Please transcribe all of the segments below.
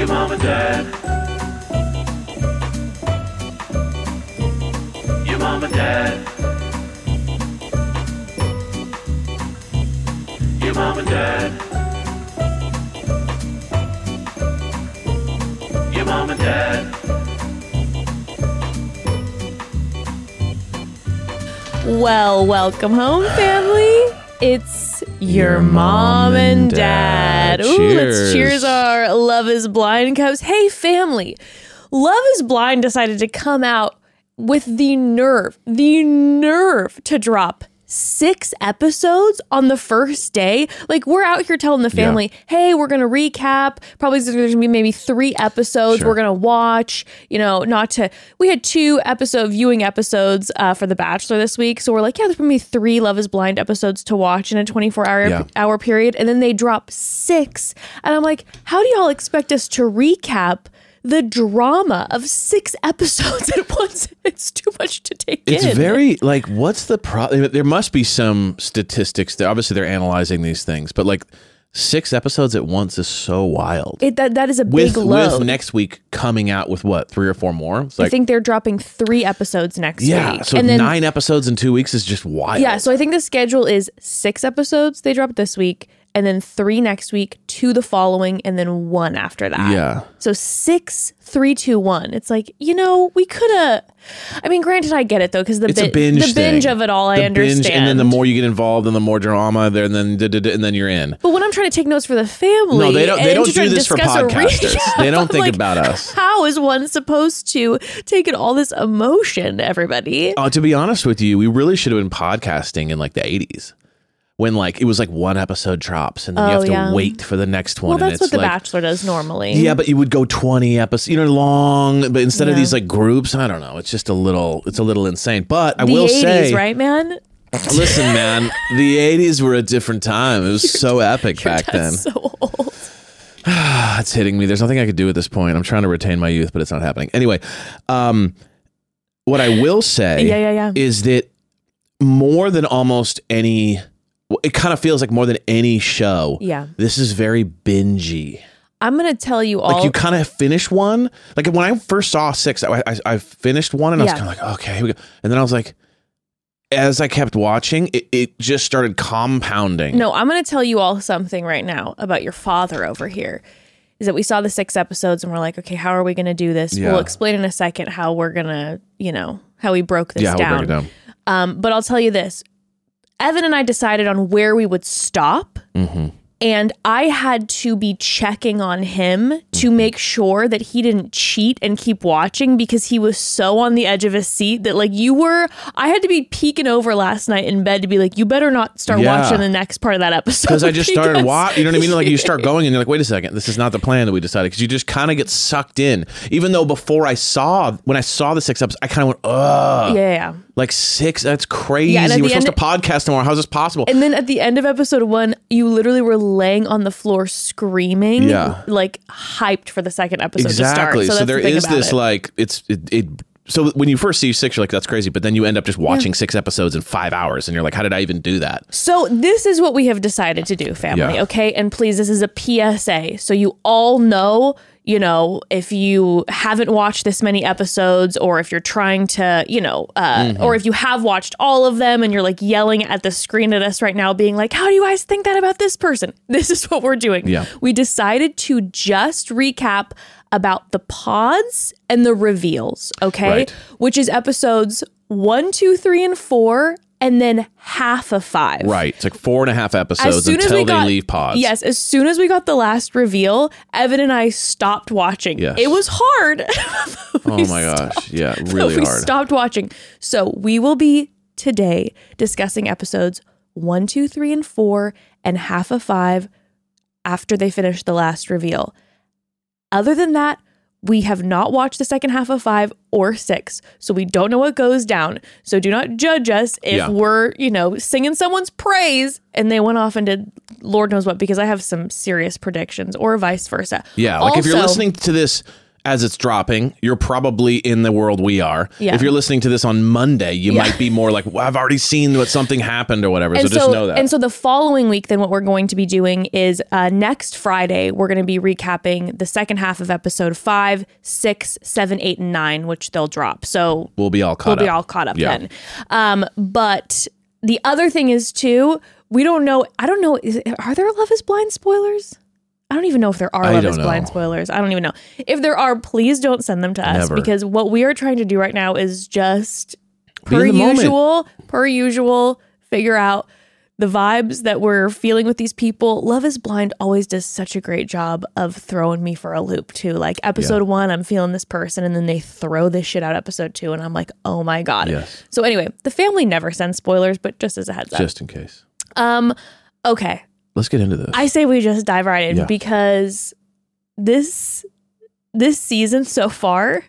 Your mom and dad. Your mom and dad. Your mom and dad. Your mom and dad. Well, welcome home, family. It's your, mom, and dad. Ooh, let's Cheers. cheers our Love is Blind cups. Hey, family. Love is Blind decided to come out with the nerve, the nerve to drop six episodes on the first day. Like, we're out here telling the family, hey, we're to recap. Probably there's to be maybe three episodes Sure. we're to watch. You know, not to, we had two episode viewing episodes uh, for The Bachelor this week. So we're like, yeah, there's to be three Love is Blind episodes to watch in a 24 hour, Yeah. hour period. And then they drop six. And I'm like, how do y'all expect us to recap? The drama of six episodes at once. It's too much to take It's in. very like what's the problem? There must be some statistics. There, obviously, they're analyzing these things, but like six episodes at once is so wild. It, that, that is a with big load. with next week coming out with what three or four more? Like I think they're dropping three episodes next yeah, week. so and then nine episodes in two weeks is just wild. Yeah, so I think the schedule is six episodes they drop this week, and then three next week, two the following, and then one after that. Yeah. So six, three, two, one. It's like you know we could have. I mean, granted, I get it though because the bi- binge the binge thing. of it all, I understand. binge, and then the more you get involved, and the more drama there, and then da- da- da- and then you're in. But when I'm trying to take notes for the family, No, they don't- they don't do this for podcasters. They don't think like, about us. How is one supposed to take in all this emotion, everybody? Uh, to be honest with you, we really should have been podcasting in like the 80s when like it was like one episode drops and then you Oh, have to yeah. wait for the next one. well, and that's it's what The like, Bachelor does normally. Yeah, but you would go 20 episodes, you know, long, but instead of Yeah. these like groups, I don't know. It's just a little, it's a little insane. But I the will 80s, say, right, man? listen, man, the 80s were a different time. It was so epic back then. That's so old. Ah, it's hitting me. There's nothing I could do at this point. I'm trying to retain my youth, but it's not happening. Anyway, um, what I will say Yeah, yeah, yeah. is that more than almost any, it kind of feels like more than any show. Yeah. This is very bingey. I'm gonna tell you all. Like you kind of finish one. Like when I first saw six, I, I, I finished one and I was kind of like, okay, here we go. And then I was like, as I kept watching, it, it just started compounding. no, I'm gonna tell you all something right now about your father over here. Is that we saw the six episodes and we're like, okay, how are we gonna do this? Yeah. We'll explain in a second how we're gonna, you know, how we broke this down. yeah, we'll break it down. Um, but I'll tell you this: Evan and I decided on where we would stop. Mm-hmm. And I had to be checking on him to Mm-hmm. make sure that he didn't cheat and keep watching because he was so on the edge of his seat that, like, you were. I had to be peeking over last night in bed to be like, you better not start Yeah. watching the next part of that episode. Because I just started watching. You know what I mean? Like you start going and you're like, wait a second, this is not the plan that we decided. Because you just kind of get sucked in. Even though before I saw, when I saw the six episodes, I kind of went, ugh. Yeah, yeah. Like six? That's crazy. Yeah, We're supposed to podcast tomorrow. How's this possible? And then at the end of episode one, you literally were laying on the floor screaming, Yeah. like hyped for the second episode exactly. to start. So, that's there the is this it. like it's it, it. So when you first see six, you're like, that's crazy. But then you end up just watching six episodes in five hours, and you're like, how did I even do that? So this is what we have decided to do, family. Yeah. Okay, and please, this is a PSA, so you all know. You know, if you haven't watched this many episodes, or if you're trying to, you know, uh, Mm-hmm. or if you have watched all of them and you're like yelling at the screen at us right now, being like, "How do you guys think that about this person?" This is what we're doing. Yeah. we decided to just recap about the pods and the reveals. Okay, Right. which is episodes one, two, three, and four, and then half of five. Right. It's like four and a half episodes As soon as until we they got, leave pods. Yes, as soon as we got the last reveal, Evan and I stopped watching. Yes. It was hard. Oh my gosh. Yeah. Really we hard. stopped watching. So we will be today discussing episodes one, two, three, and four, and half of five after they finish the last reveal. Other than that, we have not watched the second half of five or six, so we don't know what goes down. So do not judge us if Yeah. we're, you know, singing someone's praise and they went off and did Lord knows what, because I have some serious predictions, or vice versa. Yeah, like if you're listening to this as it's dropping, you're probably in the world we are. Yeah. If you're listening to this on Monday, you Yeah. might be more like, well, I've already seen what something happened or whatever. So and just know that. And so the following week, then what we're going to be doing is uh, next Friday, we're going to be recapping the second half of episode five, six, seven, eight, and nine, which they'll drop. So we'll be all caught we'll be up. all caught up Yeah. then. Um, but the other thing is too, we don't know. I don't know. Is, are there Love Is Blind spoilers? I don't even know if there are I Love Is know. Blind spoilers. I don't even know. If there are, please don't send them to us Never. because what we are trying to do right now is just Be per the moment. usual, per usual, figure out the vibes that we're feeling with these people. Love is Blind always does such a great job of throwing me for a loop too. Like episode one, I'm feeling this person, and then they throw this shit out episode two, and I'm like, oh my god. Yes. So anyway, the family never sends spoilers, but just as a heads up. Just in case. um, okay. Let's get into this. I say we just dive right in Yeah. because this this season so far,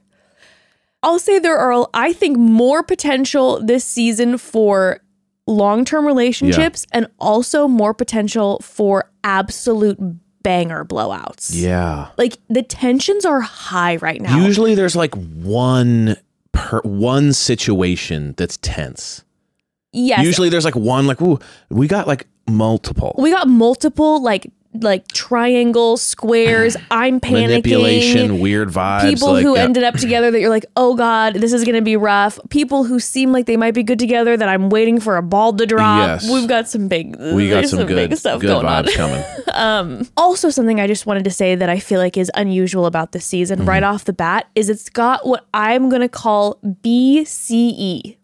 I'll say there are I think more potential this season for long-term relationships and also more potential for absolute banger blowouts. yeah. Like the tensions are high right now. Usually there's like one per one situation that's tense. yes. Usually there's like one like ooh, we got like multiple. we got multiple like like triangles, squares. I'm panicking. Manipulation, weird vibes. people like, who yeah. ended up together that you're like, oh God, this is gonna be rough. People who seem like they might be good together that I'm waiting for a ball to drop. Yes. We've got some big we got there's some, good, big stuff good going vibes on. coming. Also, something I just wanted to say that I feel like is unusual about this season Mm-hmm. right off the bat is it's got what I'm gonna call BCE.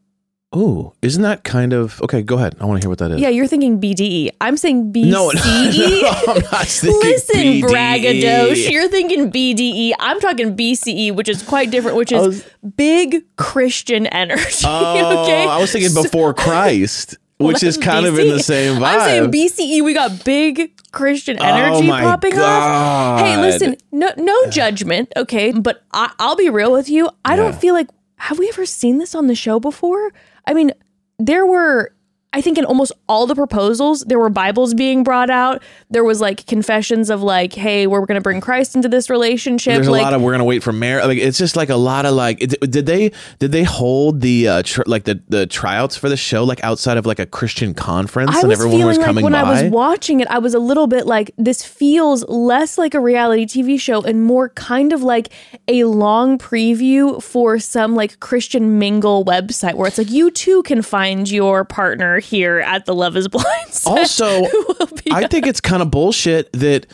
Ooh, isn't that kind of okay? Go ahead. I want to hear what that is. Yeah, you're thinking BDE. I'm saying BCE. No, no, I'm not thinking Listen, BDE. you're thinking BDE. I'm talking BCE, which is quite different, which is was- big Christian energy. Oh, okay, I was thinking before Christ, Well, which is kind of in the same vibe. I'm saying BCE. We got big Christian oh energy Oh popping off. Hey, listen, no, no judgment, okay? But I, I'll be real with you. I don't feel like have we ever seen this on the show before? I mean, there were. I think in almost all the proposals, there were Bibles being brought out. There was like confessions of like, "Hey, we're going to bring Christ into this relationship." There's like, a lot of we're gonna wait for marriage. Like it's just like a lot of like. Did they did they hold the uh, tr- like the the tryouts for the show like outside of like a Christian conference I and was everyone feeling was like coming when by? I was watching it, I was a little bit like this feels less like a reality TV show and more kind of like a long preview for some like Christian mingle website where it's like you too can find your partner here at the Love Is Blind. also, I think it's kind of bullshit that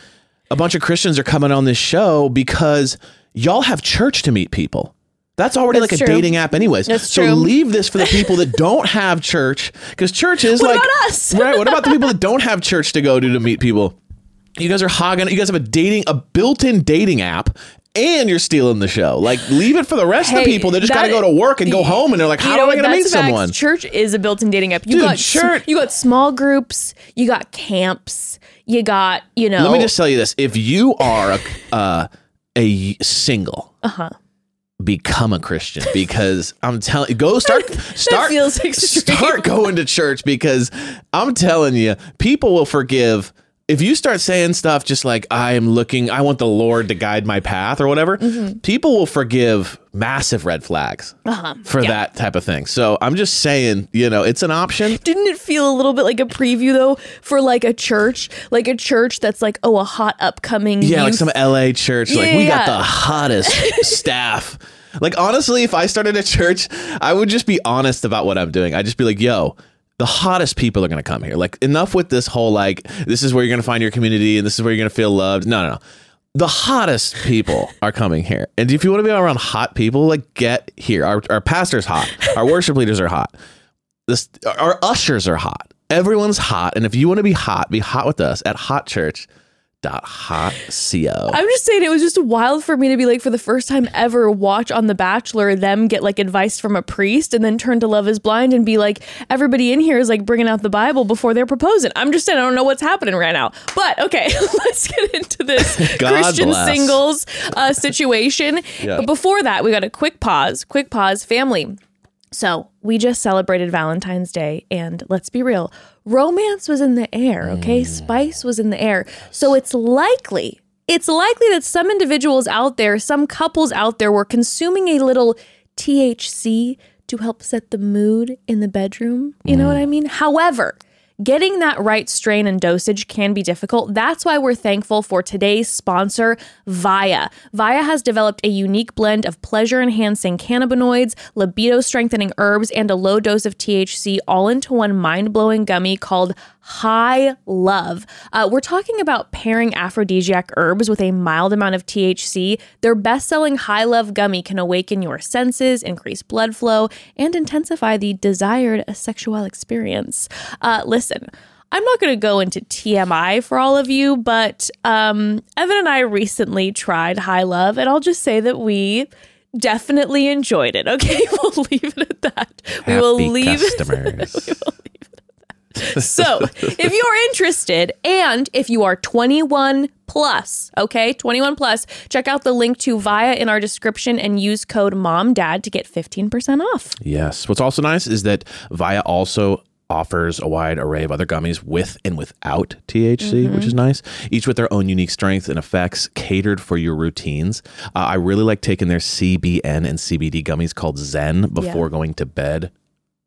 a bunch of Christians are coming on this show because y'all have church to meet people. That's already That's like a dating app, anyways. That's so true. leave this for the people that don't have church, because church is What like about us? right. What about the people that don't have church to go to to meet people? You guys are hogging. You guys have a dating, a built-in dating app, and you're stealing the show. Like, leave it for the rest of the people They just got to go to work and go home, and they're like, "How am I going to meet facts. someone?" Church is a built-in dating app. You Dude, got church- you got small groups, you got camps, you got you know. Let me just tell you this: if you are a uh, a single, Uh-huh. become a Christian because I'm telling you, go start start feels extreme. start going to church because I'm telling you, people will forgive. If you start saying stuff just like I am looking, I want the Lord to guide my path or whatever, Mm-hmm. people will forgive massive red flags Uh-huh. for Yeah. that type of thing. So I'm just saying, you know, it's an option. Didn't it feel a little bit like a preview though for like a church, like a church that's like oh a hot upcoming Yeah, like some LA church. like Yeah, we got the hottest staff. Like honestly, if I started a church, I would just be honest about what I'm doing. I'd just be like, yo, the hottest people are gonna come here. Like enough with this whole like this is where you're gonna find your community and this is where you're gonna feel loved. No, no, no. The hottest people are coming here. And if you want to be around hot people, like get here. Our our pastor's hot. Our worship leaders are hot. This our ushers are hot. Everyone's hot. And if you want to be hot, be hot with us at Hot Church. Dot hot co. I'm just saying it was just wild for me to be like for the first time ever watch on The Bachelor them get like advice from a priest and then turn to Love Is Blind and be like everybody in here is like bringing out the Bible before they're proposing. I'm just saying I don't know what's happening right now. But okay, let's get into this Christian bless. singles uh, situation. Yeah. But before that, we got a quick pause. Quick pause, family. So we just celebrated Valentine's Day, and let's be real, romance was in the air, okay? Mm. Spice was in the air. So it's likely it's likely that some individuals out there, some couples out there, were consuming a little THC to help set the mood in the bedroom. You know what I mean? However, Getting that right strain and dosage can be difficult. That's why we're thankful for today's sponsor, VIIA. VIIA has developed a unique blend of pleasure enhancing cannabinoids, libido strengthening herbs, and a low dose of THC all into one mind blowing gummy called High Love. Uh, we're talking about pairing aphrodisiac herbs with a mild amount of THC. Their best selling High Love gummy can awaken your senses, increase blood flow, and intensify the desired sexual experience. Uh, listen, I'm not going to go into TMI for all of you, but um, Evan and I recently tried High Love, and I'll just say that we definitely enjoyed it. Okay, we'll leave it at that. we will Happy leave it customers. So, if you're interested and if you are 21 plus, okay, 21 plus, check out the link to VIIA in our description and use code MOMDAD to get 15% off. Yes. What's also nice is that VIIA also offers a wide array of other gummies with and without THC, which is nice. Each with their own unique strengths and effects catered for your routines. Uh, I really like taking their CBN and CBD gummies called Zen before Yeah. going to bed.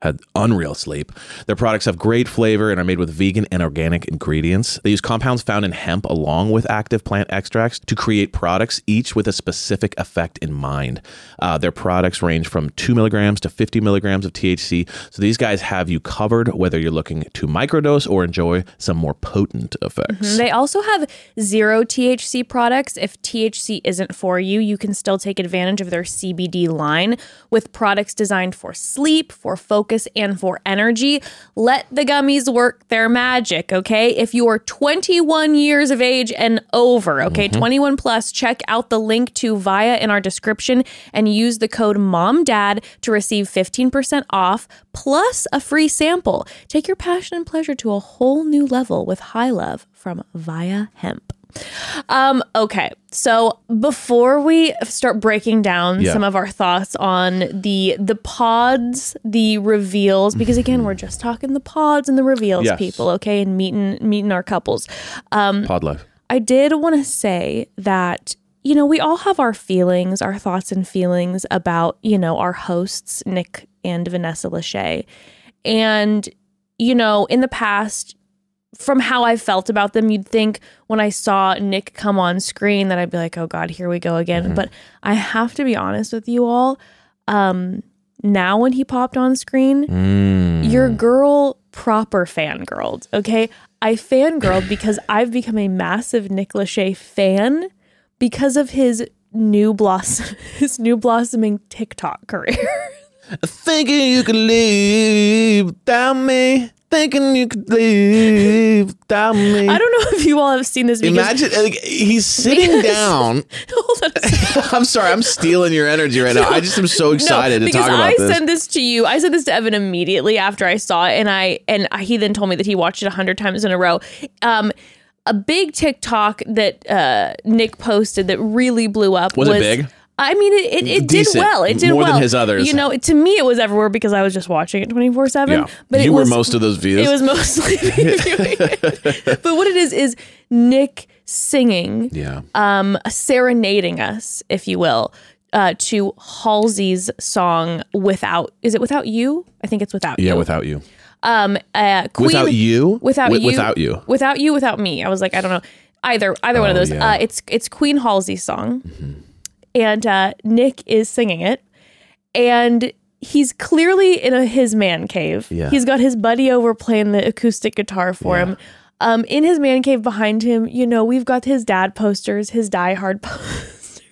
Had unreal sleep. Their products have great flavor and are made with vegan and organic ingredients. They use compounds found in hemp along with active plant extracts to create products, each with a specific effect in mind. Uh, their products range from 2 milligrams to 50 milligrams of THC. So these guys have you covered whether you're looking to microdose or enjoy some more potent effects. They also have zero THC products. If THC isn't for you, you can still take advantage of their CBD line with products designed for sleep, for focus, and for energy. Let the gummies work their magic, okay? If you are 21 years of age and over, okay, mm-hmm. 21 plus, check out the link to VIIA in our description and use the code MOMDAD to receive 15% off plus a free sample. Take your passion and pleasure to a whole new level with High Love from VIIA Hemp. Um, okay, so before we start breaking down Yeah. some of our thoughts on the the pods, the reveals, because again, we're just talking the pods and the reveals, Yes. people, okay, and meeting meeting our couples. Pod life. I did want to say that you know we all have our feelings, our thoughts and feelings about you know our hosts Nick and Vanessa Lachey, and you know in the past. From how I felt about them, you'd think when I saw Nick come on screen that I'd be like, "Oh God, here we go again." But I have to be honest with you all. Um, now, when he popped on screen, Mm. your girl proper fangirled. Okay. I fangirled because I've become a massive Nick Lachey fan because of his new blossom his new blossoming TikTok career. Thinking you could live without me. Thinking you could leave without me. I don't know if you all have seen this Imagine like, he's sitting Because- down. hold on a second. I'm sorry, I'm stealing your energy right now. I just am so excited no, to talk about I this. I sent this to you. I sent this to Evan immediately after I saw it, and I and he then told me that he watched it a hundred times in a row. Um, a big TikTok that uh, Nick posted that really blew up Was was, it big? I mean, it, it, it did well. It did More than well. his others. You know, to me, it was everywhere because I was just watching it twenty four seven. yeah, But you it were was, most of those views. It was mostly it. But what it is is Nick singing yeah, um, serenading us, if you will, uh, to Halsey's song "Without." Is it "Without You"? I think it's "Without yeah. You." Without you, um, uh, Queen, without you, without Wi- you, without you. without you, without me. I was like, I don't know, either either one of Oh, those. yeah. Mm-hmm. Uh, it's it's Queen Halsey's song, and uh, Nick is singing it, and. He's clearly in a, his man cave. Yeah. He's got his buddy over playing the acoustic guitar for Yeah. him. Um, in his man cave behind him, you know, we've got his dad posters, his Die Hard posters,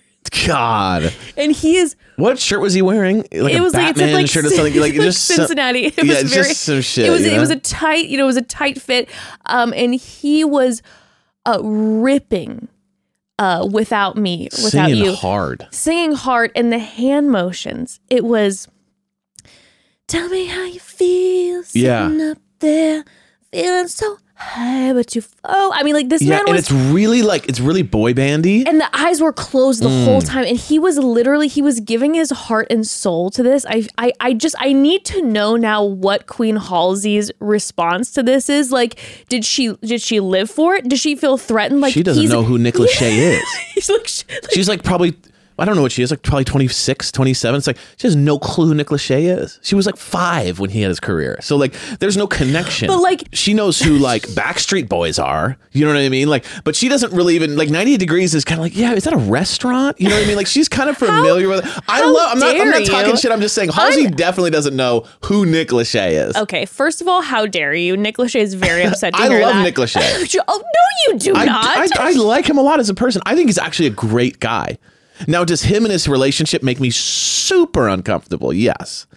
God, and he is. what shirt was he wearing? Like it a was like it's like shirt or something. Like just Cincinnati. It yeah, was it's very just some shit. it was you it was a tight you know it was a tight fit um and he was uh ripping uh without me without singing you hard. singing hard and the hand motions it was tell me how you feel sitting Yeah. up there feeling so hi, but you, f- oh, I mean, like this Yeah, man and was it's really like it's really boy bandy. and the eyes were closed the whole Mm. time and he was literally he was giving his heart and soul to this I, I i just i need to know now what queen halsey's response to this is like did she did she live for it does she feel threatened like she doesn't he's- know who Nick Lachey is. he's like, sh- like, She's like probably I don't know what she is, like probably 26, 27. It's like she has no clue who Nick Lachey is. She was like five when he had his career. So like there's no connection. But, like- she knows who like Backstreet Boys are. You know what I mean? Like, but she doesn't really even like 98 Degrees is kind of like, yeah, is that a restaurant? You know what I mean? Like she's kind of familiar with it. I love I'm not I'm not talking you? shit. I'm just saying Halsey I'm- definitely doesn't know who Nick Lachey is. okay first of all how dare you nick lachey is very upset to I hear love that. Nick Lachey. oh no you do I, not I, I like him a lot as a person. I think he's actually a great guy. Now, does him and his relationship make me super uncomfortable? Yes.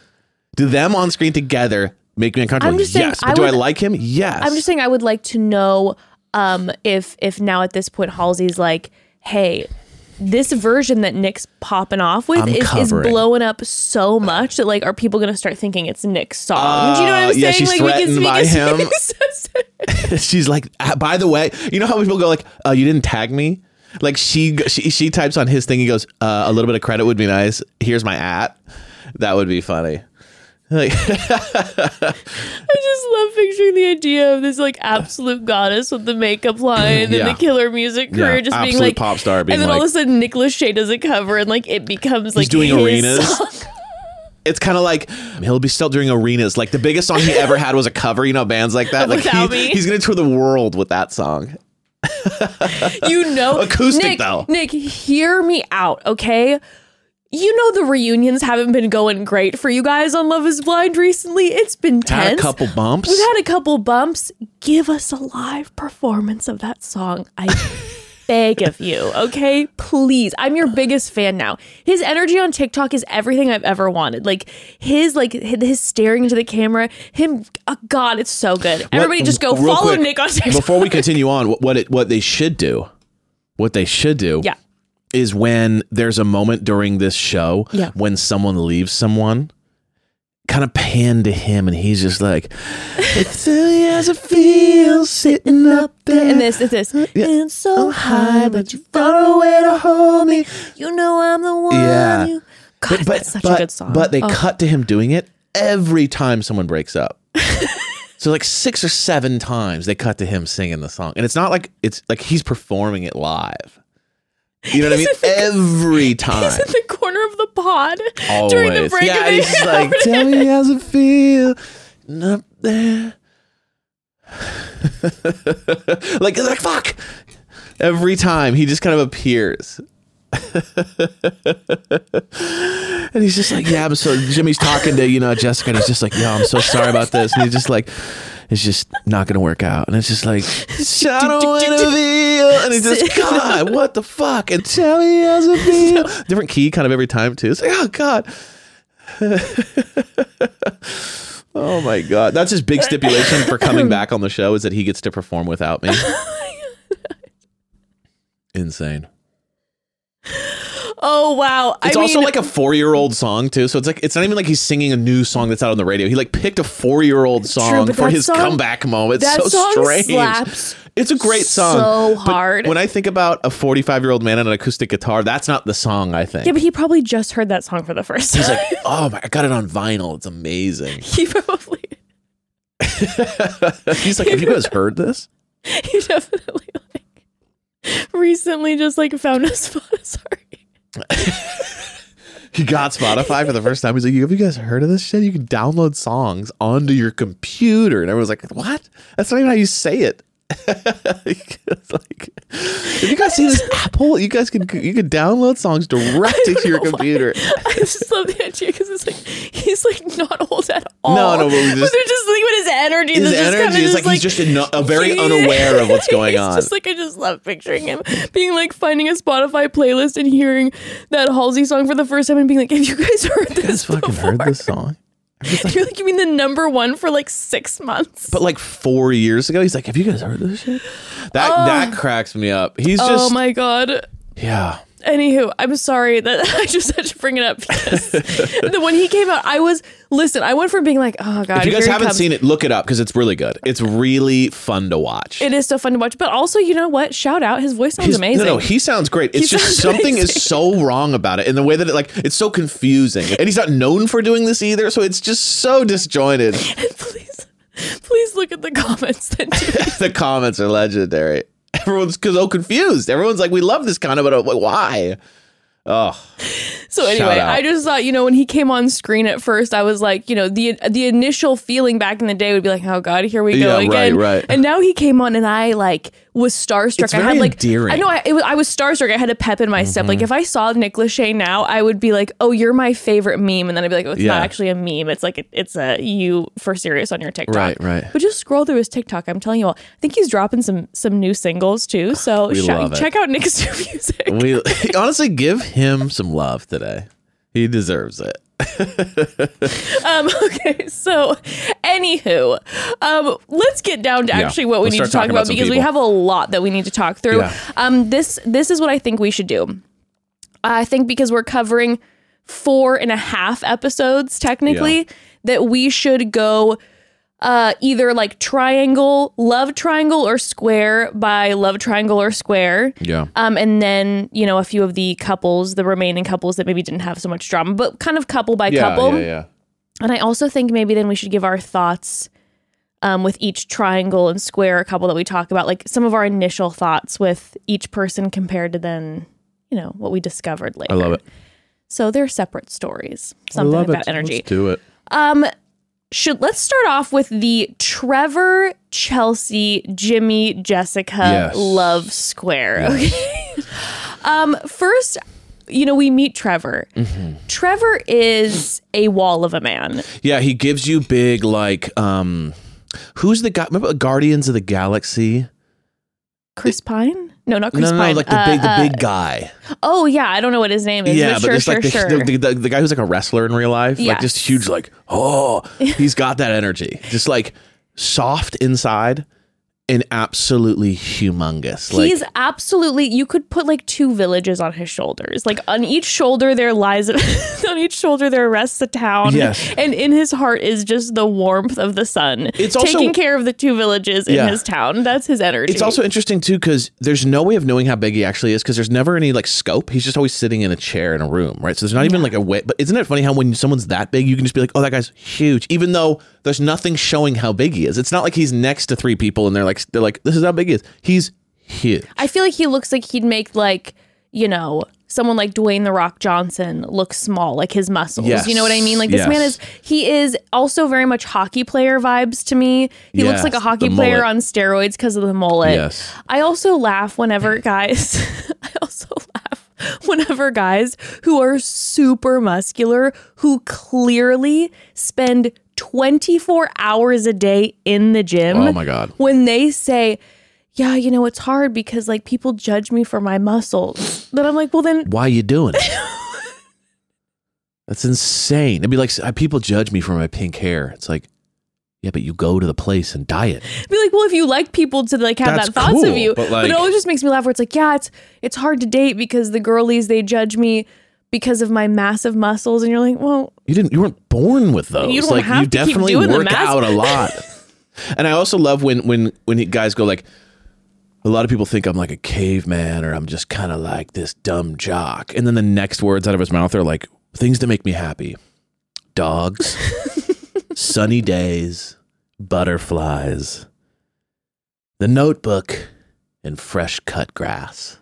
Do them on screen together make me uncomfortable? I'm just saying, yes. But I do I like him? Yes. I'm just saying I would like to know um, if if now at this point Halsey's like, hey, this version that Nick's popping off with I'm is, is covering. blowing up so much that like are people gonna start thinking it's Nick's song? Do you know what Uh, I'm yeah, saying? she's like threatened by him. him. She's like, "Ah, by the way, you know how people go like, uh, you didn't tag me? Like she, she she types on his thing. He goes, uh, a little bit of credit would be nice. Here's my at. That would be funny. Like, I just love picturing the idea of this like absolute goddess with the makeup line Yeah. and the killer music career Yeah, just being absolute like pop star being and then all of a sudden Nicholas Lachey does a cover and like it becomes like doing arenas. it's kind of like he'll be still doing arenas. Like the biggest song he ever had was a cover. You know, bands like that. Like Without he- Me. he's gonna tour the world with that song. You know, Acoustic, Nick, though. Nick, hear me out, okay? You know the reunions haven't been going great for you guys on Love Is Blind recently. It's been tense. Had a couple bumps. We've had a couple bumps. Give us a live performance of that song. I beg of you, okay? Please. I'm your biggest fan now. His energy on TikTok is everything I've ever wanted. Like his like his staring into the camera, him oh God, it's so good. Everybody just go follow quick, Nick on TikTok. Before we continue on, what what, it, what they should do, what they should do, yeah. is when there's a moment during this show Yeah. when someone leaves someone, kind of pan to him, and he's just like, "It's silly as it feels sitting up there." And this, this, this. Uh, it's so oh, high, but you far away to hold me. You know I'm the one. Yeah. You... God, that's such but, a good song. But they Oh. cut to him doing it every time someone breaks up. so like six or seven times they cut to him singing the song, and it's not like it's like he's performing it live. You know what I mean? Every time. He's in the corner of the pod during the Always. break. Yeah, of he's just like, tell me how's it feel up there. like, it's like fuck. Every time he just kind of appears. and he's just like, yeah, I'm so Jimmy's talking to, you know, Jessica, and he's just like, yo, I'm so sorry about this. And he's just like, it's just not gonna work out. And it's just like, I don't wanna feel and he's just, God, what the fuck? And tell me how's it feel. Different key kind of every time too. It's like, oh God. oh my God. That's his big stipulation for coming back on the show is that he gets to perform without me. Insane. Oh wow! It's I also mean, like a four-year-old song too, so it's like it's not even like he's singing a new song that's out on the radio. He like picked a four-year-old song but for his song- comeback moment. It's that so song strange. slaps It's a great song, so but hard. When I think about a 45-year-old man on an acoustic guitar, that's not the song I think. yeah, but he probably just heard that song for the first time. He's like, oh my, I got it on vinyl. It's amazing. he probably, he's like, have you guys heard this? he definitely recently just like found a spot. Sorry. He got Spotify for the first time. He's like, have you guys heard of this shit? You can download songs onto your computer. And everyone's like, what? That's not even how you say it. like, have you guys see this Apple? You guys can you can download songs directly to your computer. I just love the idea because it's like he's like not old at all. No, no, but we just- they're just like with his energy. His energy is just like, he's just in, a very he- unaware of what's going on. Just like I just love picturing him being like finding a Spotify playlist and hearing that Halsey song for the first time and being like, "Have you guys heard you this?" guys fucking heard this song? You're like, you mean the number one for like six months? But like four years ago, he's like, "Have you guys heard this shit?" That Oh. that cracks me up. He's oh just, oh my god! yeah. Anywho, I'm sorry that I just had to bring it up because the, when he came out, I was listen. I went from being like, oh god, If you guys haven't seen it, look it up because it's really good. It's really fun to watch. It is so fun to watch, but also, you know what? Shout out, his voice sounds His- amazing. No, no, he sounds great. It's He just something amazing. is so wrong about it in the way that it like it's so confusing, and he's not known for doing this either. So it's just so disjointed. please, please look at the comments. Do. the comments are legendary. Everyone's so confused. Everyone's like, "We love this kind of, but uh, why?" Oh, So anyway, I just thought, you know, when he came on screen at first, I was like, you know, the the initial feeling back in the day would be like, oh god, here we go Yeah, again. right, right. And now he came on, and I like was starstruck. It's I had like, endearing. I know, I, it was, I was starstruck. I had a pep in my step. Mm-hmm. Like if I saw Nick Lachey now, I would be like, oh, you're my favorite meme, and then I'd be like, oh, it's Yeah. not actually a meme. It's like it's a you for serious on your TikTok. Right, right. But just scroll through his TikTok. I'm telling you all. I think he's dropping some some new singles too. So shout- check out Nick's new music. we honestly give him some love today. He deserves it. Um, okay, so anywho, um, let's get down to Yeah, actually what we need to talk about about because we have a lot that we need to talk through. Yeah. Um, this this is what I think we should do. I think because we're covering four and a half episodes technically, Yeah. that we should go uh either like triangle, love triangle or square by love triangle or square. Yeah. Um, and then you know a few of the couples, the remaining couples that maybe didn't have so much drama, but kind of couple by couple. yeah, yeah. And I also think maybe then we should give our thoughts um, with each triangle and square couple that we talk about, like some of our initial thoughts with each person compared to then, you know, what we discovered later. I love it. So they're separate stories. Something about energy. Let's do it. Um, should let's start off with the Trevor, Chelsea, Jimmy, Jessica Yes. love square. Okay. um, first, you know, we meet Trevor. Mm-hmm. Trevor is a wall of a man. Yeah, he gives you big like um who's the guy remember Guardians of the Galaxy? Chris Pine? No, not Chris no, no, Pine. no, like the Uh, big the uh, big guy. Oh yeah, I don't know what his name is. yeah, but sure, it's sure, like the, sure. the, the, the guy who's like a wrestler in real life, like just huge like, oh, he's got that energy. Just like soft inside and absolutely humongous. Like He's absolutely. You could put like two villages on his shoulders. Like on each shoulder there lies, on each shoulder there rests a town. Yes. and in his heart is just the warmth of the sun. It's also- taking care of the two villages in Yeah. his town. That's his energy. It's also interesting too because there's no way of knowing how big he actually is because there's never any like scope. He's just always sitting in a chair in a room, right? So there's not even like a way. But isn't it funny how when someone's that big, you can just be like, "Oh, that guy's huge," even though there's nothing showing how big he is. It's not like he's next to three people and they're like, "They're like, this is how big he is." He's huge. I feel like he looks like he'd make like you know someone like Dwayne the Rock Johnson look small, like his muscles. Yes. You know what I mean? Like this man is he is also very much hockey player vibes to me. He looks like a hockey player on steroids because of the mullet. Yes. I also laugh whenever guys. I also laugh whenever guys who are super muscular, who clearly spend 24 hours a day in the gym. Oh my God. When they say, yeah, you know, it's hard because like people judge me for my muscles. Then I'm like, well, then Why are you doing it? That's insane. It'd be like uh, people judge me for my pink hair. It's like, yeah, but you go to the place and dye it. be like, well, if you like people to like have That's that thoughts of you, but, but, it always just makes me laugh. Where it's like, yeah, it's it's hard to date because the girlies they judge me because of my massive muscles, and you're like, well, You didn't. You weren't born with those. You don't like have you to keep definitely doing the work out a lot. and I also love when when when guys go like, a lot of people think I'm like a caveman or I'm just kind of like this dumb jock, and then the next words out of his mouth are like things that make me happy: dogs, sunny days, butterflies, the Notebook, and fresh cut grass.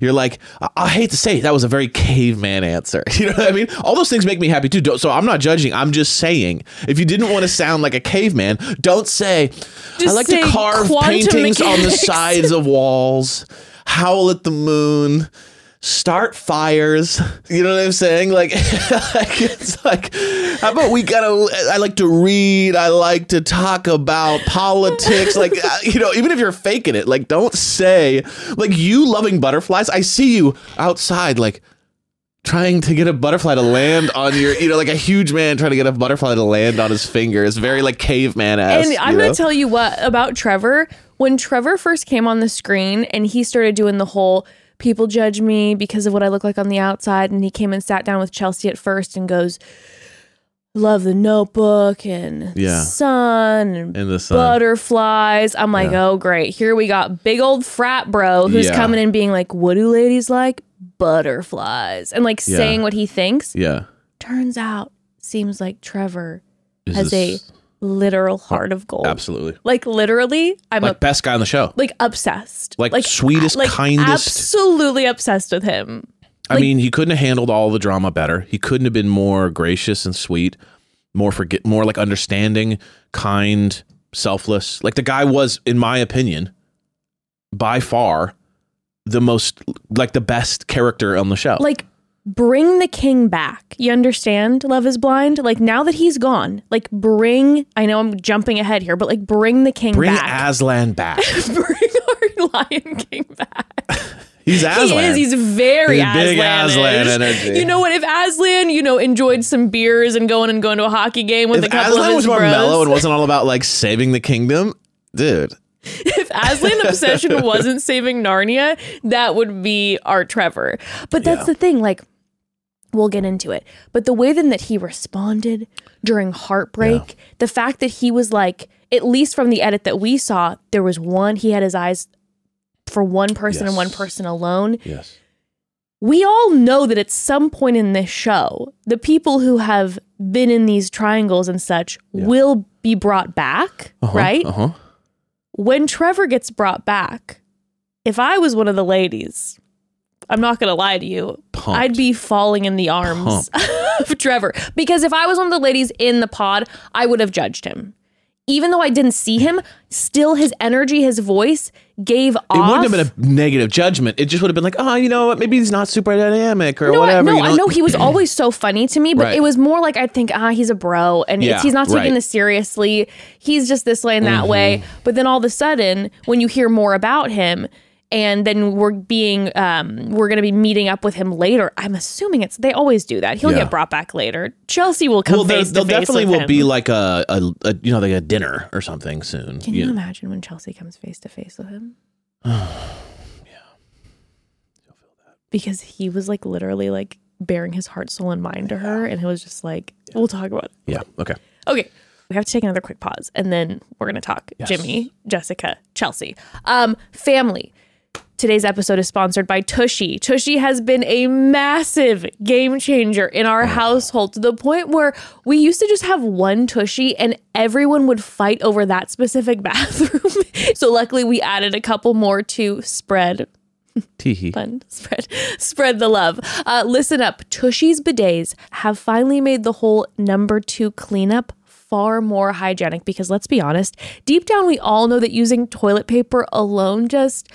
You're like, I, I hate to say it, that was a very caveman answer. You know what I mean? All those things make me happy too. Don't- So I'm not judging. I'm just saying, if you didn't want to sound like a caveman, don't say, I like say to carve paintings on the sides of walls, howl at the moon, start fires. You know what I'm saying? Like, like it's like, how about we gotta, I like to read, I like to talk about politics. Like, uh, you know, even if you're faking it, like, don't say, like, you loving butterflies. I see you outside, like, trying to get a butterfly to land on your, you know, like a huge man trying to get a butterfly to land on his finger. It's very like caveman esque. And I'm going to tell you what about Trevor. When Trevor first came on the screen and he started doing the whole people judge me because of what I look like on the outside. And he came and sat down with Chelsea at first and goes, Love the notebook and Yeah. sun and, In the sun. butterflies. I'm like, Yeah. oh, great. Here we got big old frat bro who's Yeah. coming in being like, what do ladies like? Butterflies. And like saying what he thinks. Yeah. Turns out, seems like Trevor Is has this- a literal oh, heart of gold. absolutely Like literally, I'm like a, best guy on the show. like obsessed. Like, sweetest, kindest. Absolutely obsessed with him. I mean, he couldn't have handled all the drama better. He couldn't have been more gracious and sweet, more forget, more like understanding, kind, selfless. Like the guy was, in my opinion, by far the most like the best character on the show. Like bring the king back. You understand? Love is blind. Like now that he's gone, like bring. I know I'm jumping ahead here, but like bring the king Bring back. Aslan back. bring our Lion King back. He's Aslan. He is. He's very He's big. Aslan energy. You know what? If Aslan, you know, enjoyed some beers and going and going to a hockey game with a if couple Aslan of was more bros, mellow and wasn't all about like saving the kingdom, dude. if Aslan obsession wasn't saving Narnia, that would be our Trevor. But that's Yeah. the thing. Like, we'll get into it. But the way then that he responded during heartbreak, the fact that he was like, at least from the edit that we saw, there was one. He had his eyes for one person and one person alone. Yes. we all know that at some point in this show, the people who have been in these triangles and such will be brought back, right? Uh huh. When Trevor gets brought back, if I was one of the ladies, I'm not going to lie to you, Pumped. I'd be falling in the arms of Trevor. Because if I was one of the ladies in the pod, I would have judged him. Even though I didn't see him, still his energy, his voice gave off. It wouldn't have been a negative judgment. It just would have been like, oh, you know what? Maybe he's not super dynamic or no, whatever. I, no, you know? I know he was always so funny to me, but Right. it was more like I'd think, ah, he's a bro, and Yeah, he's not taking right. this seriously. He's just this way and that way. Mm-hmm. But then all of a sudden, when you hear more about him, and then we're being, um, we're going to be meeting up with him later. I'm assuming it's they always do that. He'll Yeah. get brought back later. Chelsea will come Well, face there to face definitely with will him. be like a, a, a, you know, like a dinner or something soon. Can you you imagine when Chelsea comes face to face with him? Yeah. Because he was like literally like bearing his heart, soul, and mind to her, and it was just like we'll talk about it. Yeah. Okay. Okay. We have to take another quick pause and then we're going to talk Yes. Jimmy, Jessica, Chelsea. Um, family. Today's episode is sponsored by Tushy. Tushy has been a massive game changer in our household to the point where we used to just have one Tushy and everyone would fight over that specific bathroom. so luckily we added a couple more to spread Teehee. fun. Spread spread the love. Uh, listen up. Tushy's bidets have finally made the whole number two cleanup far more hygienic because let's be honest, deep down we all know that using toilet paper alone just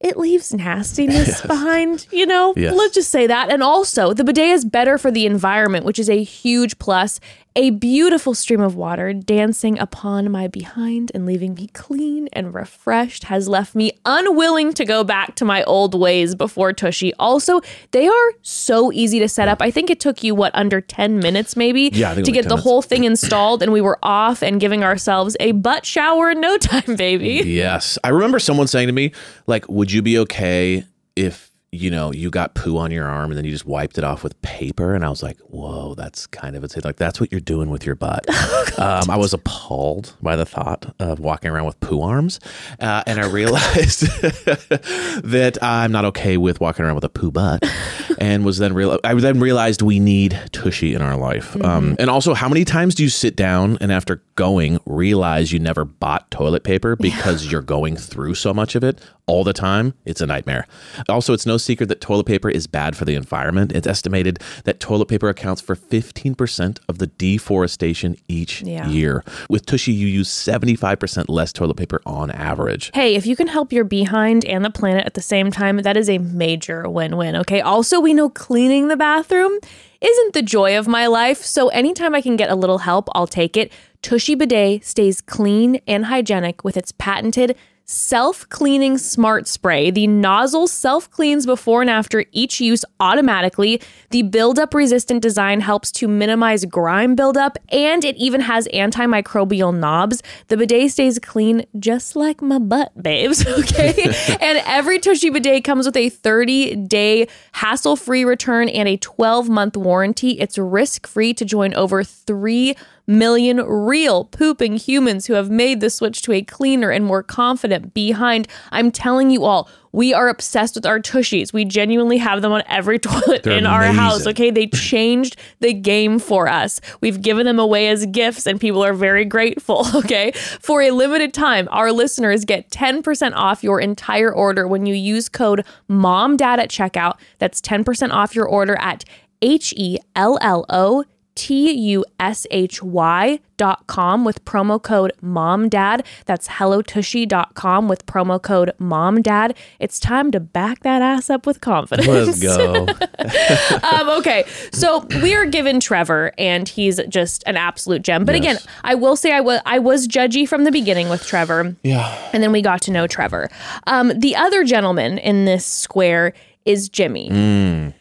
it leaves nastiness behind, you know? Yes. Let's just say that. And also, the bidet is better for the environment, which is a huge plus. A beautiful stream of water dancing upon my behind and leaving me clean and refreshed has left me unwilling to go back to my old ways before Tushy. Also, they are so easy to set up. I think it took you, what, under 10 minutes maybe Yeah, to get 10 the minutes. whole thing installed, and we were off and giving ourselves a butt shower in no time, baby. Yes. I remember someone saying to me, like, would you be okay if, you know, you got poo on your arm and then you just wiped it off with paper? And I was like, whoa, that's kind of a like that's what you're doing with your butt. um, I was appalled by the thought of walking around with poo arms. Uh, and I realized that I'm not okay with walking around with a poo butt. and was then real I then realized we need tushy in our life. Um, and also how many times do you sit down and after going realize you never bought toilet paper because you're going through so much of it all the time? It's a nightmare. Also, it's no secret that toilet paper is bad for the environment. It's estimated that toilet paper accounts for 15% of the deforestation each Yeah. year. With Tushy, you use 75% less toilet paper on average. Hey, if you can help your behind and the planet at the same time, that is a major win win. Okay. Also, we know cleaning the bathroom isn't the joy of my life. So, anytime I can get a little help, I'll take it. Tushy Bidet stays clean and hygienic with its patented self cleaning smart spray. The nozzle self cleans before and after each use automatically. The buildup resistant design helps to minimize grime buildup, and it even has antimicrobial knobs. The bidet stays clean just like my butt, babes. Okay. and every Tushy bidet comes with a 30 day hassle free return and a 12 month warranty. It's risk free to join over 3 million real pooping humans who have made the switch to a cleaner and more confident behind. I'm telling you all, we are obsessed with our tushies. We genuinely have them on every toilet They're in our house. Okay. They changed the game for us. We've given them away as gifts and people are very grateful. Okay. For a limited time, our listeners get 10% off your entire order when you use code MOMDAD at checkout. That's 10% off your order at H E L L O T U S H Y dot com with promo code MOMDAD. That's hellotushy.com with promo code MOMDAD. It's time to back that ass up with confidence. Let's go. um, okay, so we are given Trevor, and he's just an absolute gem. But again, I will say I was I was judgy from the beginning with Trevor, yeah. and then we got to know Trevor. Um, the other gentleman in this square is Jimmy. Mm.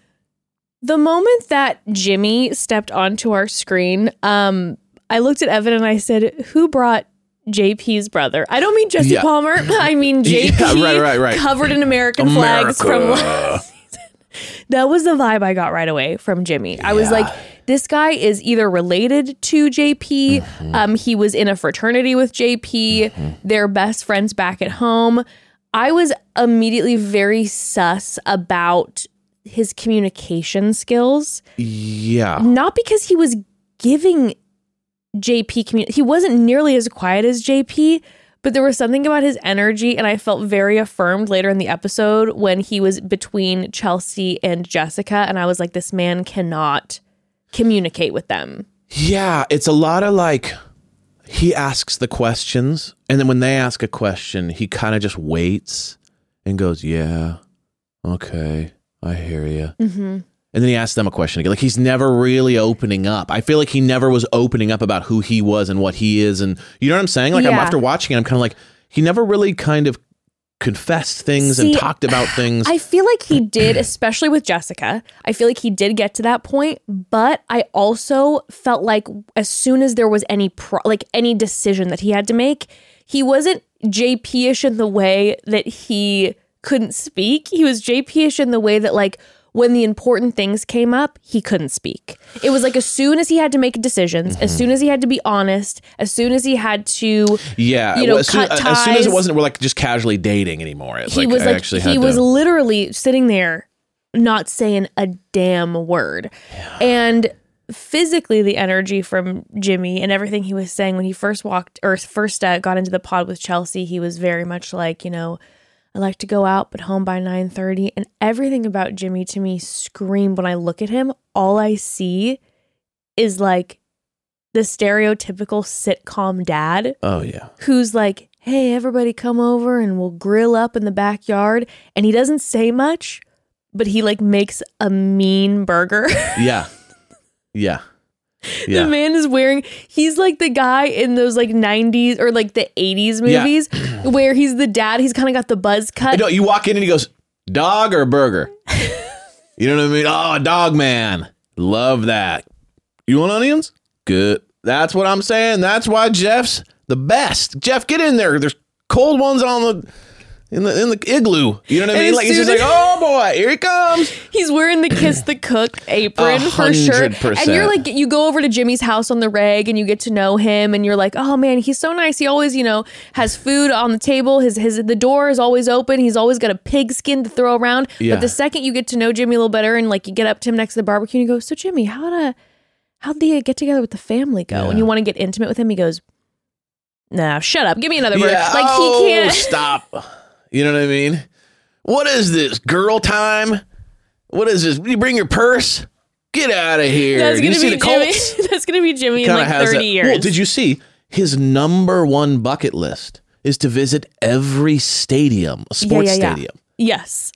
The moment that Jimmy stepped onto our screen, um, I looked at Evan and I said, "Who brought?" JP's brother. I don't mean Jesse Yeah. Palmer. I mean Yeah, JP right, right, right. covered in American flags from America. that was the vibe I got right away from Jimmy. I was like, this guy is either related to JP, Mm-hmm. um, he was in a fraternity with JP, they're best friends back at home. I was immediately very sus about his communication skills, Yeah. not because he was giving JP commu- he wasn't nearly as quiet as JP, but there was something about his energy and I felt very affirmed later in the episode when he was between Chelsea and Jessica and I was like this man cannot communicate with them. Yeah, it's a lot of like he asks the questions, and then when they ask a question, he kind of just waits and goes, "Yeah, okay, I hear you." Mhm. And then he asks them a question again. Like he's never really opening up. I feel like he never was opening up about who he was and what he is, and you know what I'm saying. Like I'm, after watching it, I'm kind of like he never really kind of confessed things and talked about things. I feel like he did, especially with Jessica. I feel like he did get to that point, but I also felt like as soon as there was any pro- like any decision that he had to make, he wasn't JP-ish in the way that he couldn't speak. He was JP-ish in the way that like when the important things came up, he couldn't speak. It was like as soon as he had to make decisions, as soon as he had to be honest, as soon as he had to yeah, you know, well, as, soon, cut as soon as it wasn't, we're like just casually dating anymore. It's he like was I like actually he was to. literally sitting there not saying a damn word and physically the energy from jimmy and everything he was saying when he first walked or first uh, got into the pod with chelsea he was very much like you know i like to go out but home by 9.30 and everything about jimmy to me screamed when i look at him all i see is like the stereotypical sitcom dad oh yeah. who's like, hey, everybody come over and we'll grill up in the backyard. And he doesn't say much, but he like makes a mean burger. Yeah. Yeah. the man is wearing, he's like the guy in those like 90s or like the 80s Yeah. movies where he's the dad. He's kind of got the buzz cut. No, you walk in and he goes, dog or burger? you know what I mean? Oh, dog man. Love that. You want onions? Good. That's what I'm saying. That's why Jeff's the best. Jeff, get in there. There's cold ones on the in the in the igloo. You know what I mean? Like soon just like, oh boy, here he comes. He's wearing the kiss the cook apron for sure. And you're like, you go over to Jimmy's house on the reg and you get to know him and you're like, oh man, he's so nice. He always, you know, has food on the table. His his the door is always open. He's always got a pig skin to throw around. Yeah. But the second you get to know Jimmy a little better and like you get up to him next to the barbecue and you go, so Jimmy, how to uh, how'd the uh, get together with the family go? Yeah. And you want to get intimate with him, he goes, Nah, shut up. Give me another word. Yeah. Like oh, he can't stop. You know what I mean? What is this? Girl time? What is this? You bring your purse? Get out of here. That's you gonna see be the Colts? Jimmy. That's gonna be Jimmy in like 30 that- years. Well, did you see his number one bucket list is to visit every stadium, a sports yeah, yeah. stadium. Yes.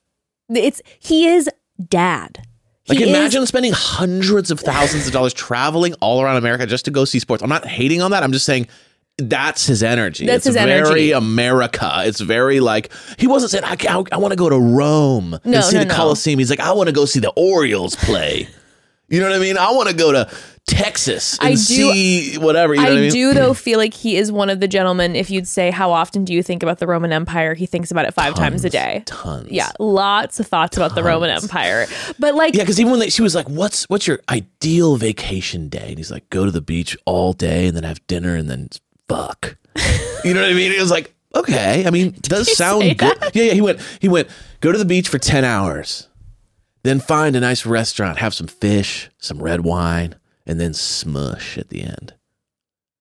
It's he is dad. Like He is- imagine spending hundreds of thousands of dollars traveling all around America just to go see sports. I'm not hating on that. I'm just saying that's his energy. That's it's his very energy. America. It's very like he wasn't saying I, I, I want to go to Rome No, and see no, the no. Coliseum. He's like I want to go see the Orioles play. you know what I mean? I want to go to Texas and I do- see whatever. You know I, what I mean? do though feel like he is one of the gentlemen. If you'd say how often do you think about the Roman Empire, he thinks about it five times a day. Tons. Yeah, lots of thoughts about the Roman Empire. But like, Yeah, because even when they, she was like, "What's what's your ideal vacation day?" and he's like, "Go to the beach all day and then have dinner and then fuck." you know what I mean? It was like, okay. I mean, does sound good. Yeah, yeah. He went. He went. Go to the beach for ten hours, then find a nice restaurant, have some fish, some red wine, and then smush at the end.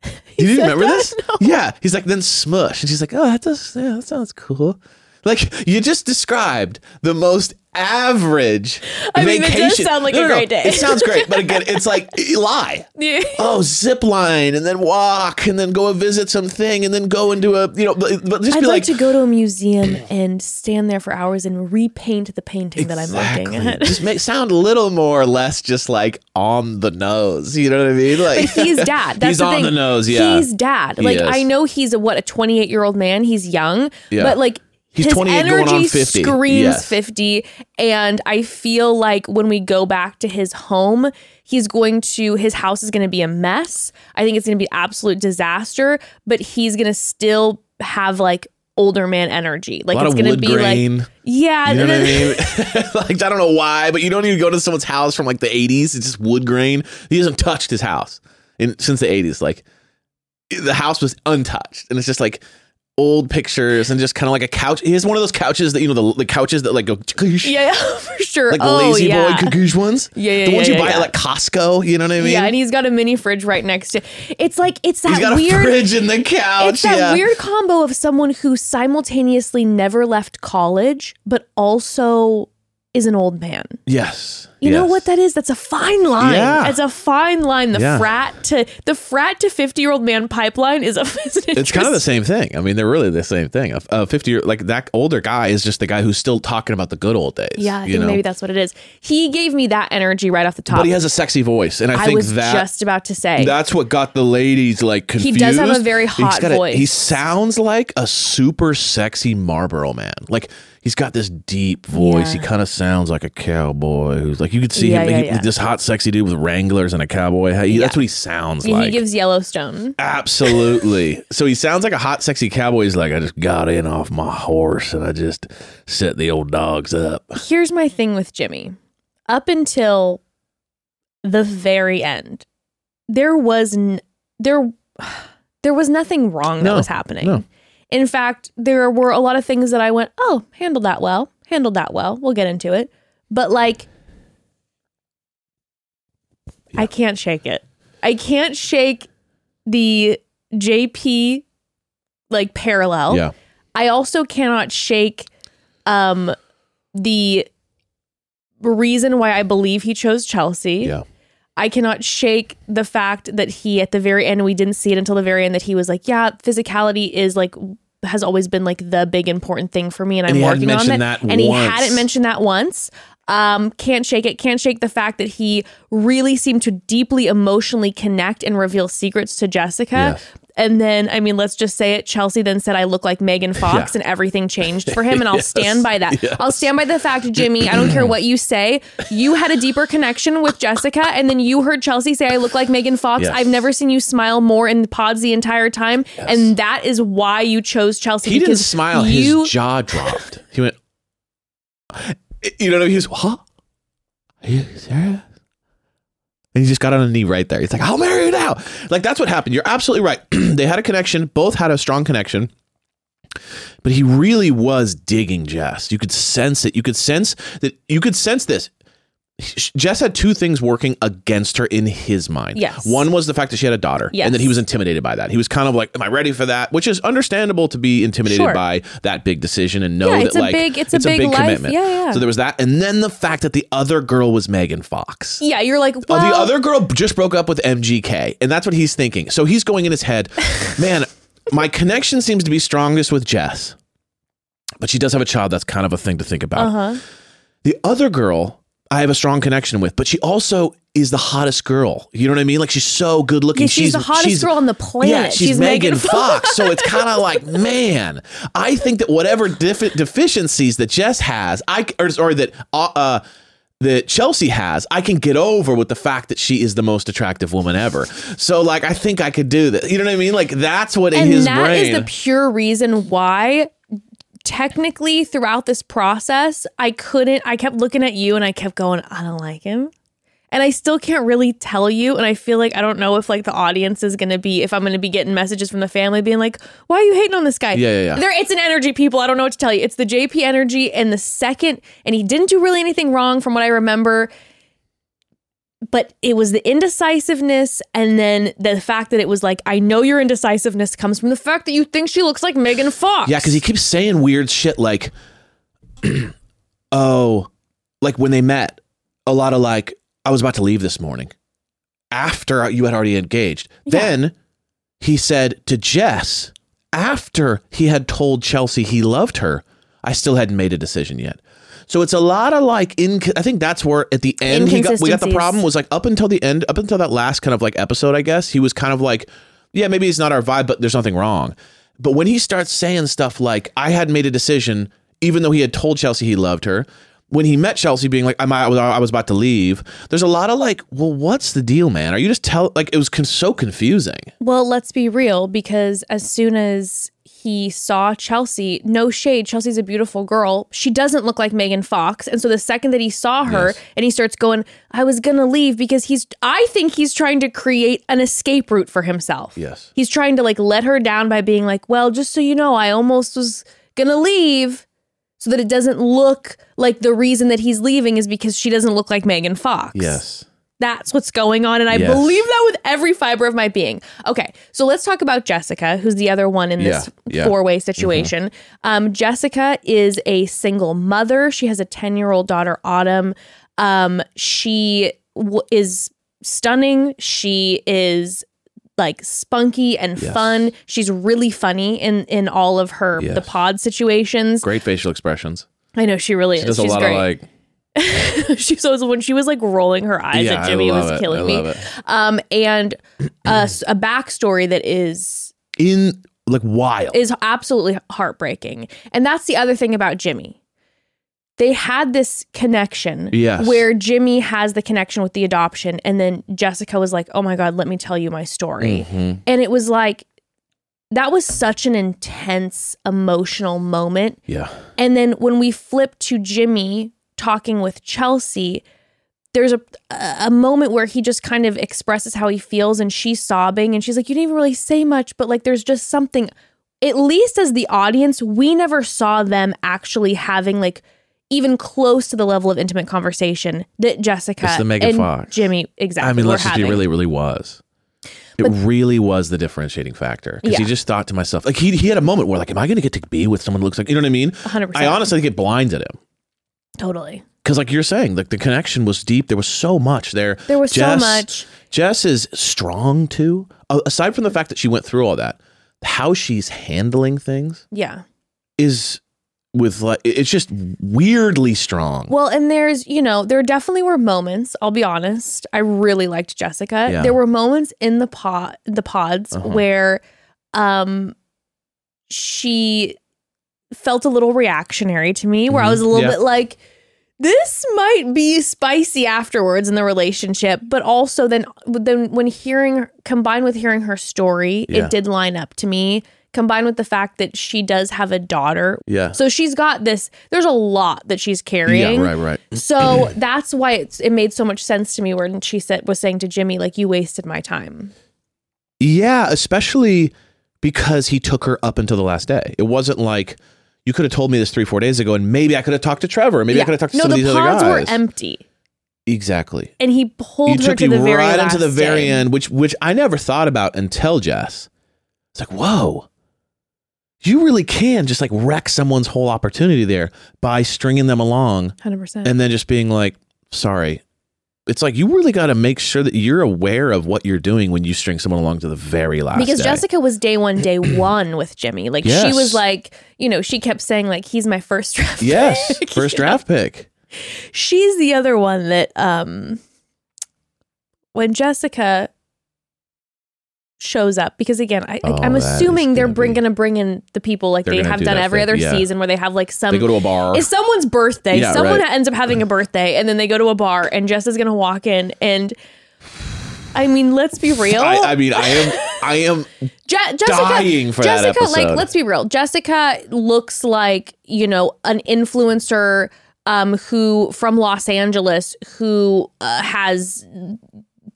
You didn't remember this? Yeah. He's like, then smush. And she's like, oh, that does, yeah, that sounds cool. Like, you just described the most average I mean, it does vacation. sound like a great day. It sounds great. But again, it's like, lie. yeah. Oh, zip line and then walk and then go visit something and then go into a, you know, but, but just I'd be like, like, to go to a museum and stand there for hours and repaint the painting that I'm looking at. just make sound a little more or less just like on the nose. You know what I mean? Like But he's dad. That's he's the on thing. the nose. Yeah, He's dad. Like is. I know he's a what a 28 year old man. He's young, Yeah. but like He's his 28 energy going on 50. screams Yes. 50. And I feel like when we go back to his home, he's going to his house is going to be a mess. I think it's going to be absolute disaster. But he's going to still have like older man energy. Like it's going to be grain. like yeah, You know what I mean? like I don't know why, but you don't even go to someone's house from like the '80s. It's just wood grain. He hasn't touched his house in since the '80s. Like the house was untouched, and it's just like old pictures and just kind of like a couch. He has one of those couches that you know the, the couches that like go yeah, yeah, for sure. Like the oh, lazy yeah. boy cagoosh ones. Yeah, yeah, the ones yeah, you yeah, buy at like Costco. You know what I mean? Yeah, and he's got a mini fridge right next to. It. It's like it's that weird. a fridge in the couch. it's that weird combo of someone who simultaneously never left college, but also is an old man. Yes. You know what that is? That's a fine line. Yeah. It's a fine line. The Yeah. frat to the frat to fifty year old man pipeline is a. It's kind of the same thing. I mean, they're really the same thing. A, a fifty year like that older guy is just the guy who's still talking about the good old days. Yeah, I you think know? maybe that's what it is. He gave me that energy right off the top. But he has a sexy voice, and I I think was that just about to say. that's what got the ladies like confused. He does have a very hot got a- voice. he sounds like a super sexy Marlboro man. Like he's got this deep voice. Yeah. He kind of sounds like a cowboy who's like you could see Yeah, him. yeah, he-. This hot, sexy dude with Wranglers and a cowboy hat. He- That's what he sounds like. he gives Yellowstone. Absolutely. so he sounds like a hot, sexy cowboy. He's like, I just got in off my horse and I just set the old dogs up. here's my thing with Jimmy. Up until the very end, there was n- there there was nothing wrong that No, was happening. no. In fact, there were a lot of things that I went, "Oh, handled that well. Handled that well. We'll get into it." But like I can't shake it. I can't shake the JP like parallel. Yeah. I also cannot shake um the reason why I believe he chose Chelsea. Yeah. I cannot shake the fact that he at the very end we didn't see it until the very end that he was like, yeah, physicality is like has always been like the big important thing for me and, And I'm working on it. that and he hadn't mentioned that once. Um, can't shake it. Can't shake the fact that he really seemed to deeply emotionally connect and reveal secrets to Jessica. Yes. And then, I mean, let's just say it. Chelsea then said, I look like Megan Fox, Yeah. and everything changed for him. And I'll Yes. stand by that. Yes. I'll stand by the fact, Jimmy, I don't care what you say. You had a deeper connection with Jessica, and then you heard Chelsea say, I look like Megan Fox. Yes. I've never seen you smile more in the pods the entire time. And that is why you chose Chelsea. He didn't smile. You, His jaw dropped. He went, you know, he was, huh? Are you? And he just got on a knee right there. He's like, I'll marry you now. Like, that's what happened. You're absolutely right. they had a connection. Both had a strong connection. But he really was digging Jess. You could sense it. You could sense that. You could sense this. Jess had two things working against her in his mind. Yes. One was the fact that she had a daughter, Yes. and that he was intimidated by that. He was kind of like, "Am I ready for that?" Which is understandable to be intimidated Sure. by that big decision and know Yeah, that a like big- it's a big life- commitment. yeah, yeah. So there was that, and then the fact that the other girl was Megan Fox. yeah, you're like, Oh, well, the other girl just broke up with MGK, and that's what he's thinking. So he's going in his head, man, my connection seems to be strongest with Jess, but she does have a child. That's kind of a thing to think about. Uh huh. The other girl, I have a strong connection with, but she also is the hottest girl. You know what I mean? Like she's so good looking. Yeah, she's, the hottest girl on the planet. Yeah, she's, Megan, Megan Fox. so it's kind of like, man, I think that whatever defi- deficiencies that Jess has, I or, or that uh, uh, that Chelsea has, I can get over with the fact that she is the most attractive woman ever. So like, I think I could do that. You know what I mean? Like that's what in his that is brain. the pure reason why technically throughout this process i couldn't i kept looking at you and i kept going i don't like him. And i still can't really tell you and i feel like i don't know if like the audience is going to be if i'm going to be getting messages from the family being like why are you hating on this guy? Yeah, yeah, yeah. there it's an energy people i don't know what to tell you. It's the jp energy and the second and he didn't do really anything wrong from what i remember but it was the indecisiveness and then the fact that it was like i know your indecisiveness comes from the fact that you think she looks like megan fox Yeah, because he keeps saying weird shit like, oh, like when they met, a lot of like, I was about to leave this morning after you had already engaged. Then he said to Jess, after he had told Chelsea he loved her, I still hadn't made a decision yet. So it's a lot of like in. I think that's where at the end he got, we got the problem was like up until the end, up until that last kind of like episode. I guess he was kind of like, yeah, maybe it's not our vibe, but there's nothing wrong. But when he starts saying stuff like, I had made a decision, even though he had told Chelsea he loved her. When he met Chelsea, being like, I'm, I was, I was about to leave. There's a lot of like, well, what's the deal, man? Are you just tell like it was con- so confusing? Well, let's be real because as soon as he saw Chelsea, no shade, Chelsea's a beautiful girl. She doesn't look like Megan Fox. And so the second that he saw her Yes. and he starts going, I was going to leave because he's, I think he's trying to create an escape route for himself. Yes. He's trying to like let her down by being like, well, just so you know, I almost was going to leave so that it doesn't look like the reason that he's leaving is because she doesn't look like Megan Fox. Yes. That's what's going on. And I Yes. believe that with every fiber of my being. Okay. So let's talk about Jessica, who's the other one in this Yeah, yeah. four way situation. Um, Jessica is a single mother. She has a 10 year old daughter, Autumn. Um, she w- is stunning. She is like spunky and Yes. fun. She's really funny in in all of her Yes. the pod situations. Great facial expressions. I know she really She is. does a She's lot great. of like, she so when she was like rolling her eyes yeah, at Jimmy, was it. killing me. Um, and a backstory that is In like wild. is absolutely heartbreaking. And that's the other thing about Jimmy. They had this connection Yes. where Jimmy has the connection with the adoption, and then Jessica was like, "Oh my god, let me tell you my story," Mhm. and it was like that was such an intense emotional moment. Yeah. And then when we flip to Jimmy talking with Chelsea, there's a a moment where he just kind of expresses how he feels and she's sobbing and she's like you didn't even really say much but like there's just something at least as the audience we never saw them actually having like even close to the level of intimate conversation that Jessica It's the Megan and Fox. Jimmy exactly I mean, let's just be really, really was. It really was the differentiating factor because he just thought to myself, like he he had a moment where like, am I going to get to be with someone who looks like you know what I mean? 100%. I honestly think it blinded him totally because, like you're saying, like the connection was deep. There was so much there. There was so Jess- much. Jess is strong too. Aside from the fact that she went through all that, how she's handling things yeah is with like it's just weirdly strong. Well, and there's, you know, there definitely were moments, I'll be honest. I really liked Jessica. Yeah. There were moments in the pod the pods Uh-huh. where um she felt a little reactionary to me, where I Mhm. was a little Yeah. bit like this might be spicy afterwards in the relationship, but also then then when hearing combined with hearing her story, Yeah. it did line up to me. Combined with the fact that she does have a daughter, yeah. so she's got this. There's a lot that she's carrying. Yeah, right, right. So that's why it's, it made so much sense to me when she said was saying to Jimmy like you wasted my time. Yeah, especially because he took her up until the last day. It wasn't like you could have told me this three, four days ago, and maybe I could have talked to Trevor. Maybe I could have talked to no, some of the these other pods guys. were empty, exactly. and he pulled You her took to the very right into the very day. end, which which I never thought about until Jess. It's like, whoa. You really can just like wreck someone's whole opportunity there by stringing them along Hundred percent. and then just being like, sorry. It's like you really got to make sure that you're aware of what you're doing when you string someone along to the very last Because day. Jessica was day one, day one with Jimmy. Like she was like, you know, she kept saying like he's my first draft. Yes, pick, first know? draft pick. She's the other one that um when Jessica shows up because again I, Oh, I'm assuming they're gonna bring, be- gonna bring in the people like they have do done every thing, other yeah. season where they have like some they go to a bar. it's someone's birthday. Yeah, Someone right. ends up having a birthday, and then they go to a bar, and Jess is gonna walk in, and I mean, let's be real. I, I mean, I am, I am Je- Jessica, dying for that Jessica, like, let's be real. Jessica looks like you know an influencer um, who from Los Angeles who uh, has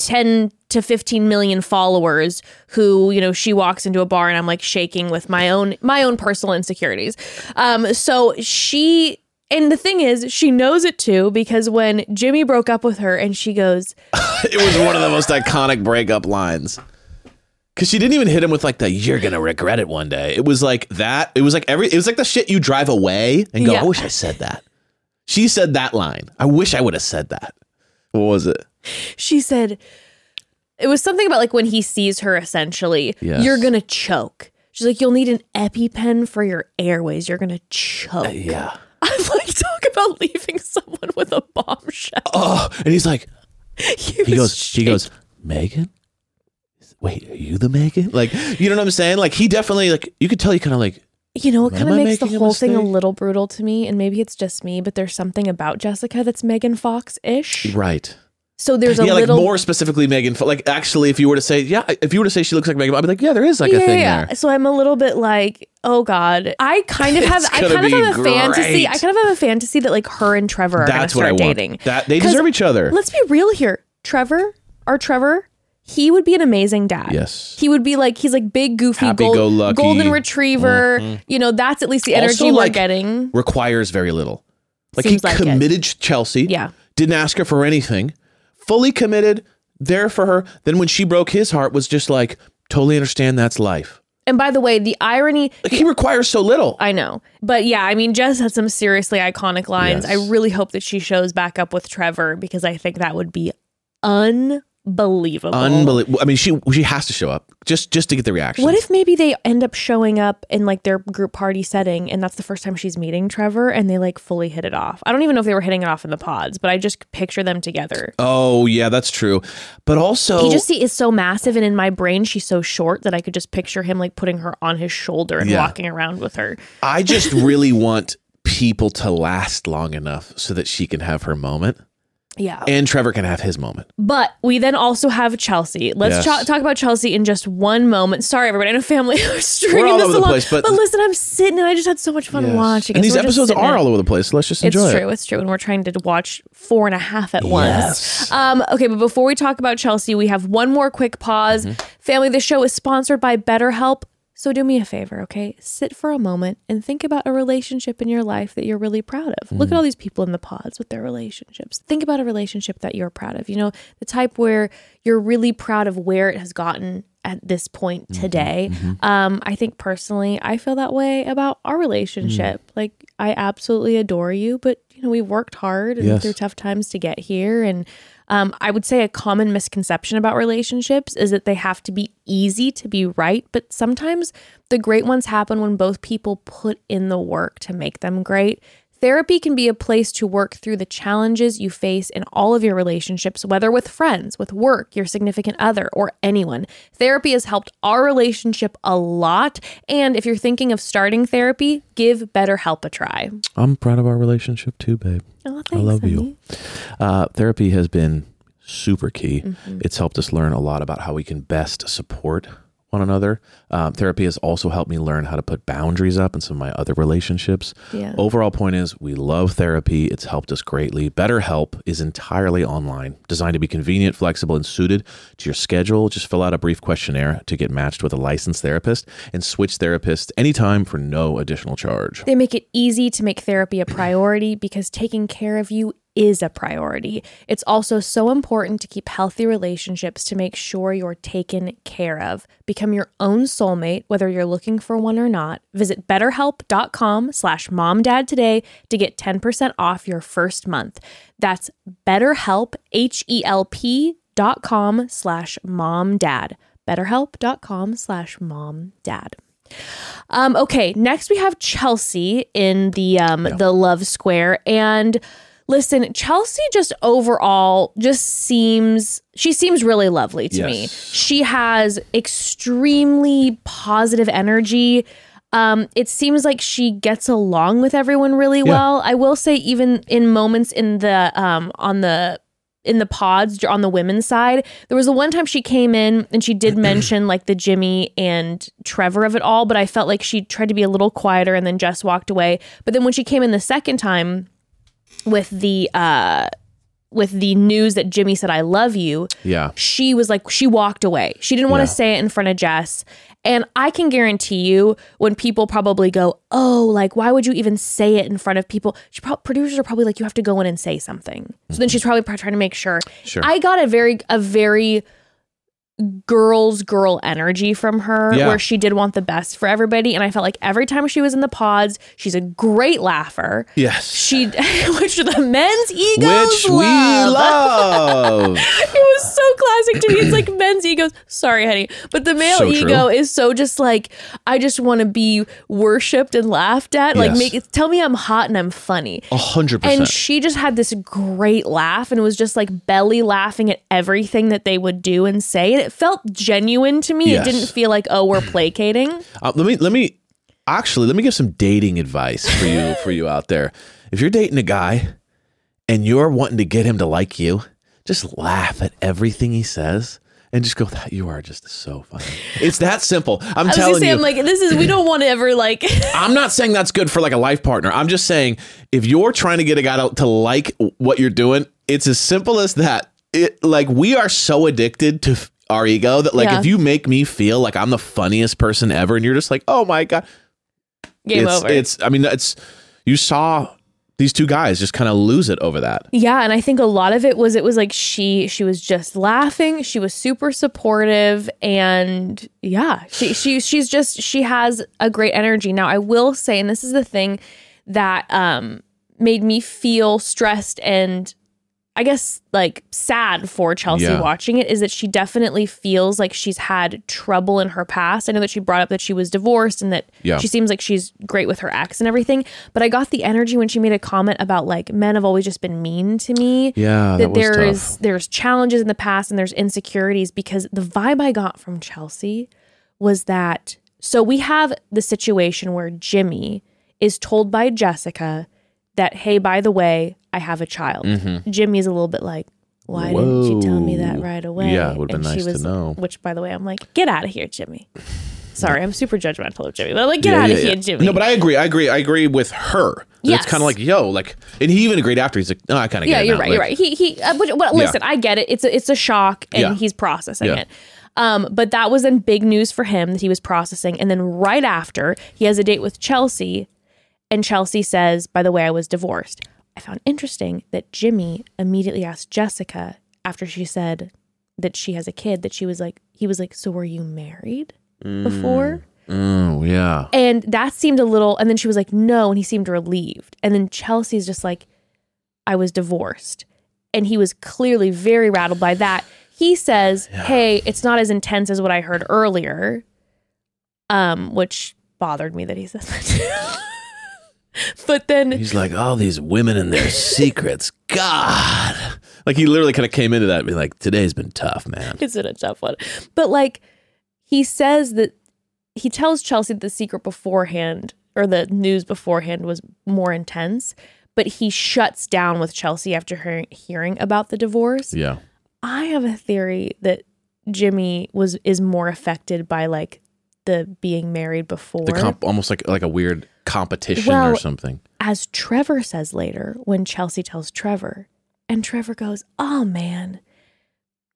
10 to 15 million followers who you know she walks into a bar and i'm like shaking with my own my own personal insecurities um so she and the thing is she knows it too because when jimmy broke up with her and she goes it was one of the most iconic breakup lines. Cause she didn't even hit him with like the "you're gonna regret it one day." It was like that. It was like every. It was like the shit you drive away and go. Yeah. I wish I said that. She said that line. I wish I would have said that. What was it? She said it was something about like when he sees her essentially Yes. you're gonna choke she's like you'll need an epipen for your airways you're gonna uh, choke Yeah. i'm like talk about leaving someone with a bombshell Oh, and he's like, he, he goes, she goes, Megan. Wait, are you the Megan? Like, you know what I'm saying? Like, he definitely like. You could tell he kind of like. You know, it kind of makes the making a whole thing a little brutal to me, and maybe it's just me, but there's something about Jessica that's Megan Fox ish. Right. So there's a yeah, little like more specifically Megan. Like, actually, if you were to say, yeah, if you were to say she looks like Megan, I'd be like, yeah, there is like a thing there. So I'm a little bit like, oh god. I kind of have, I kind of have a fantasy. I kind of have a fantasy that like her and Trevor are going to That's what I start want. dating. That they deserve each other. Let's be real here. Trevor, our Trevor, he would be an amazing dad. Yes. He would be like he's like big goofy gold, Happy-go-lucky. golden retriever. Mm-hmm. You know, that's at least the energy Also, we're like, getting. Requires very little. Like Seems he like committed to Chelsea. Yeah. Didn't ask her for anything. Fully committed. There for her. Then when she broke his heart, was just like totally understand that's life. And by the way, the irony Like he requires so little. I know. But yeah, I mean, Jess had some seriously iconic lines. Yes. I really hope that she shows back up with Trevor because I think that would be unbelievable. Unbelievable. I mean, she she has to show up just just to get the reaction. What if maybe they end up showing up in like their group party setting and that's the first time she's meeting Trevor and they like fully hit it off? I don't even know if they were hitting it off in the pods, but I just picture them together. Oh yeah, that's true. But also, He just see, is so massive, and in my brain, she's so short that I could just picture him like putting her on his shoulder and Yeah. walking around with her. I just really want people to last long enough so that she can have her moment Yeah. and Trevor can have his moment. But we then also have Chelsea. Let's Yes. cha- talk about Chelsea in just one moment. Sorry, everybody. I know family are stringing all this over the place, but- listen, I'm sitting and I just had so much fun watching. and these So we're episodes are all over the place. Let's just enjoy. It's enjoy true. It's true. And we're trying to watch four and a half at once. Yes. Um, okay, but before we talk about Chelsea, we have one more quick pause. Mm-hmm. Family, the show is sponsored by BetterHelp. So do me a favor, okay? Sit for a moment and think about a relationship in your life that you're really proud of. Mm-hmm. Look at all these people in the pods with their relationships. Think about a relationship that you're proud of. You know, the type where you're really proud of where it has gotten at this point Mm-hmm. today. Um, I think personally, I feel that way about our relationship. Mm. Like, I absolutely adore you, but you know, we've worked hard and Yes. through tough times to get here. And um, I would say a common misconception about relationships is that they have to be easy to be right, but sometimes the great ones happen when both people put in the work to make them great. Therapy can be a place to work through the challenges you face in all of your relationships, whether with friends, with work, your significant other, or anyone. Therapy has helped our relationship a lot. And if you're thinking of starting therapy, give BetterHelp a try. I'm proud of our relationship too, babe. Oh, thanks, I love you. Uh, therapy has been super key. Mm-hmm. It's helped us learn a lot about how we can best support one another. Um, therapy has also helped me learn how to put boundaries up in some of my other relationships. Yeah. Overall point is we love therapy. It's helped us greatly. BetterHelp is entirely online, designed to be convenient, flexible, and suited to your schedule. Just fill out a brief questionnaire to get matched with a licensed therapist and switch therapists anytime for no additional charge. They make it easy to make therapy a priority because taking care of you is a priority. It's also so important to keep healthy relationships to make sure you're taken care of. Become your own soulmate, whether you're looking for one or not. Visit betterhelp.com slash momdad today to get 10% off your first month. That's betterhelp, H-E-L-P dot com slash momdad. betterhelp.com slash momdad. Um, okay, next we have Chelsea in the um the Love Square and Listen, Chelsea just overall just seems she seems really lovely to me. She has extremely positive energy. Um, it seems like she gets along with everyone really well. I will say, even in moments in the um on the in the pods on the women's side, there was the one time she came in and she did mention like the Jimmy and Trevor of it all, but I felt like she tried to be a little quieter and then Jess walked away. But then when she came in the second time with the uh with the news that Jimmy said I love you, Yeah. she was like she walked away. She didn't want Yeah. to say it in front of Jess. And I can guarantee you when people probably go, "Oh, like why would you even say it in front of people?" She pro- producers are probably like you have to go in and say something. So then she's probably pro- trying to make sure. Sure. I got a very a very girls girl energy from her Yeah. where she did want the best for everybody and I felt like every time she was in the pods, she's a great laugher. Yes. She which the men's egos Which we love. it was so classic to me. It's like men's egos. Sorry, honey. But the male So true. ego is so just like, I just want to be worshipped and laughed at. Like, Yes. make it, tell me I'm hot and I'm funny. A hundred And percent. And she just had this great laugh and was just like belly laughing at everything that they would do and say. And it felt genuine to me. Yes. It didn't feel like, oh, we're placating. Uh, let me let me actually let me give some dating advice for you for you out there. If you're dating a guy and you're wanting to get him to like you, just laugh at everything he says and just go, "That you are just so funny." It's that simple. I'm I was telling say, you. I'm like, this is, we don't want to ever like, I'm not saying that's good for like a life partner. I'm just saying if you're trying to get a guy to, to like what you're doing, it's as simple as that. It like we are so addicted to our ego that like Yeah. if you make me feel like I'm the funniest person ever and you're just like, "Oh my god." game it's, over. It's I mean it's you saw these two guys just kind of lose it over that. Yeah, and I think a lot of it was it was like she she was just laughing, she was super supportive and yeah, she she she's just she has a great energy. Now I will say and this is the thing that um made me feel stressed and I guess like sad for Chelsea Yeah. watching it is that she definitely feels like she's had trouble in her past. I know that she brought up that she was divorced and that Yeah. she seems like she's great with her ex and everything. But I got the energy when she made a comment about like men have always just been mean to me. Yeah, that, there's there's challenges in the past and there's insecurities because the vibe I got from Chelsea was that so we have the situation where Jimmy is told by Jessica that hey by the way I have a child. Jimmy is a little bit like why didn't you tell me that Mm-hmm. Right away? Yeah, it would've been And she nice to know. Which, by the way, I'm like, get out of here, Jimmy. Sorry, I'm super judgmental of Jimmy, but I'm like, get out of here, Jimmy. No, but I agree. I agree. I agree with her. Yes. It's kind of like, yo, like, and he even agreed after. He's like, no, I kind of yeah, get it you're now. right. Like, You're right. He he. Uh, but, but listen, I get it. It's a it's a shock, and Yeah. he's processing Yeah. it. Um, but that was then big news for him that he was processing, and then right after he has a date with Chelsea, and Chelsea says, "By the way, I was divorced." I found interesting that Jimmy immediately asked Jessica after she said that she has a kid that she was like, he was like, "So were you married before?" Oh, yeah. And that seemed a little, and then she was like, no. And he seemed relieved. And then Chelsea's just like, I was divorced. And he was clearly very rattled by that. He says, hey, it's not as intense as what I heard earlier, um, which bothered me that he says that. but then, He's like, all these women and their secrets. God. Like, he literally kind of came into that and be like, today's been tough, man. it's been a tough one. But like, he says that he tells Chelsea that the secret beforehand or the news beforehand was more intense, but he shuts down with Chelsea after hearing, hearing about the divorce. Yeah. I have a theory that Jimmy was is more affected by like the being married before. The comp, almost like like a weird competition or something. As Trevor says later when Chelsea tells Trevor, and Trevor goes, "Oh man,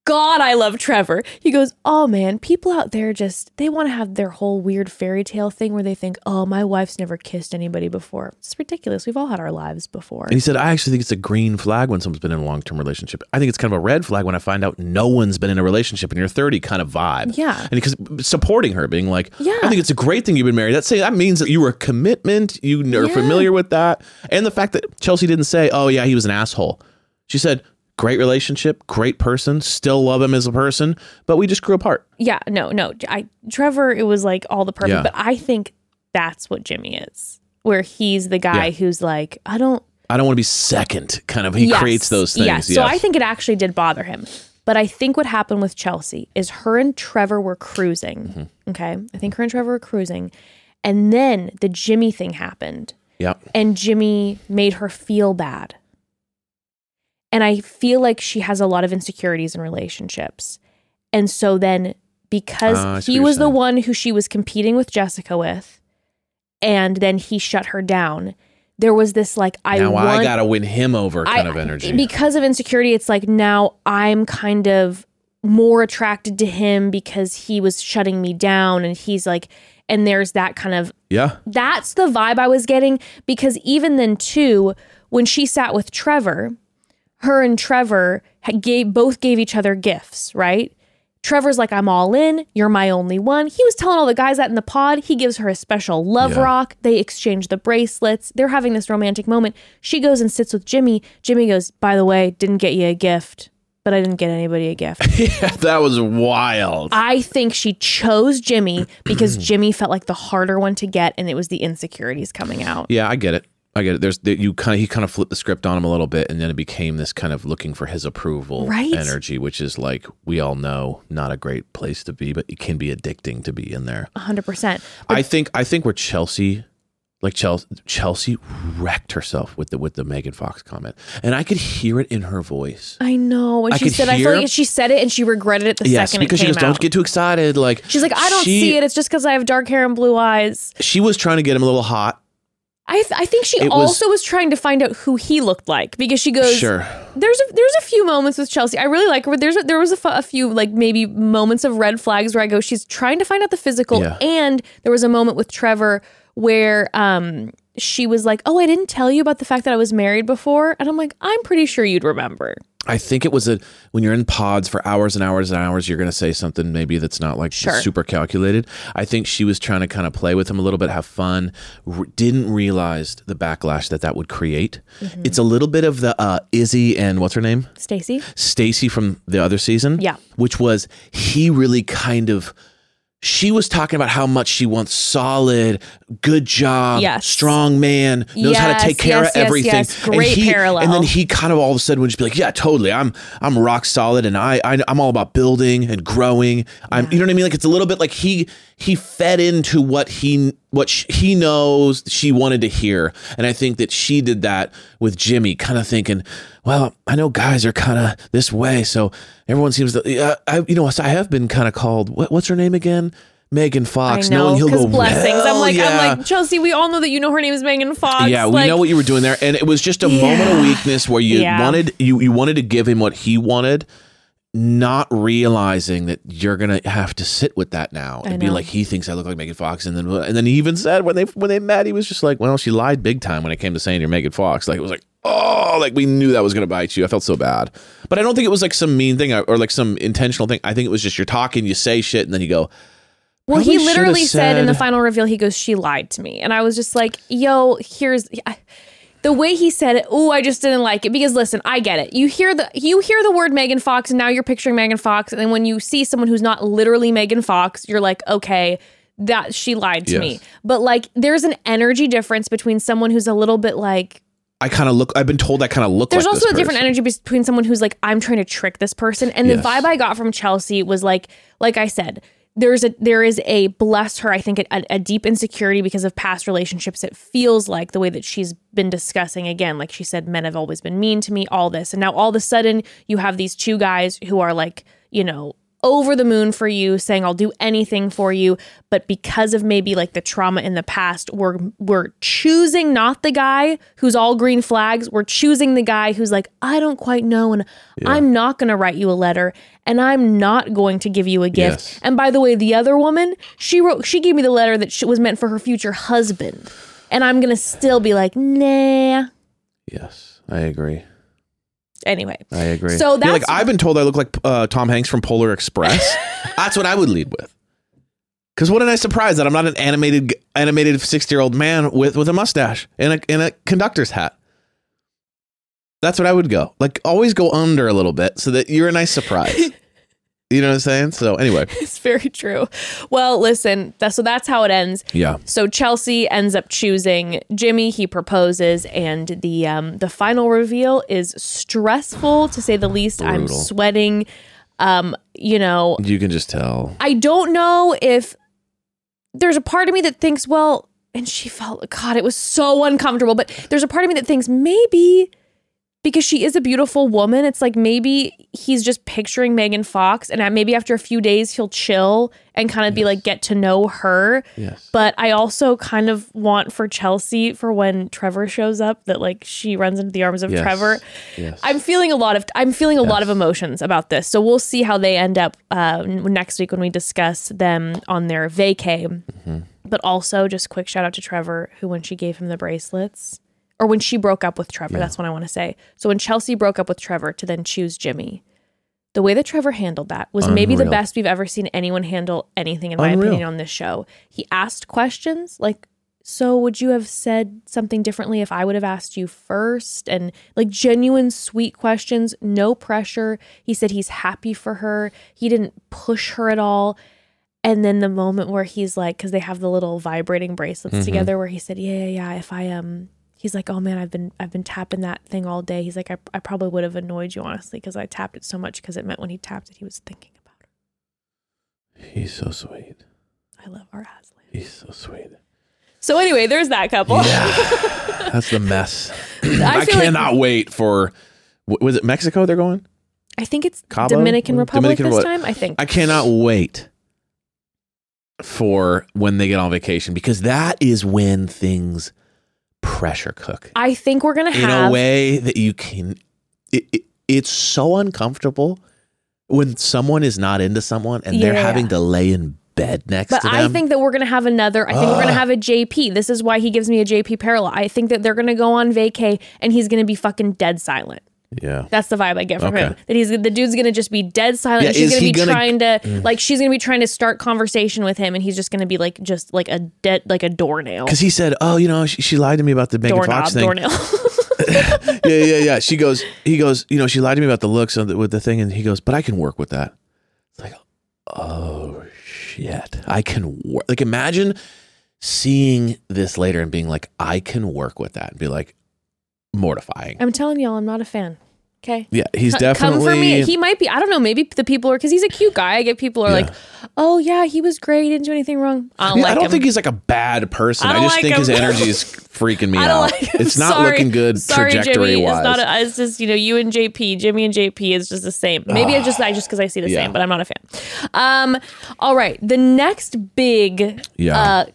God, I love Trevor." He goes, "Oh man, people out there just they want to have their whole weird fairy tale thing where they think, "Oh, my wife's never kissed anybody before." It's ridiculous. We've all had our lives before. And he said, I actually think it's a green flag when someone's been in a long term relationship. I think it's kind of a red flag when I find out no one's been in a relationship in your 30 kind of vibe. Yeah. And because supporting her, being like, Yeah. I think it's a great thing you've been married. That's saying that means that you were a commitment. You are Yeah. familiar with that. And the fact that Chelsea didn't say, oh, yeah, he was an asshole. She said, great relationship, great person, still love him as a person, but we just grew apart. Yeah, no, no. I Trevor, it was like all the perfect, Yeah. but I think that's what Jimmy is, where he's the guy Yeah. who's like, I don't, I don't want to be second. Kind of, he Yes. creates those things. Yes. So I think it actually did bother him. But I think what happened with Chelsea is her and Trevor were cruising. Mm-hmm. Okay. I think her and Trevor were cruising. And then the Jimmy thing happened. Yep. And Jimmy made her feel bad. And I feel like she has a lot of insecurities in relationships. And so then because ah, see he was the one who she was competing with Jessica with, and then he shut her down, there was this like, I now want I gotta win him over kind I- of energy. Because of insecurity, it's like now I'm kind of more attracted to him because he was shutting me down and he's like and there's that kind of yeah. that's the vibe I was getting because even then too when she sat with Trevor, her and Trevor gave both gave each other gifts, right? Trevor's like, I'm all in. You're my only one. He was telling all the guys that in the pod. He gives her a special love Yeah. rock. They exchange the bracelets. They're having this romantic moment. She goes and sits with Jimmy. Jimmy goes, By the way, didn't get you a gift, but I didn't get anybody a gift. Yeah, that was wild. I think she chose Jimmy because Jimmy felt like the harder one to get, and it was the insecurities coming out. Yeah, I get it. I get it. There's the, you kind of he kind of flipped the script on him a little bit, and then it became this kind of looking for his approval Right. energy, which is like we all know not a great place to be, but it can be addicting to be in there. 100%. I think I think where Chelsea, like Chelsea, Chelsea wrecked herself with the with the Megan Fox comment, and I could hear it in her voice. I know. When I she could said, I hear- feel like she said it and she regretted it the yes, second because it she came goes, out. "Don't get too excited." Like She's like, I don't she- see it. It's just because I have dark hair and blue eyes. She was trying to get him a little hot. I, th- I think she It also was trying to find out who he looked like because she goes, Sure. There's a, there's a few moments with Chelsea. I really like her. But there's a, there was a, few like maybe moments of red flags where I go, she's trying to find out the physical. Yeah. And there was a moment with Trevor where um she was like, oh, I didn't tell you about the fact that I was married before, and I'm like, I'm pretty sure you'd remember. I think it was a when you're in pods for hours and hours and hours, you're going to say something maybe that's not like Sure. super calculated. I think she was trying to kind of play with him a little bit, have fun. R- didn't realize the backlash that that would create. Mm-hmm. It's a little bit of the uh, Izzy and what's her name, Stacy. Stacy from the other season. Yeah. which was he really kind of. She was talking about how much she wants solid, good job, Yes. strong man, knows how to take care yes, of everything. yes. Great and he, parallel. And then he kind of all of a sudden would just be like, "Yeah, totally. I'm I'm rock solid, and I, I I'm all about building and growing. I'm you know what I mean. Like it's a little bit like he he fed into what he what sh- he knows she wanted to hear, and I think that she did that with Jimmy, kind of thinking, well, I know guys are kind of this way, so everyone seems to. Yeah, I you know I have been kind of called what, what's her name again? Megan Fox. I know, knowing he'll go blessings. I'm like, yeah." I'm like Chelsea. We all know that you know her name is Megan Fox. Yeah, we Like, know what you were doing there, and it was just a moment of weakness where you Yeah. wanted you you wanted to give him what he wanted, not realizing that you're gonna have to sit with that now and be like he thinks I look like Megan Fox, and then and then he even said when they when they met, he was just like, well, she lied big time when it came to saying you're Megan Fox. Like it was like. Oh, like we knew that was gonna bite you. I felt so bad, but I don't think it was like some mean thing or, or like some intentional thing. I think it was just you're talking, you say shit, and then you go, Well, he literally said, in the final reveal, he goes, "She lied to me," and I was just like, "Yo, here's." I- The way he said it, oh, I just didn't like it because listen, I get it. You hear the you hear the word Megan Fox, and now you're picturing Megan Fox, and then when you see someone who's not literally Megan Fox, you're like, okay, that she lied to Yes. me. But like, there's an energy difference between someone who's a little bit like I kind of look. I've been told I kind of look. there's like also a different energy between someone who's like i'm trying to trick this person and the vibe i got from chelsea was like like i said there's a there is a bless her i think a, a deep insecurity because of past relationships. It feels like the way that she's been discussing again like she said men have always been mean to me all this. And now all of a sudden you have these two guys who are like you know over the moon for you saying I'll do anything for you. But because of maybe like the trauma in the past we're we're choosing not the guy who's all green flags. We're choosing the guy who's like I don't quite know and I'm not going to write you a letter and I'm not going to give you a gift. Yes. and by the way the other woman she wrote she gave me the letter that was meant for her future husband. And I'm going to still be like nah. Yes, I agree. Anyway I agree. So You're like I've been told I look like uh, Tom Hanks from Polar Express. that's what I would lead with. Because what a nice surprise that I'm not an animated animated sixty year old man with with a mustache and a and a conductor's hat. That's what I would go. Like always go under a little bit so that you're a nice surprise. You know what I'm saying? So anyway, It's very true. Well, listen, that, so that's how it ends. yeah. So Chelsea ends up choosing Jimmy. He proposes, and the um, the final reveal is stressful to say the least. I'm sweating. Um, you know, You can just tell. I don't know if there's a part of me that thinks, well, and she felt, God, it was so uncomfortable. But there's a part of me that thinks maybe because she is a beautiful woman, it's like maybe he's just picturing Megan Fox, and maybe after a few days he'll chill and kind of be like get to know her. Yes. But I also kind of want for Chelsea for when Trevor shows up that like she runs into the arms of Yes. Trevor. Yes. I'm feeling a lot of I'm feeling a lot of emotions about this. So we'll see how they end up uh, next week when we discuss them on their vacay. Mm-hmm. But also, just quick shout out to Trevor, who when she gave him the bracelets, or when she broke up with Trevor, that's what I want to say. So when Chelsea broke up with Trevor to then choose Jimmy, the way that Trevor handled that was maybe the best we've ever seen anyone handle anything, in my Unreal. opinion, on this show. He asked questions like, so would you have said something differently if I would have asked you first? And like genuine, sweet questions, no pressure. He said he's happy for her. He didn't push her at all. And then the moment where he's like, because they have the little vibrating bracelets Mm-hmm. together, where he said, "Yeah, yeah, yeah. If I um," he's like, "Oh man, I've been I've been tapping that thing all day." He's like, "I, I probably would have annoyed you honestly because I tapped it so much because it meant when he tapped it, he was thinking about her." He's so sweet. I love our Aslan. He's so sweet. So anyway, there's that couple. Yeah. That's the mess. I I, feel like- cannot wait for. Was it Mexico they're going? I think it's Cabo? Dominican Republic Dominican this Republic. time. I think. I cannot wait for when they get on vacation because that is when things pressure cook I think we're gonna in have a way that you can. It, it, it's so uncomfortable when someone is not into someone and they're Yeah. having to lay in bed next But to them. But I think that we're gonna have another. I think we're gonna have a JP. This is why he gives me a JP parallel. I think that they're gonna go on vacay and he's gonna be fucking dead silent. Yeah. That's the vibe I get from Okay. him. That he's the dude's gonna just be dead silent. Yeah, she's gonna be gonna- trying to mm. like she's gonna be trying to start conversation with him, and he's just gonna be like just like a dead like a doornail. Because he said, "Oh, you know, she, she lied to me about the Megan Doorknob, Fox thing." doornail. yeah, yeah, yeah. She goes, he goes, you know, she lied to me about the looks of the, with the thing, and he goes, but I can work with that. It's like, oh shit, I can work. Like, imagine seeing this later and being like, I can work with that, and be like, mortifying. I'm telling y'all, I'm not a fan. Okay. Yeah, he's C- definitely. come for me. He might be. I don't know. Maybe the people are because he's a cute guy. I get people are Yeah. like, "Oh yeah, he was great. He didn't do anything wrong." I don't Yeah, like I don't him. think he's like a bad person. I I, just like think his energy is freaking me out. like him. It's not Sorry. looking good Sorry, trajectory Jimmy. wise. It's not. A, it's just you know you and JP, Jimmy and JP is just the same. Maybe I just I just because I see the Yeah. same, but I'm not a fan. Um. All right. The next big yeah. uh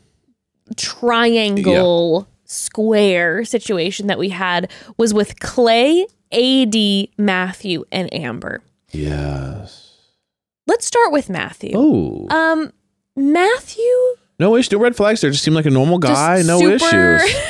triangle square situation that we had was with Clay, AD, Matthew, and Amber. yes. Let's start with Matthew. Oh. Um, Matthew. no issue. No red flags there. Just seemed like a normal guy. No super- issues.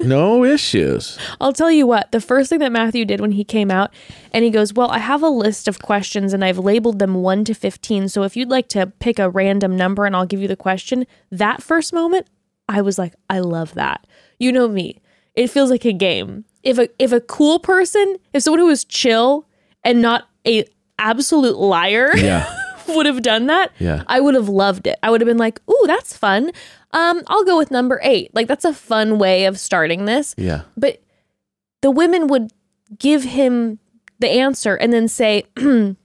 No issues. I'll tell you what, the first thing that Matthew did when he came out, and he goes, Well, I have a list of questions and I've labeled them 1 to 15. So if you'd like to pick a random number and I'll give you the question, that first moment, I was like, I love that. You know me. It feels like a game. If a if a cool person, if someone who was chill and not a absolute liar Yeah. would have done that, Yeah. I would have loved it. I would have been like, "Ooh, that's fun." Um, I'll go with number 8. Like that's a fun way of starting this Yeah. but the women would give him the answer and then say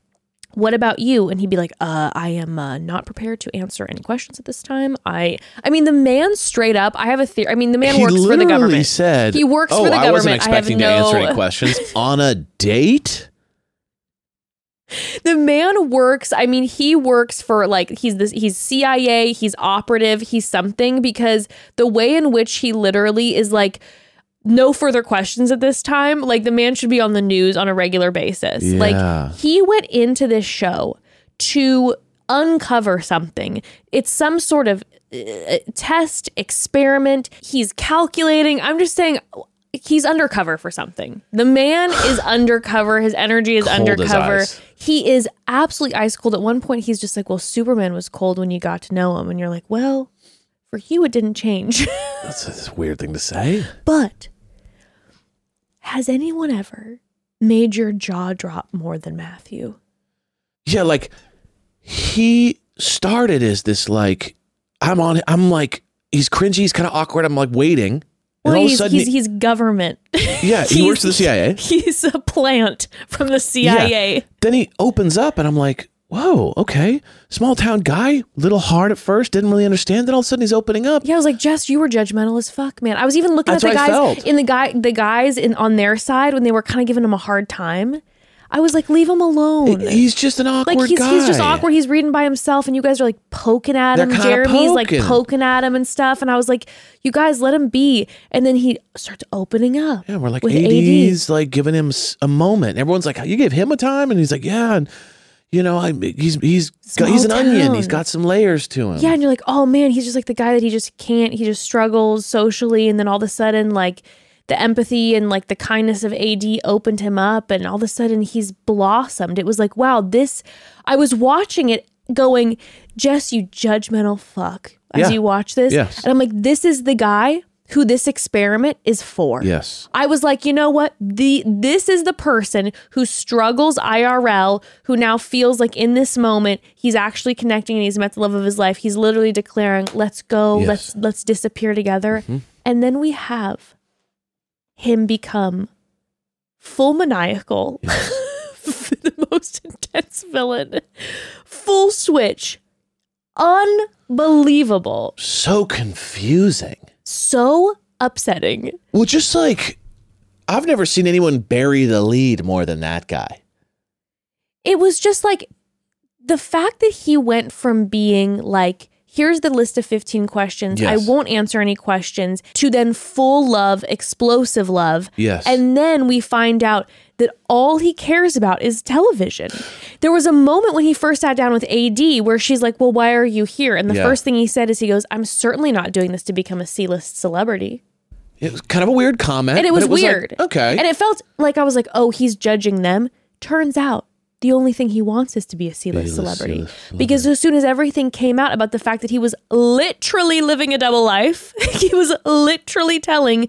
what about you and he'd be like uh i am uh, not prepared to answer any questions at this time i i mean the man straight up i have a theory i mean the man he works for the government said He works oh, for the government I wasn't government. I have expecting to answer any questions on a date. the man works i mean he works for like he's this he's cia he's operative he's something because the way in which he literally is like no further questions at this time like the man should be on the news on a regular basis Yeah. like he went into this show to uncover something it's some sort of uh, test experiment he's calculating i'm just saying he's undercover for something the man is undercover his energy is Cold undercover he is absolutely ice cold. At one point, he's just like, Well, Superman was cold when you got to know him. And you're like, Well, for you, it didn't change. That's a weird thing to say. but has anyone ever made your jaw drop more than Matthew? Yeah, like he started as this like I'm on I'm like he's cringy, he's kind of awkward. I'm like waiting. And Well, all of a he's, sudden he's, he's government. Yeah, he works for the CIA. He's a plant from the CIA. then he opens up and I'm like, whoa, okay. Small town guy, little hard at first, didn't really understand. Then all of a sudden he's opening up. Yeah, I was like, Jess, you were judgmental as fuck, man. I was even looking That's at the guys in the guy the guys in on their side when they were kind of giving him a hard time. I was like, leave him alone. He's just an awkward like he's guy. he's just awkward. He's reading by himself, and you guys are like poking at They're him. Jeramey's like poking. poking at him and stuff. And I was like, you guys let him be. And then he starts opening up. Yeah, we're like AD's like giving him a moment. Everyone's like, "You gave him a time," and he's like, "Yeah." And you know, I he's he's got, he's an Small onion. He's got some layers to him. Yeah, and you're like, oh man, he's just like the guy that he just can't. He just struggles socially, and then all of a sudden, like the empathy and like the kindness of AD opened him up, and all of a sudden he's blossomed. It was like, wow, this. I was watching it, going, Jess, you judgmental fuck, as Yeah. you watch this, Yes. and I'm like, this is the guy who this experiment is for. Yes. I was like, you know what? The this is the person who struggles IRL, who now feels like in this moment he's actually connecting and he's met the love of his life. He's literally declaring, "Let's go, Yes. let's let's disappear together." Mm-hmm. And then we have him become full maniacal, the most intense villain, full switch, unbelievable, So confusing. So upsetting. Well, just like I've never seen anyone bury the lead more than that guy. it was just like the fact that he went from being like here's the list of 15 questions i won't answer any questions to then full love explosive love Yes. and then we find out that all he cares about is television there was a moment when he first sat down with ad where she's like well why are you here and the Yeah. first thing he said is he goes i'm certainly not doing this to become a c-list celebrity It was kind of a weird comment. and it was, like, weird. okay. And it felt like I was like, oh, he's judging them. Turns out the only thing he wants is to be a C-list C-list, celebrity. C-list Because as soon as everything came out about the fact that he was literally living a double life, he was literally telling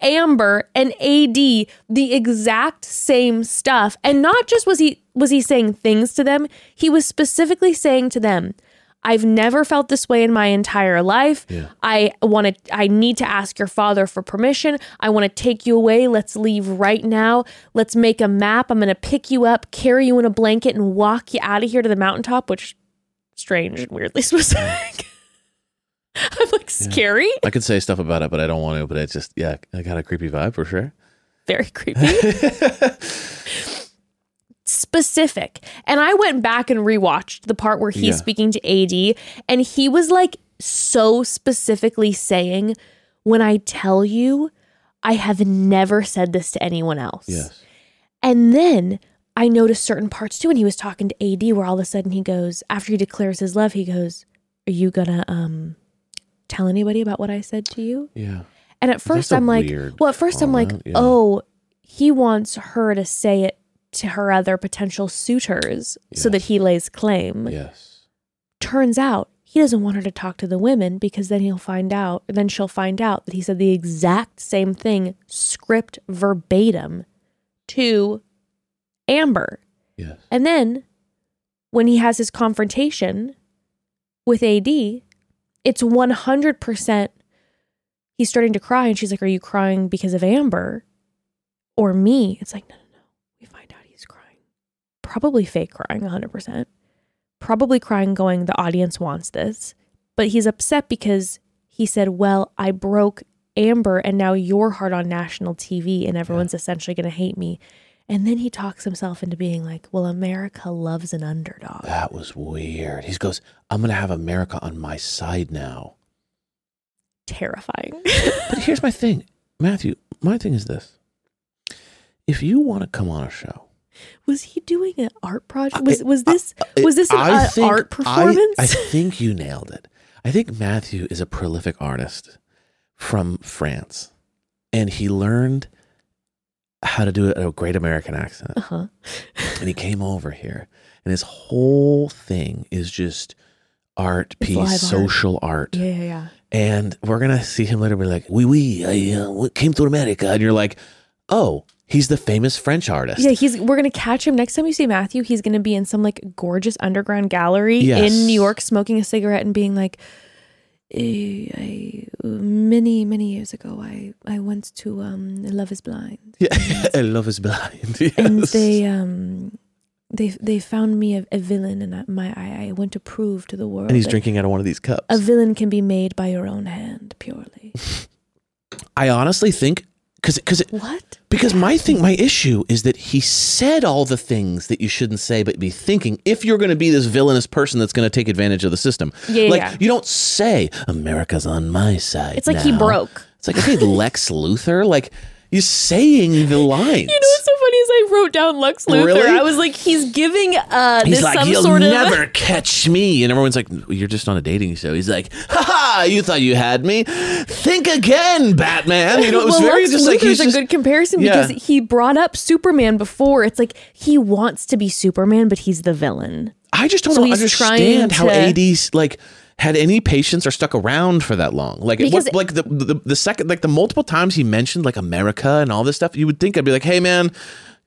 Amber and AD the exact same stuff. And not just was he was he saying things to them, he was specifically saying to them, I've never felt this way in my entire life. I want to I need to ask your father for permission. I want to take you away. Let's leave right now. Let's make a map. I'm going to pick you up, carry you in a blanket and walk you out of here to the mountaintop, which strange and weirdly specific. I'm like scary, I could say stuff about it, but I don't want to. But it's just, yeah, I got a creepy vibe for sure. very creepy. Specific. And I went back and rewatched the part where he's Yeah. speaking to AD and he was like so specifically saying, "When I tell you, I have never said this to anyone else." Yes. And then I noticed certain parts too. And he was talking to AD where all of a sudden he goes, after he declares his love, he goes, Are you gonna um tell anybody about what I said to you? Yeah. And at first I'm like, well, at first I'm like, yeah. oh, he wants her to say it to her other potential suitors so that he lays claim. Yes. Turns out he doesn't want her to talk to the women because then he'll find out, then she'll find out that he said the exact same thing, script verbatim, to Amber. Yes. And then when he has his confrontation with AD, it's 100% he's starting to cry. And she's like, Are you crying because of Amber or me? It's like, No, no, no. We find out he's crying. Probably fake crying, 100%. Probably crying, going, The audience wants this. But he's upset because he said, Well, I broke Amber and now you're hard on national TV and everyone's essentially going to hate me. And then he talks himself into being like, well, America loves an underdog. That was weird. He goes, I'm going to have America on my side now. Terrifying. But here's my thing, Matthew. My thing is this: if you want to come on a show, was he doing an art project? Was was this was this an I uh, think- art I- performance? I, think you nailed it. I think Matthew is a prolific artist from France, and he learned how to do it a great American accent. uh-huh. and he came over here, and his whole thing is just art It's piece, social art. Yeah, yeah, yeah. And we're gonna see him later. Be like, "Oui, oui, I uh, came to America," and you're like, "Oh, He's the famous French artist. Yeah, he's. We're gonna catch him next time you see Matthew. He's gonna be in some like gorgeous underground gallery Yes. in New York, smoking a cigarette and being like, "Eh, I, many many years ago, I I went to um Love Is Blind, Yeah. Love is blind. and they um they they found me a, a villain, and I, my I, I went to prove to the world and he's drinking out of one of these cups. a villain can be made by your own hand purely. I honestly think because because what? because my thing my issue is that he said all the things that you shouldn't say but be thinking if you're going to be this villainous person that's going to take advantage of the system. Yeah, like yeah. you don't say America's on my side. It's like he broke. It's like okay, Lex Luthor. Like you're saying the lines. You know what's so funny is I wrote down Lex Luthor. Really? I was like, he's giving uh He's this like, some you'll sort of never catch me. And everyone's like, you're just on a dating show. He's like, ha ha, you thought you had me? Think again, Batman. You know, it was well, very Lex just like, Luthor's he's a just, good comparison Yeah. because he brought up Superman before. It's like he wants to be Superman, but he's the villain. I just don't so understand how trying AD's like had any patience or stuck around for that long. Like, what, like the, the the second, like the multiple times he mentioned like America and all this stuff, you would think I'd be like, hey man,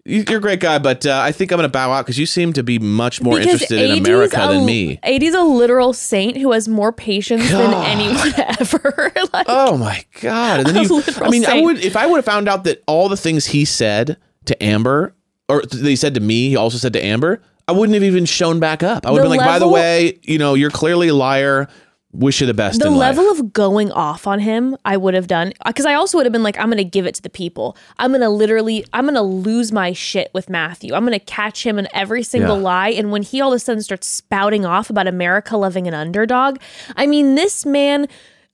you're a great guy, but uh, I think I'm gonna bow out because you seem to be much more interested in America a, than me. AD's a literal saint who has more patience than anyone ever. like, Oh my god! And then you, I mean, I would if I would have found out that all the things he said to Amber, or that he said to me, he also said to Amber, I wouldn't have even shown back up. I would have been like, by the way, you know, you're clearly a liar. Wish you the best. the level life. of going off on him i would have done because i also would have been like i'm gonna give it to the people i'm gonna literally i'm gonna lose my shit with matthew i'm gonna catch him in every single Yeah. lie and when he all of a sudden starts spouting off about america loving an underdog i mean this man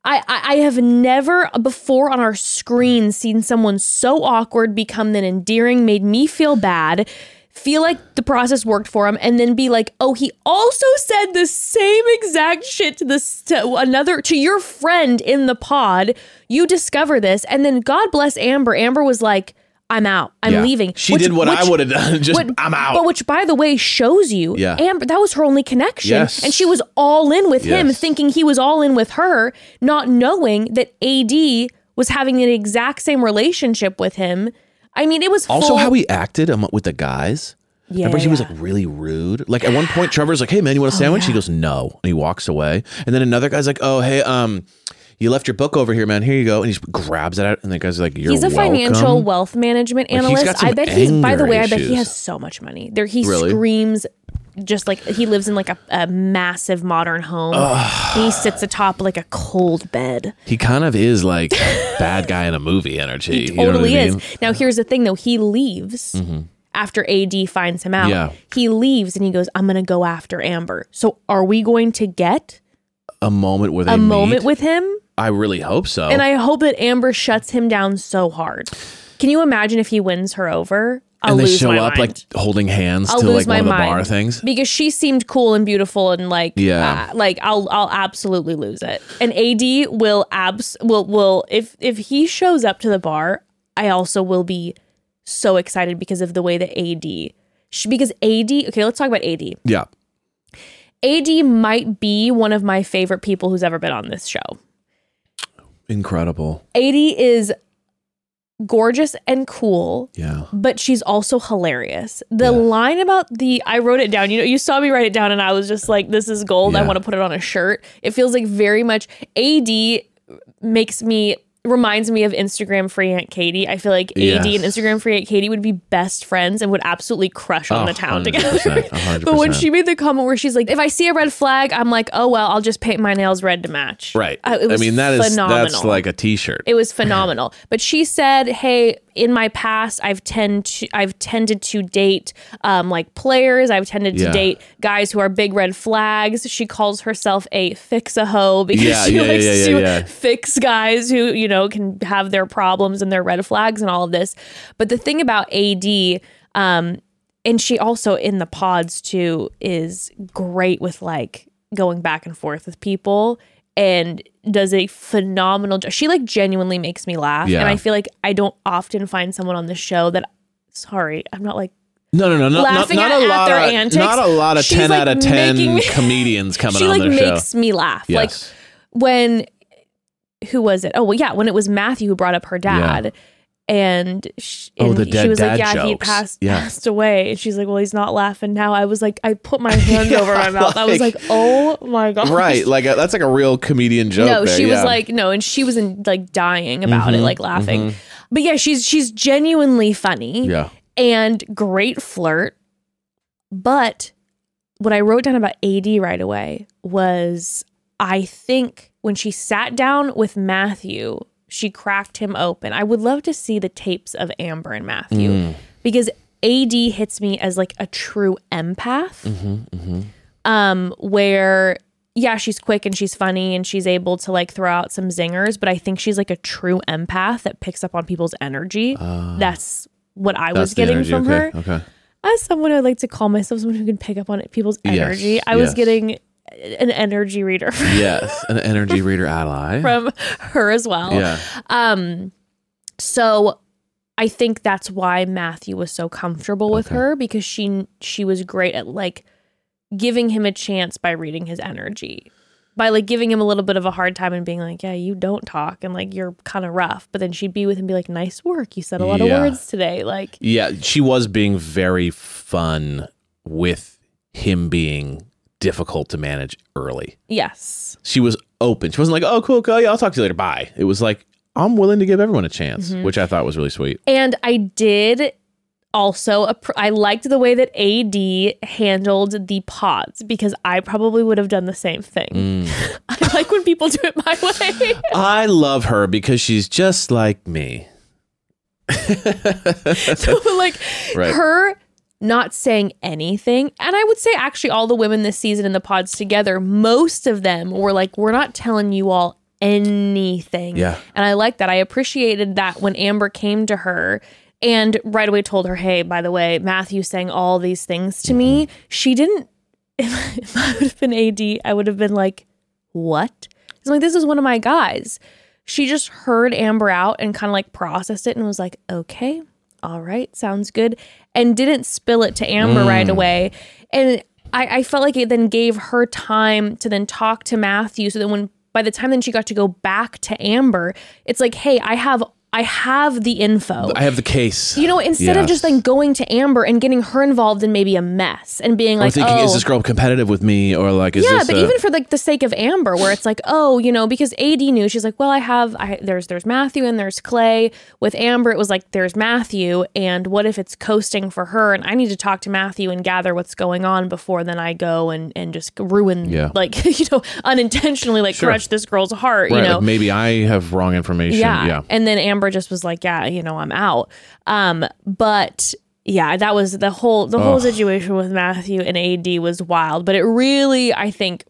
I, I I have never before on our screen seen someone so awkward become then endearing, made me feel bad, feel like the process worked for him, and then be like, oh, he also said the same exact shit to this to another to your friend in the pod. You discover this, and then God bless Amber. Amber was like, I'm out. I'm Yeah. leaving. She Which- did what I would have done. Just what- I'm out. But which, by the way, shows you, Yeah. Amber, that was her only connection. Yes. And she was all in with him, thinking he was all in with her, not knowing that AD was having an exact same relationship with him. I mean, it was also, full- how he acted um, with the guys. Yeah, Remember, he was like really rude. Like at one point, Trevor's like, "Hey man, you want a sandwich?" He goes, "No," and he walks away. And then another guy's like, "Oh hey, um, you left your book over here, man. Here you go." And he grabs it out, and the guy's like, "You're He's a welcome." financial wealth management Like, analyst. some I bet he's. By the way, I bet he has so much money. There, he Really? screams. Just like he lives in like a, a massive modern home, he sits atop like a cold bed. He kind of is like bad guy in a movie energy. He you know what I totally mean? is. Now, here's the thing though. He leaves mm-hmm. after AD finds him out. Yeah. He leaves and he goes, I'm going to go after Amber. So, are we going to get A moment where they a moment meet? with him? I really hope so. And I hope that Amber shuts him down so hard. Can you imagine if he wins her over? I'll and they lose show up mind. like holding hands I'll to like one of the bar things. because she seemed cool and beautiful and like Yeah. uh, like I'll I'll absolutely lose it. And AD will abs will will if if he shows up to the bar, I also will be so excited because of the way that AD because AD okay, let's talk about AD. Yeah. AD might be one of my favorite people who's ever been on this show. Incredible. AD is gorgeous and cool. Yeah. but she's also hilarious. The Yeah. line about the I wrote it down. You know, you saw me write it down and I was just like this is gold. I want to put it on a shirt. It feels like very much AD makes me reminds me of Instagram free Aunt Katie. I feel like AD Yes. and Instagram free Aunt Katie would be best friends and would absolutely crush on Oh, the town 100%, together. 100%. but when she made the comment where she's like, if I see a red flag, I'm like, oh well, I'll just paint my nails red to match. Right. Uh, was I mean, that is phenomenal. that's like a t-shirt. It was phenomenal. But she said, "Hey, in my past, I've tend to, I've tended to date um, like players. I've tended to Yeah. date guys who are big red flags." She calls herself a fix a hoe because Yeah, she yeah, likes to fix guys who you know can have their problems and their red flags and all of this. But the thing about AD. Um, and she also in the pods too is great with like going back and forth with people and does a phenomenal job. She like genuinely makes me laugh. Yeah. And I feel like I don't often find someone on the show that sorry, I'm not like No, no, no, no, not, laughing not at- a at lot their of antics. not a lot of She's, ten like, out of ten me- comedians coming she on like their makes me laugh. Yes. Like when who was it? Oh well, yeah, when it was Matthew who brought up her dad. And, sh- Oh, and she was like, "Yeah, he passed Yeah. passed away." And she's like, "Well, he's not laughing now." I was like, I put my hand Yeah, over my mouth. I was like- like, "Oh my god!" right. Like a, that's like a real comedian joke. no, there, she was yeah. Mm-hmm, like, no, and she was in like dying about it, like laughing. But yeah, she's she's genuinely funny yeah. and great flirt. But what I wrote down about AD right away was I think when she sat down with Matthew, she cracked him open. I would love to see the tapes of Amber and Matthew Mm. because AD hits me as like a true empath. Mm-hmm, Um, where yeah, she's quick and she's funny and she's able to like throw out some zingers, but I think she's like a true empath that picks up on people's energy. That's what I was. That's the getting energy. from okay. her. Okay. As someone I'd like to call myself someone who can pick up on people's Yes, energy, I was getting an energy reader Yes. An energy reader ally. from her as well. yeah. Um, so I think that's why Matthew was so comfortable with Okay. her because she she was great at like giving him a chance by reading his energy. By like giving him a little bit of a hard time and being like, Yeah, you don't talk and like you're kind of rough. But then she'd be with him and be like, Nice work. You said a lot Yeah. of words today. Like Yeah. She was being very fun with him being difficult to manage early. yes. She was open. She wasn't like, oh, cool, cool. Yeah, I'll talk to you later. Bye. It was like, I'm willing to give everyone a chance, Mm-hmm. which I thought was really sweet. And I did also I liked the way that AD handled the pods because I probably would have done the same thing. Mm. I like when people do it my way. I love her because she's just like me. so like Right. her not saying anything. And i would say actually all the women this season in the pods together most of them were like we're not telling you all anything. Yeah. and i like that. I appreciated that when amber came to her and right away told her hey by the way Matthew saying all these things to me. Mm-hmm. She didn't if, if i would have been ad i would have been like what? I'm like this is one of my guys. She just heard Amber out and kind of like processed it and was like, okay, all right, sounds good. And didn't spill it to Amber right mm. away. And I, I felt like it then gave her time to then talk to Matthew. So that when by the time then she got to go back to Amber, it's like, hey, I have I have the info. I have the case. you know, instead of just like going to Amber and getting her involved in maybe a mess and being like, Or thinking, oh, is this girl competitive with me? Or like, is yeah, but a- even for like the sake of Amber, where it's like, oh, you know, because AD knew she's like, well, I have, I there's there's Matthew and there's Clay. With Amber, it was like there's Matthew, and what if it's coasting for her? And I need to talk to Matthew and gather what's going on before then I go and and just ruin, Yeah. like you know, unintentionally like Sure. crush this girl's heart, right, you know. like maybe I have wrong information. yeah. Yeah. And then Amber just was like, yeah, you know, I'm out. Um, but yeah, that was the whole the whole Ugh. situation with Matthew and AD was wild, but it really I think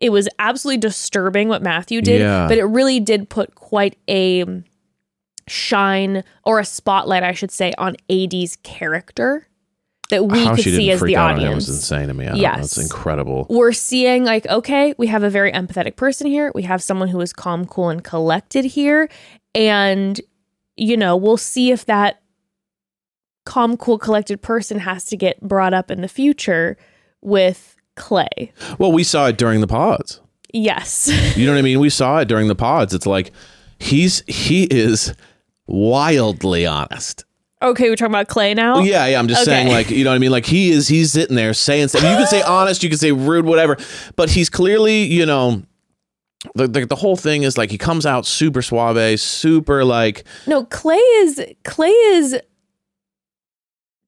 it was absolutely disturbing what Matthew did, Yeah. but it really did put quite a shine or a spotlight, I should say, on AD's character that we How could see as the out on him audience was insane to me. I don't know. Yes. It's incredible. we're seeing like okay we have a very empathetic person here we have someone who is calm cool and collected here and you know we'll see if that calm cool collected person has to get brought up in the future with clay Well, we saw it during the pods. yes You know what I mean? We saw it during the pods. It's like he's he is wildly honest. okay we're talking about clay now Yeah, yeah. I'm just Okay. saying, like, you know what I mean? Like, he is, he's sitting there saying stuff. You can say honest, you can say rude, whatever, but he's clearly, you know, the, the, the whole thing is like he comes out super suave, super like, no clay is clay is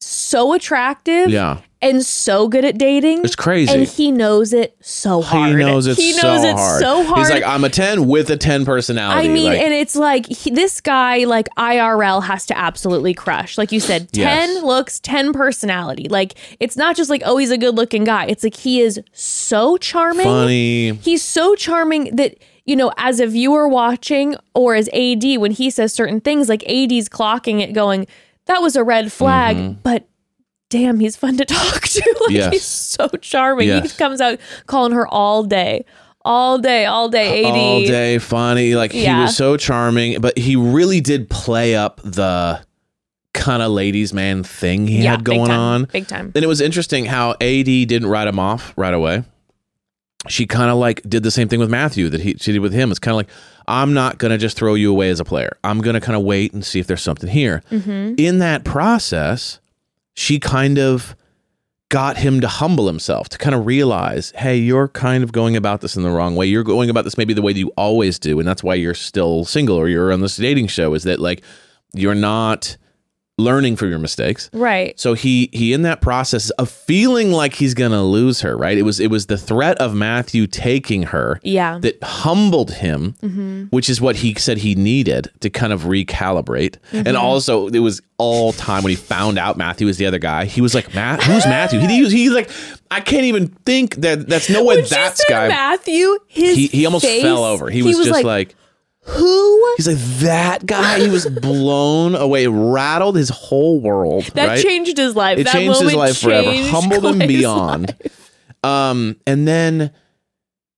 so attractive yeah, and so good at dating it's crazy. and he knows it so hard he knows it he so it hard. so hard He's like, I'm a 10 with a 10 personality. I mean, like, and it's like he, this guy, like IRL, has to absolutely crush. Like you said, 10 Yes. looks, 10 personality. Like it's not just like, oh, he's a good looking guy. It's like he is so charming. funny. He's so charming that, you know, as a viewer watching or as AD, when he says certain things, like AD's clocking it going, that was a red flag, mm-hmm. but damn, he's fun to talk to. like Mm-hmm. Yes. he's so charming. Yes. He comes out calling her all day. All day, all day, AD. all day funny like he was so charming but he really did play up the kind of ladies man thing he had going time, on Big time. and it was interesting how ad didn't write him off right away she kind of like did the same thing with Matthew that he she did with him. It's kind of like I'm not gonna just throw you away as a player. I'm gonna kind of wait and see if there's something here. In that process, she kind of got him to humble himself to kind of realize, hey, you're kind of going about this in the wrong way. You're going about this maybe the way that you always do, and that's why you're still single or you're on this dating show. Is that like you're not learning from your mistakes? Right. So he he in that process of feeling like he's gonna lose her, right? It was it was the threat of Matthew taking her Yeah. that humbled him, mm-hmm. which is what he said he needed to kind of recalibrate. And mm-hmm. also, it was all time when he found out Matthew was the other guy. He was like, "Matt, who's Matthew?" He, he was he's like, "I can't even think that that's no way When she that's guy." Matthew, his he he almost face, fell over. He was, just like, who? he's like that guy. He was blown away, rattled his whole world. That right? changed his life. It that changed his life forever, humbled him beyond. life. Um, and then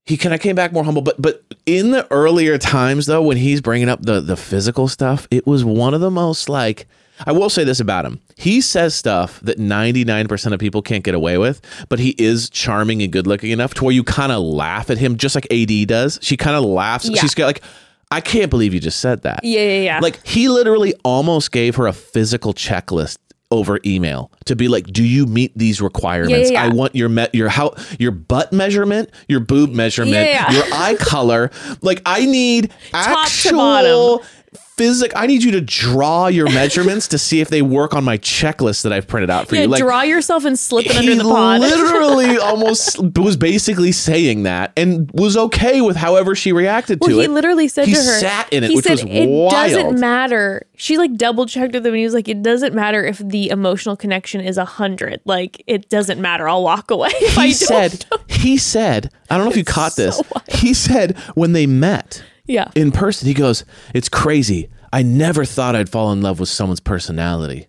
he kind of came back more humble. But but in the earlier times though, when he's bringing up the the physical stuff, it was one of the most like. I will say this about him. He says stuff that 99% of people can't get away with, but he is charming and good looking enough to where you kind of laugh at him, just like AD does. She kind of laughs. Yeah. She's got like, I can't believe you just said that. Yeah, yeah, yeah. Like he literally almost gave her a physical checklist over email to be like, "Do you meet these requirements? Yeah, yeah, yeah. I want your me- your how your butt measurement, your boob measurement, your eye color. Like I need Top to actual bottom. Physic. I need you to draw your measurements to see if they work on my checklist that I've printed out for yeah, you. Like draw yourself and slip it he under the pod. literally almost was basically saying that and was okay with however she reacted well, to he it. literally said he to her, sat in it, he which said, was it wild. doesn't matter. She like double checked with him and he was like, it doesn't matter if the emotional connection is a hundred. Like it doesn't matter. I'll walk away. He said he said i don't know if you caught this wild. he said when they met Yeah. in person he goes it's crazy i never thought i'd fall in love with someone's personality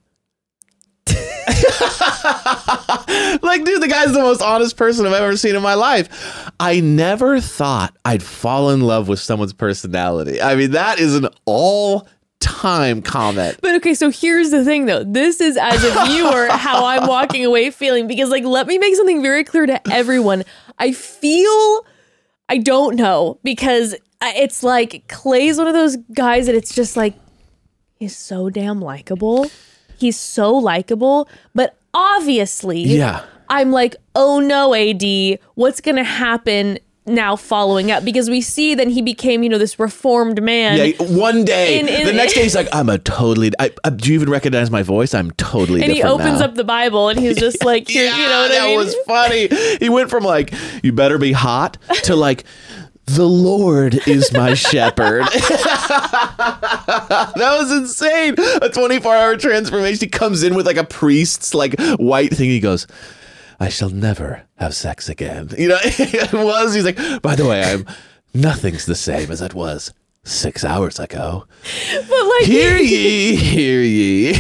like dude the guy's the most honest person i've ever seen in my life i never thought i'd fall in love with someone's personality i mean that is an all time comment But okay, so here's the thing though. This is as a viewer how I'm walking away feeling because like let me make something very clear to everyone. I feel I don't know because it's like Clay's one of those guys that it's just like he's so damn likable. He's so likable, but obviously yeah I'm like, "Oh no, AD, what's going to happen?" Now following up because we see then he became you know this reformed man yeah, one day. In- in- the next day, he's like, "I'm a totally. I, I, do you even recognize my voice? I'm totally." and he opens now." up the Bible and he's just like, yeah, you know what that I mean? was funny. He went from like, "You better be hot" to like, "The Lord is my shepherd." that was insane. A 24 hour transformation. He comes in with like a priest's like white thing. He goes. I shall never have sex again. You know, it was. He's like, by the way, I'm nothing's the same as it was six hours ago. but like, Hear ye, hear ye.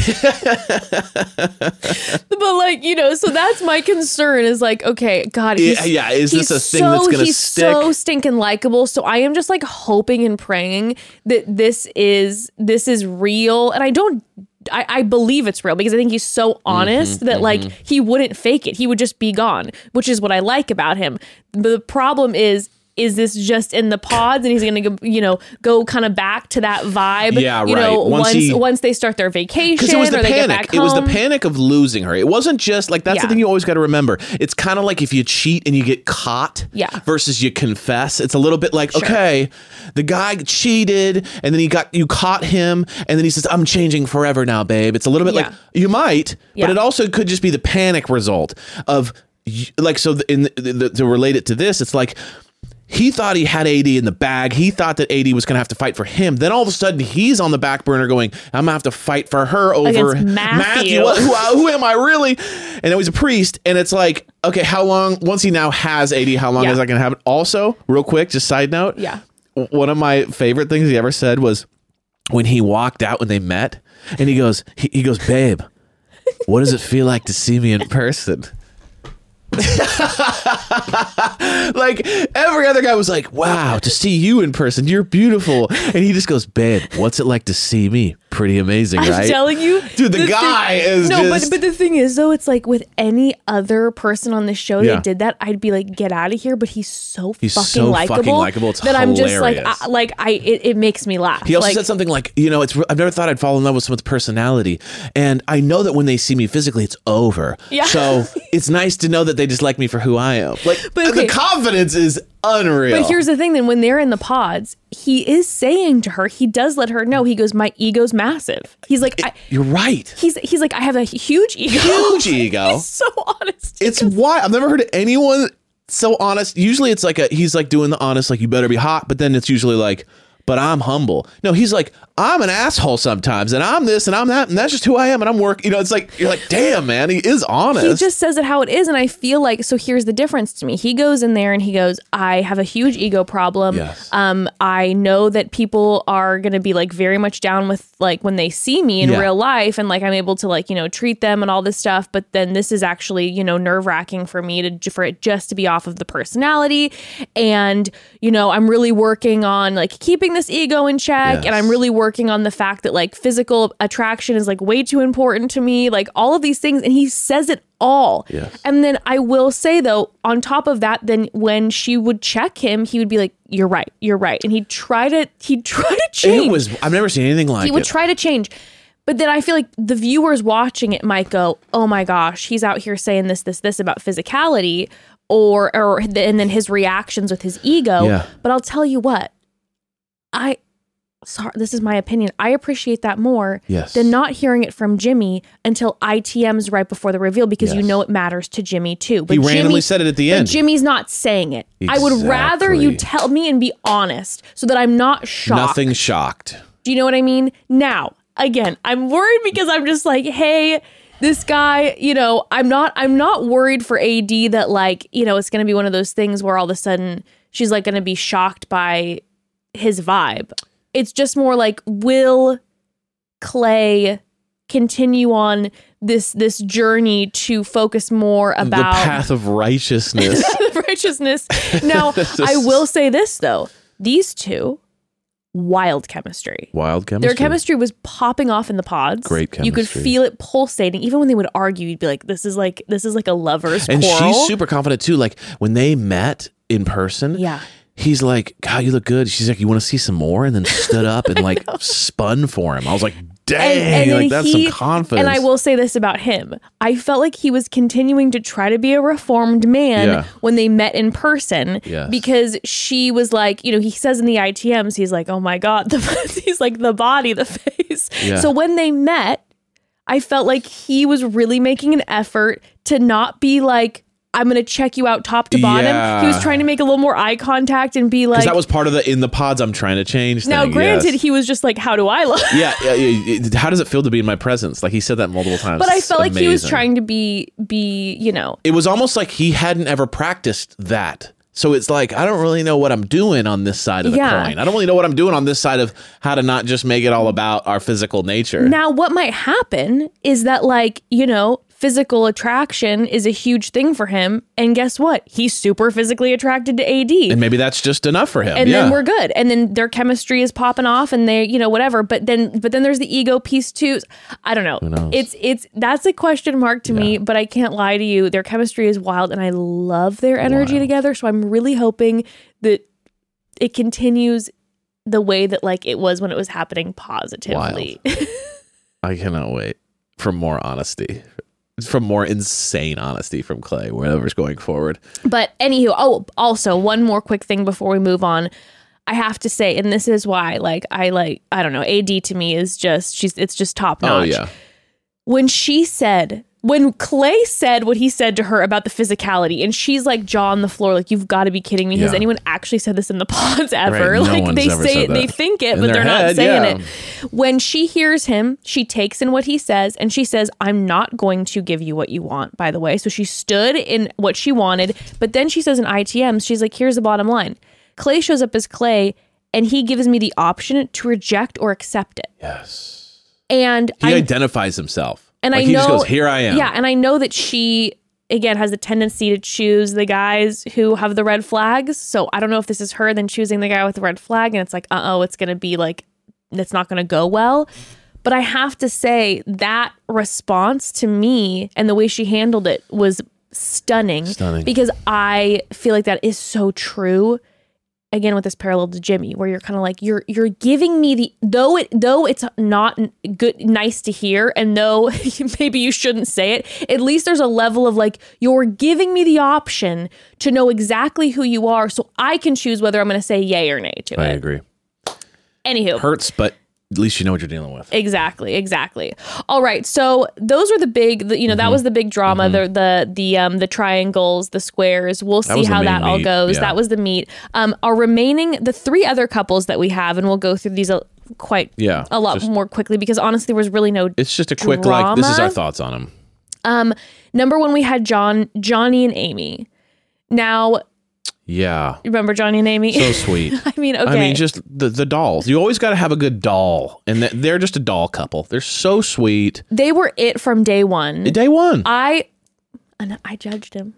but like, you know, so that's my concern is like, okay, God, Yeah, he's, yeah, is this a thing that's so- gonna he's stick? so stinking likable. So I am just like hoping and praying that this is this is real, and I don't. I, I believe it's real because I think he's so Mm-hmm, honest that like he wouldn't fake it. He would just be gone, which is what I like about him. But the problem is is this just in the pods and he's gonna go, you know go kind of back to that vibe Yeah, you right. know Once once he- once they start their vacation Because it was the or they get panic. It was the panic of losing her. It wasn't just like that's the thing you always got to remember. It's kind of like if you cheat and you get caught, Yeah. versus you confess. It's a little bit like Sure. okay, the guy cheated and then he got you caught him and then he says I'm changing forever now, babe. It's a little bit Yeah. like you might, Yeah. but it also could just be the panic result of like so in the, the, to relate it to this, it's like. He thought he had AD in the bag. He thought that AD was going to have to fight for him. Then all of a sudden, he's on the back burner going, I'm going to have to fight for her over Against Matthew. What- who, who am I really? And then he's a priest. And it's like, okay, how long, once he now has AD, how long Yeah. is that going to happen? Also, real quick, just side note. Yeah. w- One of my favorite things he ever said was when he walked out when they met and he goes, he, he goes, babe, what does it feel like to see me in person? like every other guy was like, "Wow, to see you in person, you're beautiful," and he just goes, "Babe, what's it like to see me Pretty amazing, I'm right? telling you, Dude, the thing- guy is no, just- but but the thing is though, it's like with any other person on the show Yeah. that did that, I'd be like, get out of here. But he's so He's fucking so likable likable, it's that I'm just like. I, like I, it, it makes me laugh. He also like, said something like, you know, it's I've never thought I'd fall in love with someone's personality, and I know that when they see me physically, it's over. Yeah. So it's nice to know that they just like me for who I am. Like But okay. the confidence is unreal. But here's the thing: then when they're in the pods, he is saying to her, he does let her know. He goes, "My ego's massive." He's like, I, you're right. he's he's like, I have a huge ego. Huge ego. He's so honest. It's why I've never heard anyone so honest. Usually it's like a he's like doing the honest, like you better be hot, but then it's usually like, but I'm humble. No, he's like, I'm an asshole sometimes, and I'm this and I'm that, and that's just who I am, and I'm work. You know, it's like you're like, damn, man, he is honest. he just says it how it is and i feel like so here's the difference to me he goes in there and he goes i have a huge ego problem Yes. um i know that people are going to be like very much down with like when they see me in Yeah. real life and like i'm able to like you know treat them and all this stuff but then this is actually you know nerve wracking for me to for it just to be off of the personality and you know i'm really working on like keeping this ego in check and i'm really working on the fact that like physical attraction is like way too important to me like all of these things and he says it all Yes. and then i will say though on top of that then when she would check him he would be like you're right you're right and he'd try to he'd try to change it was. I've never seen anything like that. he would it. try to change but then i feel like the viewers watching it might go oh my gosh he's out here saying this this this about physicality or or and then his reactions with his ego Yeah. but i'll tell you what i sorry this is my opinion i appreciate that more Yes. than not hearing it from jimmy until itms right before the reveal because you know it matters to jimmy too but he randomly Jimmy- said it at the but end. Jimmy's not saying it. I would rather you tell me and be honest so that I'm not shocked. Nothing shocked. Do you know what I mean? Now, again, I'm worried because I'm just like, hey, this guy, you know, I'm not I'm not worried for AD that like, you know, it's going to be one of those things where all of a sudden she's like going to be shocked by his vibe. It's just more like will Clay continue on this this journey to focus more about the path of righteousness. righteousness. Now, I will say this though. These two wild chemistry. Wild chemistry. Their chemistry was popping off in the pods. Great chemistry. You could feel it pulsating. Even when they would argue, you'd be like, "This is like this is like a lovers and quarrel." she's super confident too. Like when they met in person, Yeah. He's like, God, you look good. She's like, you want to see some more? And then stood up and like spun for him. I was like, dang, like that's some confidence. And I will say this about him. I felt like he was continuing to try to be a reformed man Yeah. when they met in person Yes. because she was like, you know, he says in the ITMs, he's like, oh my God, the, he's like the body, the face. Yeah. So when they met, I felt like he was really making an effort to not be like, I'm going to check you out top to bottom. Yeah. He was trying to make a little more eye contact and be like, that was part of the in the pods I'm trying to change. now, thing, granted, yes. he was just like, how do I look? yeah, yeah, yeah. How does it feel to be in my presence? Like he said that multiple times. But I It's felt like he was trying to be be, you know, It was almost like he hadn't ever practiced that. So it's like I don't really know what I'm doing on this side of the Yeah. coin. I don't really know what I'm doing on this side of how to not just make it all about our physical nature. Now, what might happen is that, like, you know, physical attraction is a huge thing for him. And guess what? He's super physically attracted to AD. and maybe that's just enough for him. and yeah. then we're good. And then their chemistry is popping off and they, you know, whatever. But then but then there's the ego piece too. I don't know. It's it's that's a question mark to me, but I can't lie to you. Their chemistry is wild and I love their energy Wild. together. So I'm really hoping that it continues the way that like it was when it was happening positively. I cannot wait for more honesty. From more insane honesty from Clay, wherever's going forward. But anywho, oh, also one more quick thing before we move on. I have to say, and this is why, like, I like, I don't know, AD to me is just, she's, it's just top oh, notch. Oh yeah. When she said, when Clay said what he said to her about the physicality, and she's like jaw on the floor, like, you've got to be kidding me. Has anyone actually said this in the pods ever? Right, no like, they say it, they think it, In but they're not saying yeah. it. When she hears him, she takes in what he says and she says, I'm not going to give you what you want, by the way. So she stood in what she wanted, but then she says in ITMs, she's like, here's the bottom line. Clay shows up as Clay and he gives me the option to reject or accept it. Yes. And He I identifies himself. And like I he know just goes, Here I am. Yeah, and I know that she again has a tendency to choose the guys who have the red flags. So I don't know if this is her then choosing the guy with the red flag and it's like, uh oh, it's gonna be like it's not gonna go well. But I have to say that response to me and the way she handled it was stunning. Stunning. Because I feel like that is so true. Again, with this parallel to Jimmy, where you're kind of like you're you're giving me the though it though it's not good nice to hear, and though maybe you shouldn't say it. At least there's a level of like you're giving me the option to know exactly who you are, so I can choose whether I'm going to say yay or nay to I it. I agree. Anywho, Hurts, but at least you know what you're dealing with. Exactly, exactly. All right, so those are the big, the, you know, Mm-hmm. that was the big drama. The the the um the triangles, the squares. We'll see the how that all goes. yeah. That was the meat. Um, our remaining the three other couples that we have, and we'll go through these quite Yeah, a lot just- more quickly because honestly, there was really no. It's just a quick like. This is our thoughts on him. Um, number one, we had John, Johnny, and Amy. Now, Yeah, You remember Johnny and Amy? so sweet. I mean, okay. I mean, just the the dolls. You always got to have a good doll, and th- they're just a doll couple. They're so sweet. they were it from day one. Day one, I, and I judged him.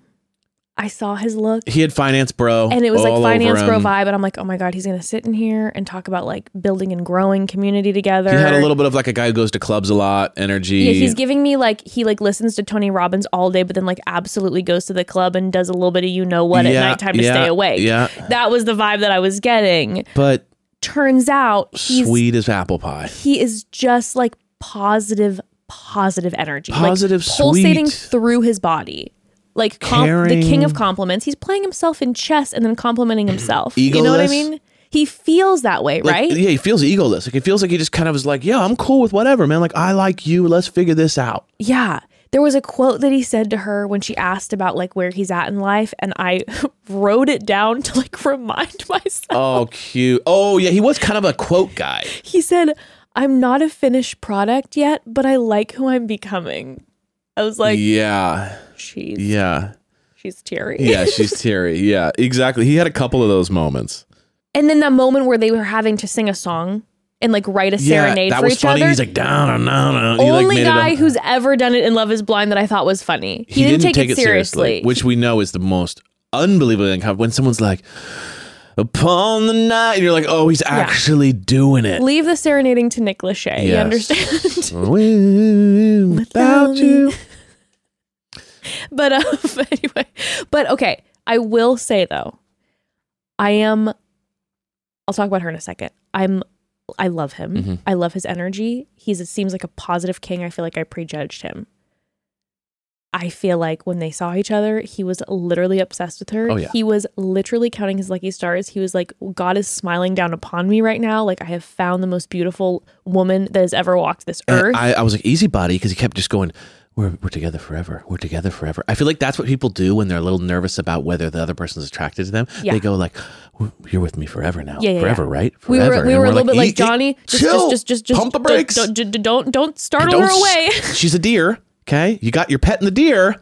I saw his look. he had finance bro, and it was like finance bro vibe and i'm like oh my god he's gonna sit in here and talk about like building and growing community together He had a little bit of like a guy who goes to clubs a lot energy. yeah, he's giving me like he like listens to Tony Robbins all day, but then like absolutely goes to the club and does a little bit of you know what at nighttime to yeah, stay awake. yeah. that was the vibe that I was getting. but Turns out he's sweet as apple pie. he is just like positive, positive energy, Positive, like, pulsating through his body. Like com- the king of compliments. He's playing himself in chess and then complimenting himself. You know what I Egoless. mean? He feels that way, Like, right? Yeah, he feels egoless. Like it feels like he just kind of is like, yeah, I'm cool with whatever, man. Like I like you. Let's figure this out. Yeah. There was a quote that he said to her when she asked about like where he's at in life, and I wrote it down to like remind myself. Oh, cute. Oh, yeah, he was kind of a quote guy. He said, I'm not a finished product yet, but I like who I'm becoming. I was like, yeah, she's yeah, she's teary. yeah. She's teary. Yeah, exactly. He had a couple of those moments. And then that moment where they were having to sing a song and like write a Yeah, serenade that for was each funny. other. He's like down, down, down. He like Only guy who's ever done it in Love Is Blind that I thought was funny. He, didn't, take, it seriously. which we know is the most unbelievably uncomfortable. When someone's like, "Upon the night," and you're like, "Oh, he's actually doing it." Leave the serenading to Nick Lachey. You understand? Without you. but um, anyway, but okay. I will say though, I am. I'll talk about her in a second. I'm. I love him. Mm-hmm. I love his energy. He's. It seems like a positive king. I feel like I prejudged him. I feel like when they saw each other, he was literally obsessed with her. Oh, yeah. He was literally counting his lucky stars. He was like, God is smiling down upon me right now. Like, I have found the most beautiful woman that has ever walked this earth. I, I was like, easy body, because he kept just going, we're, we're together forever. We're together forever. I feel like that's what people do when they're a little nervous about whether the other person's attracted to them. Yeah. They go like, you're with me forever now. Yeah, yeah, forever, yeah. right? we Forever. were we were a little bit like "E- e- Johnny, just chill. just just just pump the don't- brakes. Don't don't don't, don't startle Don't her away. She's a deer. Okay, you got your pet in the deer.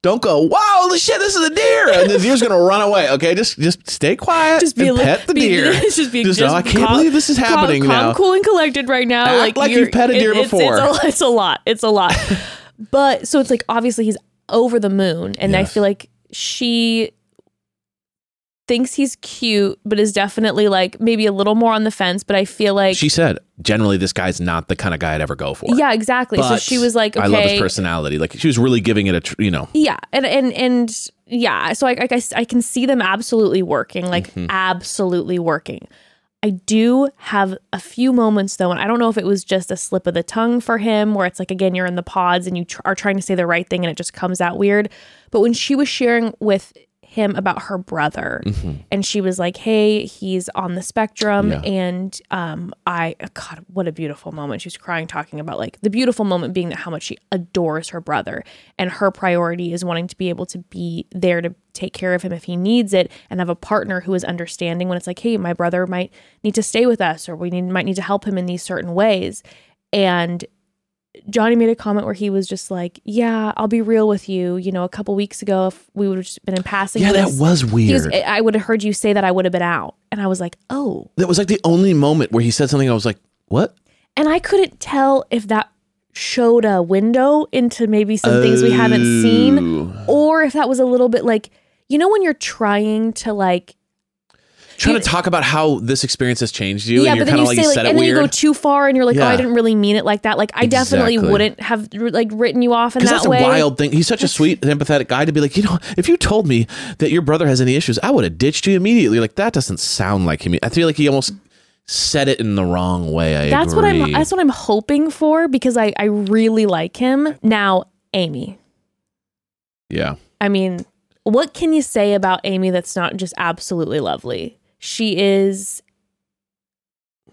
Don't go. Wow, holy shit! This is a deer, and the deer's gonna run away. Okay, just just stay quiet. Just be a and pet the be- deer. Just be just oh, I can't calm- believe this is calm- happening calm, now. cool and collected right now. Act like like you've pet a deer it's- before. It's, a, it's a lot. It's a lot. but so it's like obviously he's over the moon, and I feel like she thinks he's cute, but is definitely like maybe a little more on the fence. But I feel like She said, generally, this guy's not the kind of guy I'd ever go for. yeah, exactly. so she was like, okay, I love his personality. Like she was really giving it a, tr- you know, Yeah, and and and yeah, so I I, guess I can see them absolutely working, like Mm-hmm. absolutely working. I do have a few moments though, and I don't know if it was just a slip of the tongue for him, where it's like again you're in the pods and you tr- are trying to say the right thing and it just comes out weird. But when she was sharing with him about her brother, and she was like, "Hey, he's on the spectrum," Yeah. and um, I God, what a beautiful moment. She was crying, talking about like the beautiful moment being that how much she adores her brother, and her priority is wanting to be able to be there to take care of him if he needs it, and have a partner who is understanding when it's like, "Hey, my brother might need to stay with us, or we need might need to help him in these certain ways," and Johnny made a comment where he was just like, "Yeah, I'll be real with you. You know, a couple weeks ago, if we would have just been in passing, yeah, with that was he was- weird. I would have heard you say that I would have been out, and I was like, oh, that was like the only moment where he said something. I was like, what? and I couldn't tell if that showed a window into maybe some things we haven't seen, Oh. or if that was a little bit like, you know, when you're trying to like trying You- to talk about how this experience has changed you, yeah, and you're but then kind you of like say you like, and then you go too far, and you're like, oh, I didn't really mean it like that. Like, I definitely wouldn't have like written you off in Because that that's way. a wild thing. He's such a sweet, and empathetic guy to be like, you know, if you told me that your brother has any issues, I would have ditched you immediately. Like that doesn't sound like him. I feel like he almost said it in the wrong way. I That's what. I'm. That's what I'm hoping for because I I really like him. Now, Amy. yeah. I mean, what can you say about Amy that's not just absolutely lovely? She is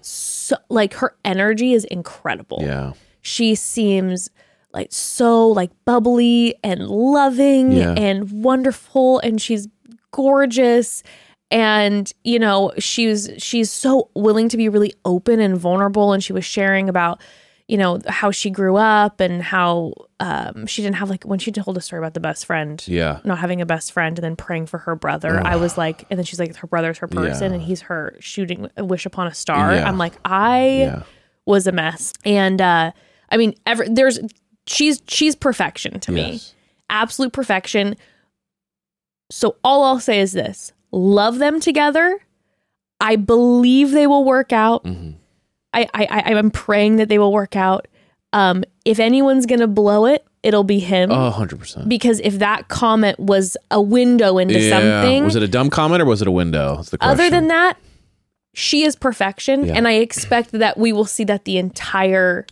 so like her energy is incredible. Yeah. She seems like so like bubbly and loving Yeah. and wonderful and she's gorgeous and you know she's she's so willing to be really open and vulnerable and she was sharing about you know how she grew up and how um, she didn't have like when she told a story about the best friend Yeah. not having a best friend and then praying for her brother i was like and then she's like her brother's her person Yeah. and he's her shooting a wish upon a star Yeah. i'm like i Yeah. was a mess and uh i mean ever there's she's she's perfection to me absolute perfection so all i'll say is this love them together i believe they will work out Mhm. I, I I I'm praying that they will work out. Um, if anyone's gonna blow it, it'll be him. Oh, 100%. Because if that comment was a window into yeah. something, Was it a dumb comment or was it a window? That's the question. other than that, she is perfection, Yeah. and I expect that we will see that the entire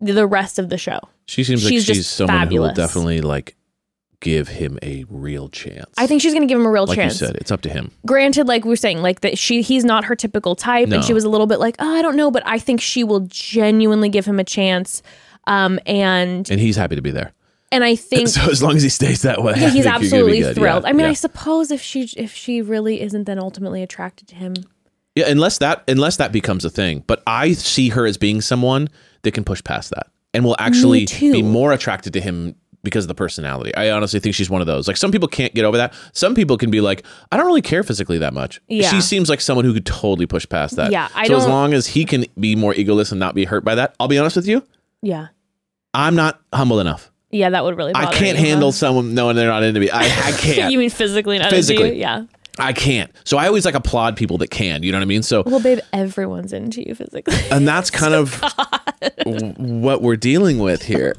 the rest of the show. she seems like she's she's, just who will fabulous. definitely like give him a real chance. I think she's gonna give him a real like chance. you said, it's up to him. Granted, like we were saying, like that she he's not her typical type, No. and she was a little bit like, oh, I don't know, but I think she will genuinely give him a chance. Um, and And he's happy to be there. and I think So as long as he stays that way, Yeah, he's think you're gonna be absolutely thrilled. Yeah, I mean, yeah. I suppose if she if she really isn't then ultimately attracted to him. Yeah, unless that unless that becomes a thing. But I see her as being someone that can push past that and will actually be more attracted to him because of the personality. I honestly think she's one of those. Like some people can't get over that. Some people can be like, I don't really care physically that much. Yeah. She seems like someone who could totally push past that. Yeah, I so as long as he can be more egoless and not be hurt by that, I'll be honest with you, Yeah. I'm not humble enough. Yeah, that would really bother I can't you, huh? handle someone knowing they're not into me. I, I can't. you mean physically not into Physically. you? Yeah. I can't. So I always like applaud people that can. You know what I mean? So Well, babe, everyone's into you physically. and that's kind of w- what we're dealing with here.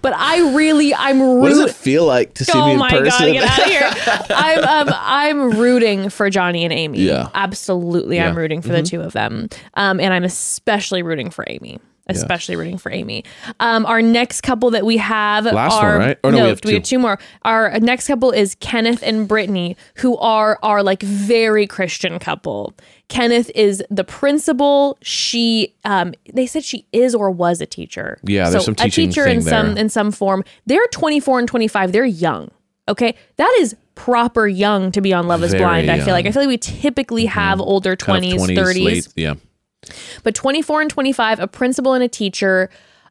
But I really I'm rooting. What does it feel like to see me Oh in my person? god, get out of here. I'm um, I'm rooting for Johnny and Amy. Yeah. Absolutely I'm Yeah. Mm-hmm. rooting for the two of them. Um and I'm especially rooting for Amy. Especially rooting for Amy. Um, our next couple that we have Last are one, right? Or no, we have we have two. more. Our next couple is Kenneth and Brittany, who are are like very Christian couple. Kenneth is the principal. She, um, they said she is or was a teacher. Yeah, there's some a teacher in some in some form. They're 24 and 25. They're young. Okay, that is proper young to be on Love Is Very Blind. I feel like. I feel like we typically have older Kind of 20s, 30s, late- yeah. But 24 and 25, a principal and a teacher.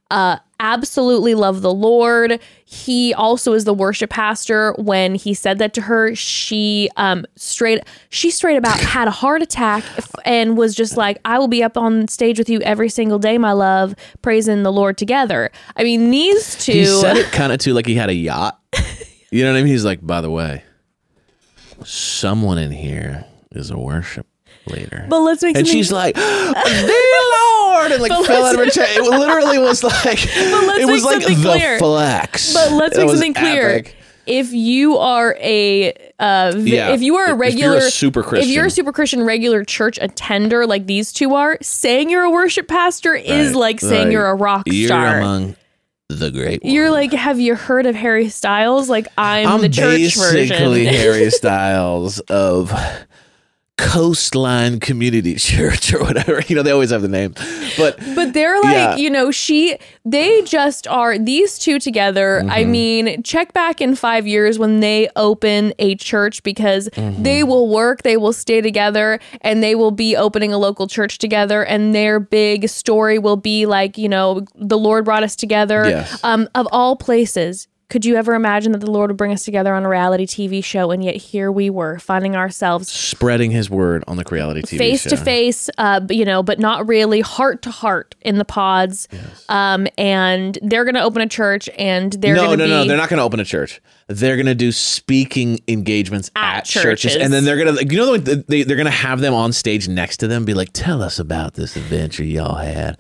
Uh, absolutely love the Lord. He also is the worship pastor. When he said that to her, she um straight she straight about had a heart attack and was just like, "I will be up on stage with you every single day, my love, praising the Lord together." I mean, these two. He said it kind of too like he had a yacht. You know what I mean? He's like, by the way, someone in here is a worship leader. but let's make something. and she's like, "Dear Lord," and like But fell out of her chair. It literally was like, it was like the clear. flex. But let's make something clear. epic. If you are a uh, vi- Yeah. if you are a If you're a regular super if you're a super Christian regular church attender like these two are, saying you're a worship pastor is like saying Like, you're a rock You're star. among the great. You're like, have you heard of Harry Styles? Like I'm, I'm the church basically version. Harry Styles of Coastline Community Church or whatever. You know, they always have the name, but But they're like, Yeah. you know, she, they just are, these two together. I Mm-hmm. mean, check back in five years when they open a church because Mm-hmm. they will work, they will stay together, and they will be opening a local church together. And their big story will be like, you know, the Lord brought us together. Yes. Um, of all places, Could you ever imagine that the Lord would bring us together on a reality TV show and yet here we were finding ourselves Spreading his word on the reality TV face show. to face, uh, you know, but not really heart to heart in the pods. Um, and they're going to open a church and they're no, no, be no. They're not going to open a church. They're going to do speaking engagements At at, churches. churches. and then they're going to, you know, they, they're going to have them on stage next to them, be like, "Tell us about this adventure y'all had."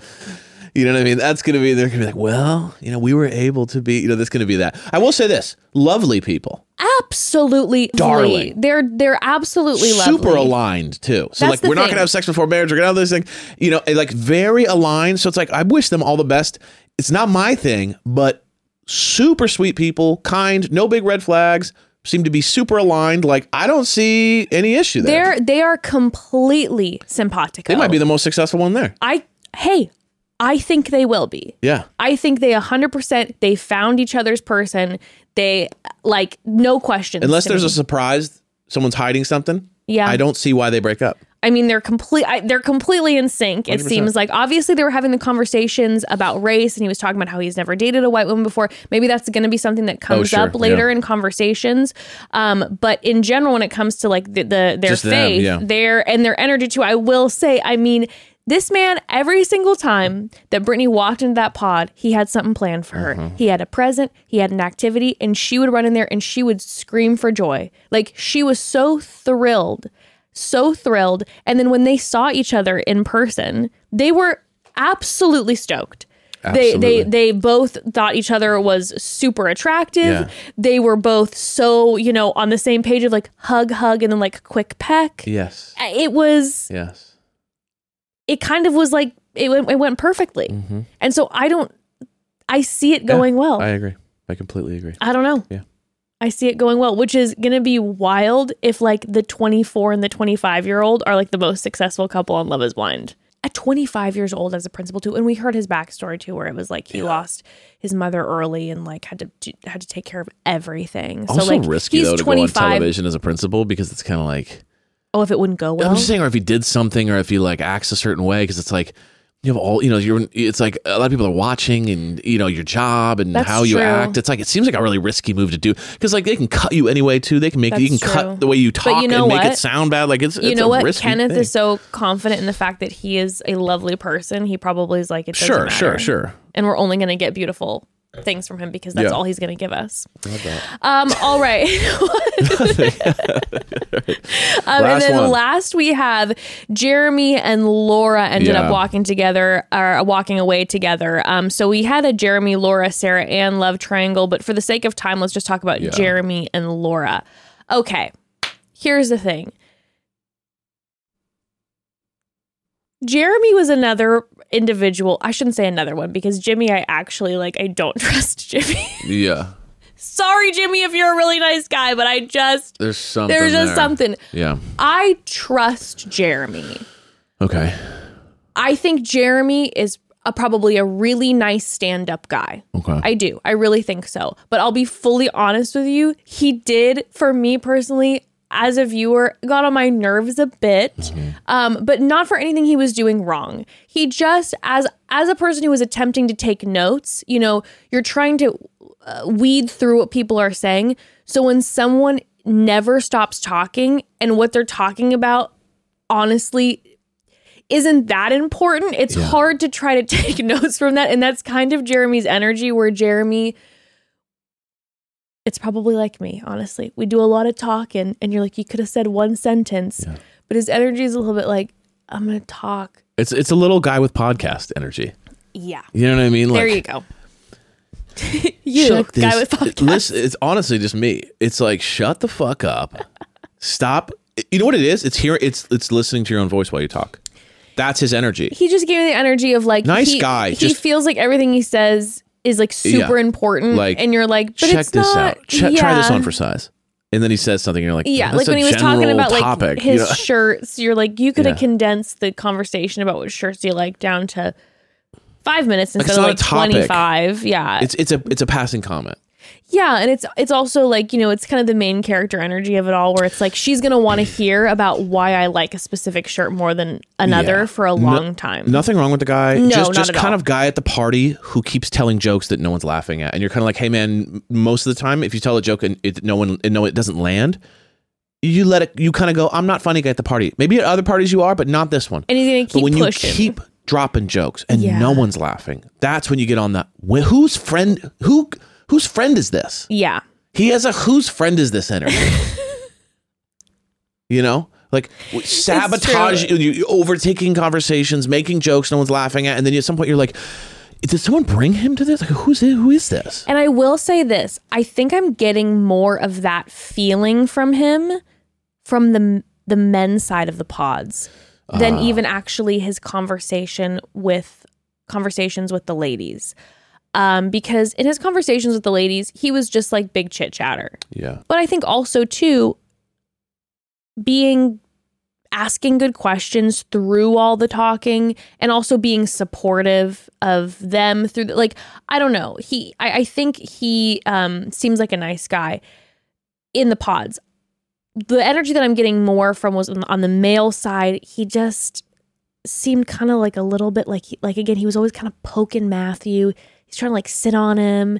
You know what I mean? That's going to be. They're going to be like, "Well, you know, we were able to be." You know, that's going to be that. I will say this: lovely people, absolutely Darling. They're they're absolutely lovely. super aligned too. So That's like, we're not going to have sex before marriage. We're going to have this thing. You know, like very aligned. So it's like I wish them all the best. It's not my thing, but super sweet people, kind, no big red flags. Seem to be super aligned. Like I don't see any issue there. They're they are completely simpatico. they might be the most successful one there. I hey, I think they will be. Yeah. I think they 100% they found each other's person. They like no questions. Unless there's me. a surprise, someone's hiding something. Yeah. I don't see why they break up. I mean, they're complete. I, they're completely in sync. It 100%. seems like obviously they were having the conversations about race, and he was talking about how he's never dated a white woman before. Maybe that's going to be something that comes sure, up later yeah. in conversations. Um, but in general, when it comes to like the, the their Just them, faith, yeah. their and their energy too, I will say, I mean. This man, every single time that Brittany walked into that pod, he had something planned for her. Uh-huh. He had a present, he had an activity, and she would run in there and she would scream for joy. Like she was so thrilled so thrilled. And then when they saw each other in person, they were absolutely stoked. Absolutely. They, they they both thought each other was super attractive. Yeah. They were both so, you know, on the same page of like hug, hug, and then like quick peck. Yes. It was Yes. It kind of was like it went, it went perfectly. Mm-hmm. And so I don't I see it going well. I agree. I completely agree. I don't know. Yeah. I see it going well, which is going to be wild if like the 24 and the 25 year old are like the most successful couple on Love is Blind. At 25 years old as a principal too, and we heard his backstory too, where it was like he lost his mother early and like had to do- had to take care of everything. So like risky he's though to 25. go on television as a principal because it's kind of like Oh, if it wouldn't go well, I'm just saying, or if he did something, or if he like acts a certain way, because it's like you have all you know. You're it's like a lot of people are watching, and you know your job and That's how you true. act. It's like it seems like a really risky move to do because like they can cut you anyway too. They can make you can That's cut the way you talk you know and make it sound bad. Like it's you it's know what? Kenneth thing. is so confident in the fact that he is a lovely person. He probably is like it sure, matter. sure, sure. and we're only going to get beautiful things from him because that's Yeah. all he's going to give us. Um, all right. um, and then one. last we have Jeramey and Laura ended Yeah. up walking together or walking away together. Um, so we had a Jeramey, Laura, Sarah, and love triangle, but for the sake of time, let's just talk about Yeah. Jeramey and Laura. Okay. Here's the thing. Jeramey was another individual. I shouldn't say another one because Jimmy, I actually like, I don't trust Jimmy. Yeah, Sorry, Jimmy, if you're a really nice guy, but I just, there's something. there's just there. something. Yeah. I trust Jeramey. Okay. I think Jeramey is a, probably a really nice stand up guy. Okay. I do. I really think so. But I'll be fully honest with you. He did, for me personally, as a viewer, got on my nerves a bit. Um, but not for anything he was doing wrong. He just, as as a person who was attempting to take notes, you know, you're trying to uh, weed through what people are saying. So when someone never stops talking and what they're talking about, honestly, isn't that important. It's Yeah. hard to try to take notes from that. And that's kind of Jeramey's energy, where Jeramey, it's probably like me, honestly. We do a lot of talking, and you're like, you could have said one sentence, Yeah. but his energy is a little bit like, I'm to talk. It's it's a little guy with podcast energy. Yeah. You know what I mean? There you go. you, shut guy this- with podcast. Listen, it's honestly just me. It's like shut the fuck up. Stop. You know what it is? It's here. It's it's listening to your own voice while you talk. That's his energy. he just gave me the energy of like Nice he, guy, He just- feels like everything he says is like super Yeah. important, Like, and you're like, but Check it's this not. out. Check, Try this yeah. on for size. And then he says something. And you're like, Yeah, like when he was talking about like his you know? shirts, you're like, you could have Yeah. condensed the conversation about what shirts do you like down to five minutes instead it's of like twenty five. Yeah, It's it's a it's a passing comment. Yeah, and it's it's also like, you know, it's kind of the main character energy of it all where it's like she's going to want to hear about why I like a specific shirt more than another Yeah. for a No- long time. Nothing wrong with the guy. No, just just kind all. of guy at the party who keeps telling jokes that no one's laughing at, and you're kind of like, hey man, most of the time, if you tell a joke and it, no one and no it doesn't land, you let it. You kind of go, I'm not funny guy at the party. Maybe at other parties you are, but not this one. and he's going to keep but when pushing. you keep dropping jokes and Yeah. no one's laughing, that's when you get on the wh- whose friend who whose friend is this? yeah. He has a whose friend is this energy? you know, like sabotage, you, overtaking conversations, making jokes no one's laughing at, and then at some point you're like, did someone bring him to this? Like, who's it? Who is this? And I will say this, I think I'm getting more of that feeling from him from the the men's side of the pods than Ah. even actually his conversation with conversations with the ladies. Um, because in his conversations with the ladies, he was just like big chit chatter. Yeah, But I think also too being asking good questions through all the talking and also being supportive of them through the, like I don't know. He I, I think he um seems like a nice guy in the pods. The energy that I'm getting more from was on, on the male side. He just seemed kind of like a little bit like like again he was always kind of poking Matthew. He's trying to like sit on him.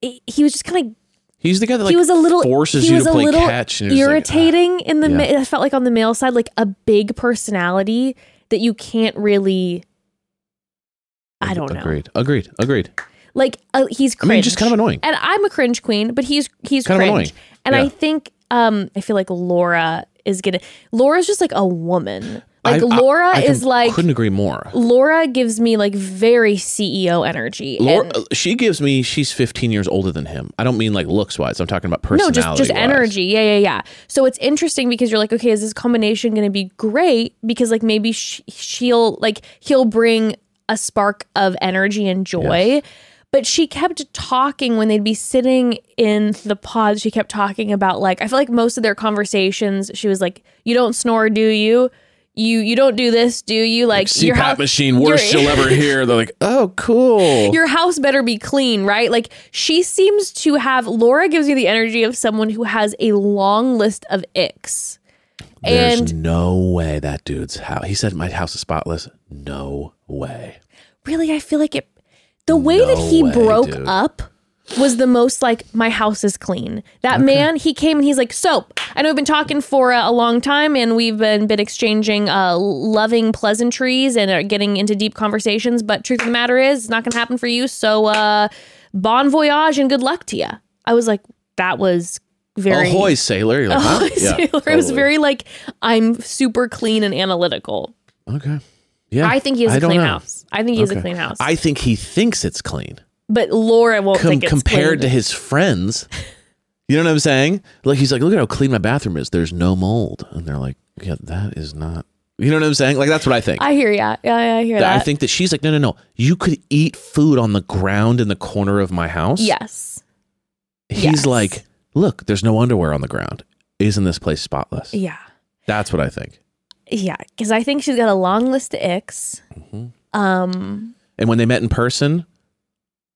He was just kind of he's the guy that like he was a little forces he you was to a play little catch. And you're like, ah. irritating in the Yeah. ma- I felt like on the male side like a big personality that you can't really. I don't know. Agreed. Agreed. Agreed. Like uh, he's I cringe. mean, just kind of annoying. And I'm a cringe queen, but he's he's Kind of cringe. annoying. And Yeah. I think um I feel like Laura is gonna Laura's just like a woman. Like I- I- Laura I is com- like couldn't agree more. Laura gives me like very CEO energy. Laura, and- uh, she gives me she's 15 years older than him. I don't mean like looks wise. I'm talking about personality. no, just just wise. energy. Yeah, yeah, yeah. So it's interesting because you're like, okay, is this combination going to be great? Because like maybe sh- she'll like he'll bring a spark of energy and joy. But she kept talking when they'd be sitting in the pods. She kept talking about like I feel like most of their conversations. She was like, "You don't snore, do you? You you don't do this, do you? Like your CPAP house machine, worst you'll ever hear. They're like, oh, cool. your house better be clean, right? Like she seems to have Laura gives me the energy of someone who has a long list of icks. There's and no way that dude's house. He said my house is spotless. No way. really I feel like it the way that he way, broke dude. up was the most like my house is clean. That man, he came and he's like, "So, I know we've been talking for uh, a long time and we've been been exchanging uh loving pleasantries and are getting into deep conversations, but truth of the matter is, it's not going to happen for you. So, uh bon voyage and good luck to you." I was like, that was very Ahoy, sailor. You're like, huh? Ahoy, Yeah, sailor. It was very like I'm super clean and analytical. Okay. Yeah. I think he has I a clean know. house. I think he has a clean house. I think he thinks it's clean. But Laura won't Com- think it's compared to his friends. You know what I'm saying? Like he's like, look at how clean my bathroom is. There's no mold, and they're like, yeah, that is not. You know what I'm saying? Like that's what I think. I hear ya. Yeah, yeah, I hear That- that. I think that she's like, no, no, no. You could eat food on the ground in the corner of my house. yes. He's Yes. like, look, there's no underwear on the ground. Isn't this place spotless? Yeah. That's what I think. Yeah. Because I think she's got a long list of icks. Mm-hmm. Um, And when they met in person,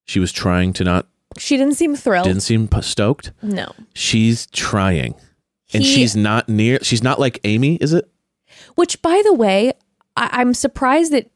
she was trying to not, she didn't seem thrilled. didn't seem stoked. no. She's trying. And He- she's not near, she's not like Amy, is it? Which, by the way, I- I'm surprised that.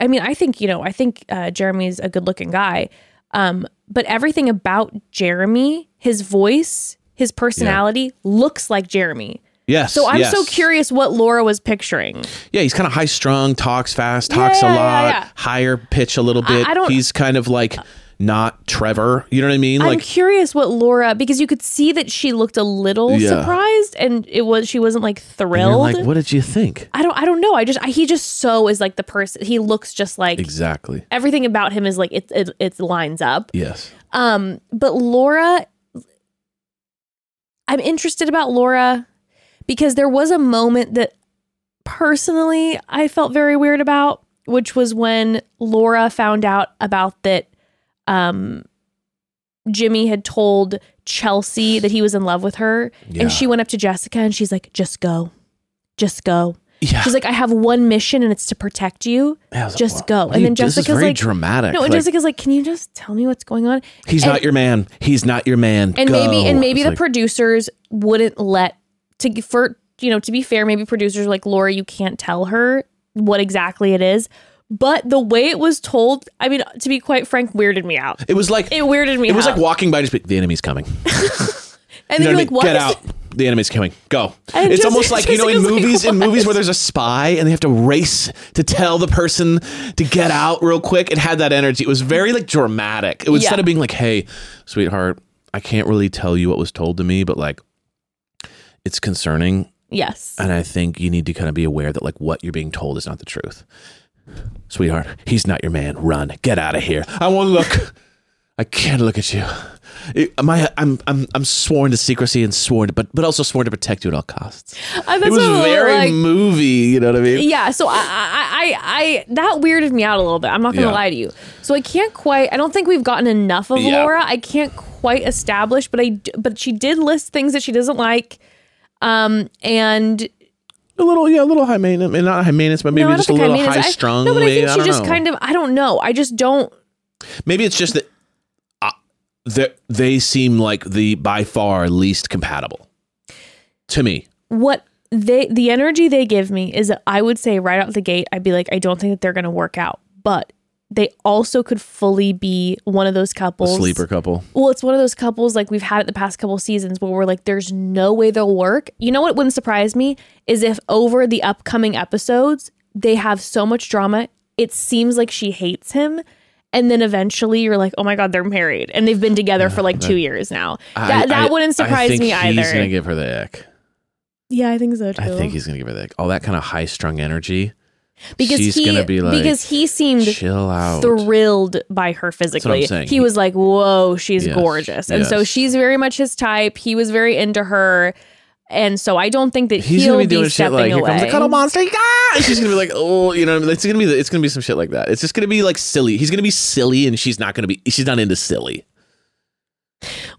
I mean, I think you know, I think uh, Jeramey's a good-looking guy, um, but everything about Jeramey, his voice, his personality, looks like Jeramey. Yes. So I'm yes. so curious what Laura was picturing. Yeah, he's kind of high strung, talks fast, talks Yeah, a lot, yeah. higher pitch a little bit. I don't- he's kind of like not Trevor. You know what I mean? I'm Like, curious what Laura because you could see that she looked a little Yeah. surprised and it was she wasn't like thrilled. like, what did you think? I don't I don't know. I just I, he just so is like the person he looks just like Exactly. everything about him is like it it, it lines up. Yes. Um, but Laura, I'm interested about Laura because there was a moment that personally I felt very weird about, which was when Laura found out about that um, Jimmy had told Chelsea that he was in love with her. Yeah. And she went up to Jessica and she's like, just go, just go. Yeah. She's like, I have one mission and it's to protect you. Yeah, like, just "Wow, go. And then you- this is Jessica's very like, dramatic. No, and Like- Jessica's like, can you just tell me what's going on? He's And- not your man. He's not your man. and maybe and maybe It's the like, producers wouldn't let to for you know to be fair maybe producers like Laura you can't tell her what exactly it is but the way it was told i mean to be quite frank weirded me out it was like it weirded me it was like walking by, just be, the enemy's coming. and You then you're like what Get is- out. The enemy's coming. Go. And it's Jessica- almost like you know in Jessica's like, movies in movies where there's a spy and they have to race to tell the person to get out real quick. It had that energy. It was very like dramatic. It was Yeah. instead of being like, "Hey, sweetheart, I can't really tell you what was told to me, but like it's concerning yes and I think you need to kind of be aware that like what you're being told is not the truth. Sweetheart, he's not your man. Run. Get out of here. I won't look. I can't look at you. It- my, I'm, I'm, I'm sworn to secrecy and sworn to, but, but also sworn to protect you at all costs. Uh, that's It was very like, movie. You know what I mean? yeah so I, I i i that weirded me out a little bit i'm not gonna Yeah. lie to you so i can't quite i don't think we've gotten enough of Yeah. laura i can't quite establish but I, but she did list things that she doesn't like um and A little, yeah, a little high maintenance. I not high maintenance, but maybe No, just a little high I- strung. No, but I think she don't just know. kind of. I don't know. I just don't. Maybe it's just that uh, they they seem like the by far least compatible to me. What they the energy they give me is that I would say right out the gate, I'd be like, I don't think that they're going to work out. But they also could fully be one of those A couples. sleeper couple. Well, it's one of those couples like we've had it the past couple seasons where we're like, there's no way they'll work. You know what wouldn't surprise me is if over the upcoming episodes they have so much drama, it seems like she hates him. And then eventually you're like, oh my God, they're married. And they've been together for like two years now. That, I- that I- wouldn't I surprise think me He's either. He's gonna give her the ick. yeah, I think so too. I think he's gonna give her the ick. All that kind of high strung energy. Because she's he, be like, because he seemed chill out. thrilled by her physically. He was like, "Whoa, she's Yes, gorgeous," and so she's very much his type. He was very into her, and so I don't think that He's he'll gonna be doing shit stepping like, here comes the cuddle monster. Ah! And she's gonna be like, oh, you know, I mean? it's gonna be, it's gonna be some shit like that. It's just gonna be like silly. He's gonna be silly, and she's not gonna be, she's not into silly.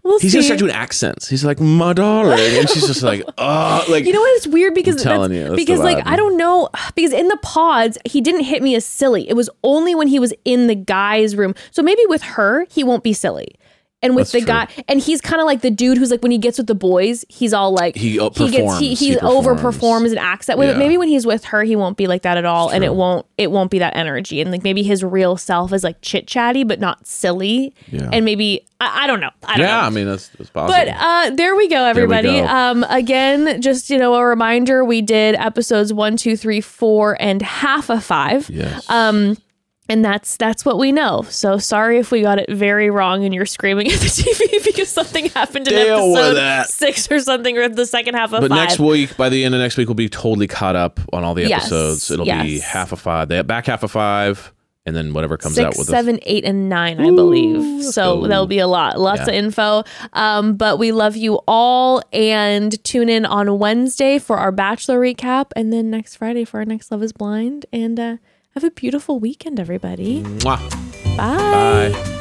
We'll He's see. gonna start doing accents. He's like, my darling, and she's just like, oh, like you know what? It's weird because I'm telling you, because like. I don't know because in the pods he didn't hit me as silly. It was only when he was in the guy's room. So maybe with her he won't be silly. And with That's the guy, and he's kind of like the dude who's like when he gets with the boys, he's all like He, uh, he gets he, he, He performs. overperforms and acts that way. But Yeah. maybe when he's with her, he won't be like that at all, and it won't it won't be that energy. And like maybe his real self is like chit chatty, but not silly. Yeah. And maybe I, I don't know. I don't know. yeah, I mean that's, that's possible. But uh, there we go, everybody. go. Um, again, just you know, a reminder: we did episodes one, two, three, four, and half of five. yes, Um, and that's that's what we know. So sorry if we got it very wrong and you're screaming at the TV because something happened in Deal episode six or something, or the second half of but five. next week, by the end of next week, we'll be totally caught up on all the Yes, episodes. It'll be half of five, the back half of five, and then whatever comes out with seven, eight, and nine, I believe. So go. that'll be a lot, lots Yeah. of info. Um, but we love you all, and tune in on Wednesday for our Bachelor recap, and then next Friday for our next Love Is Blind. And uh, have a beautiful weekend, everybody. Mwah. Bye. Bye.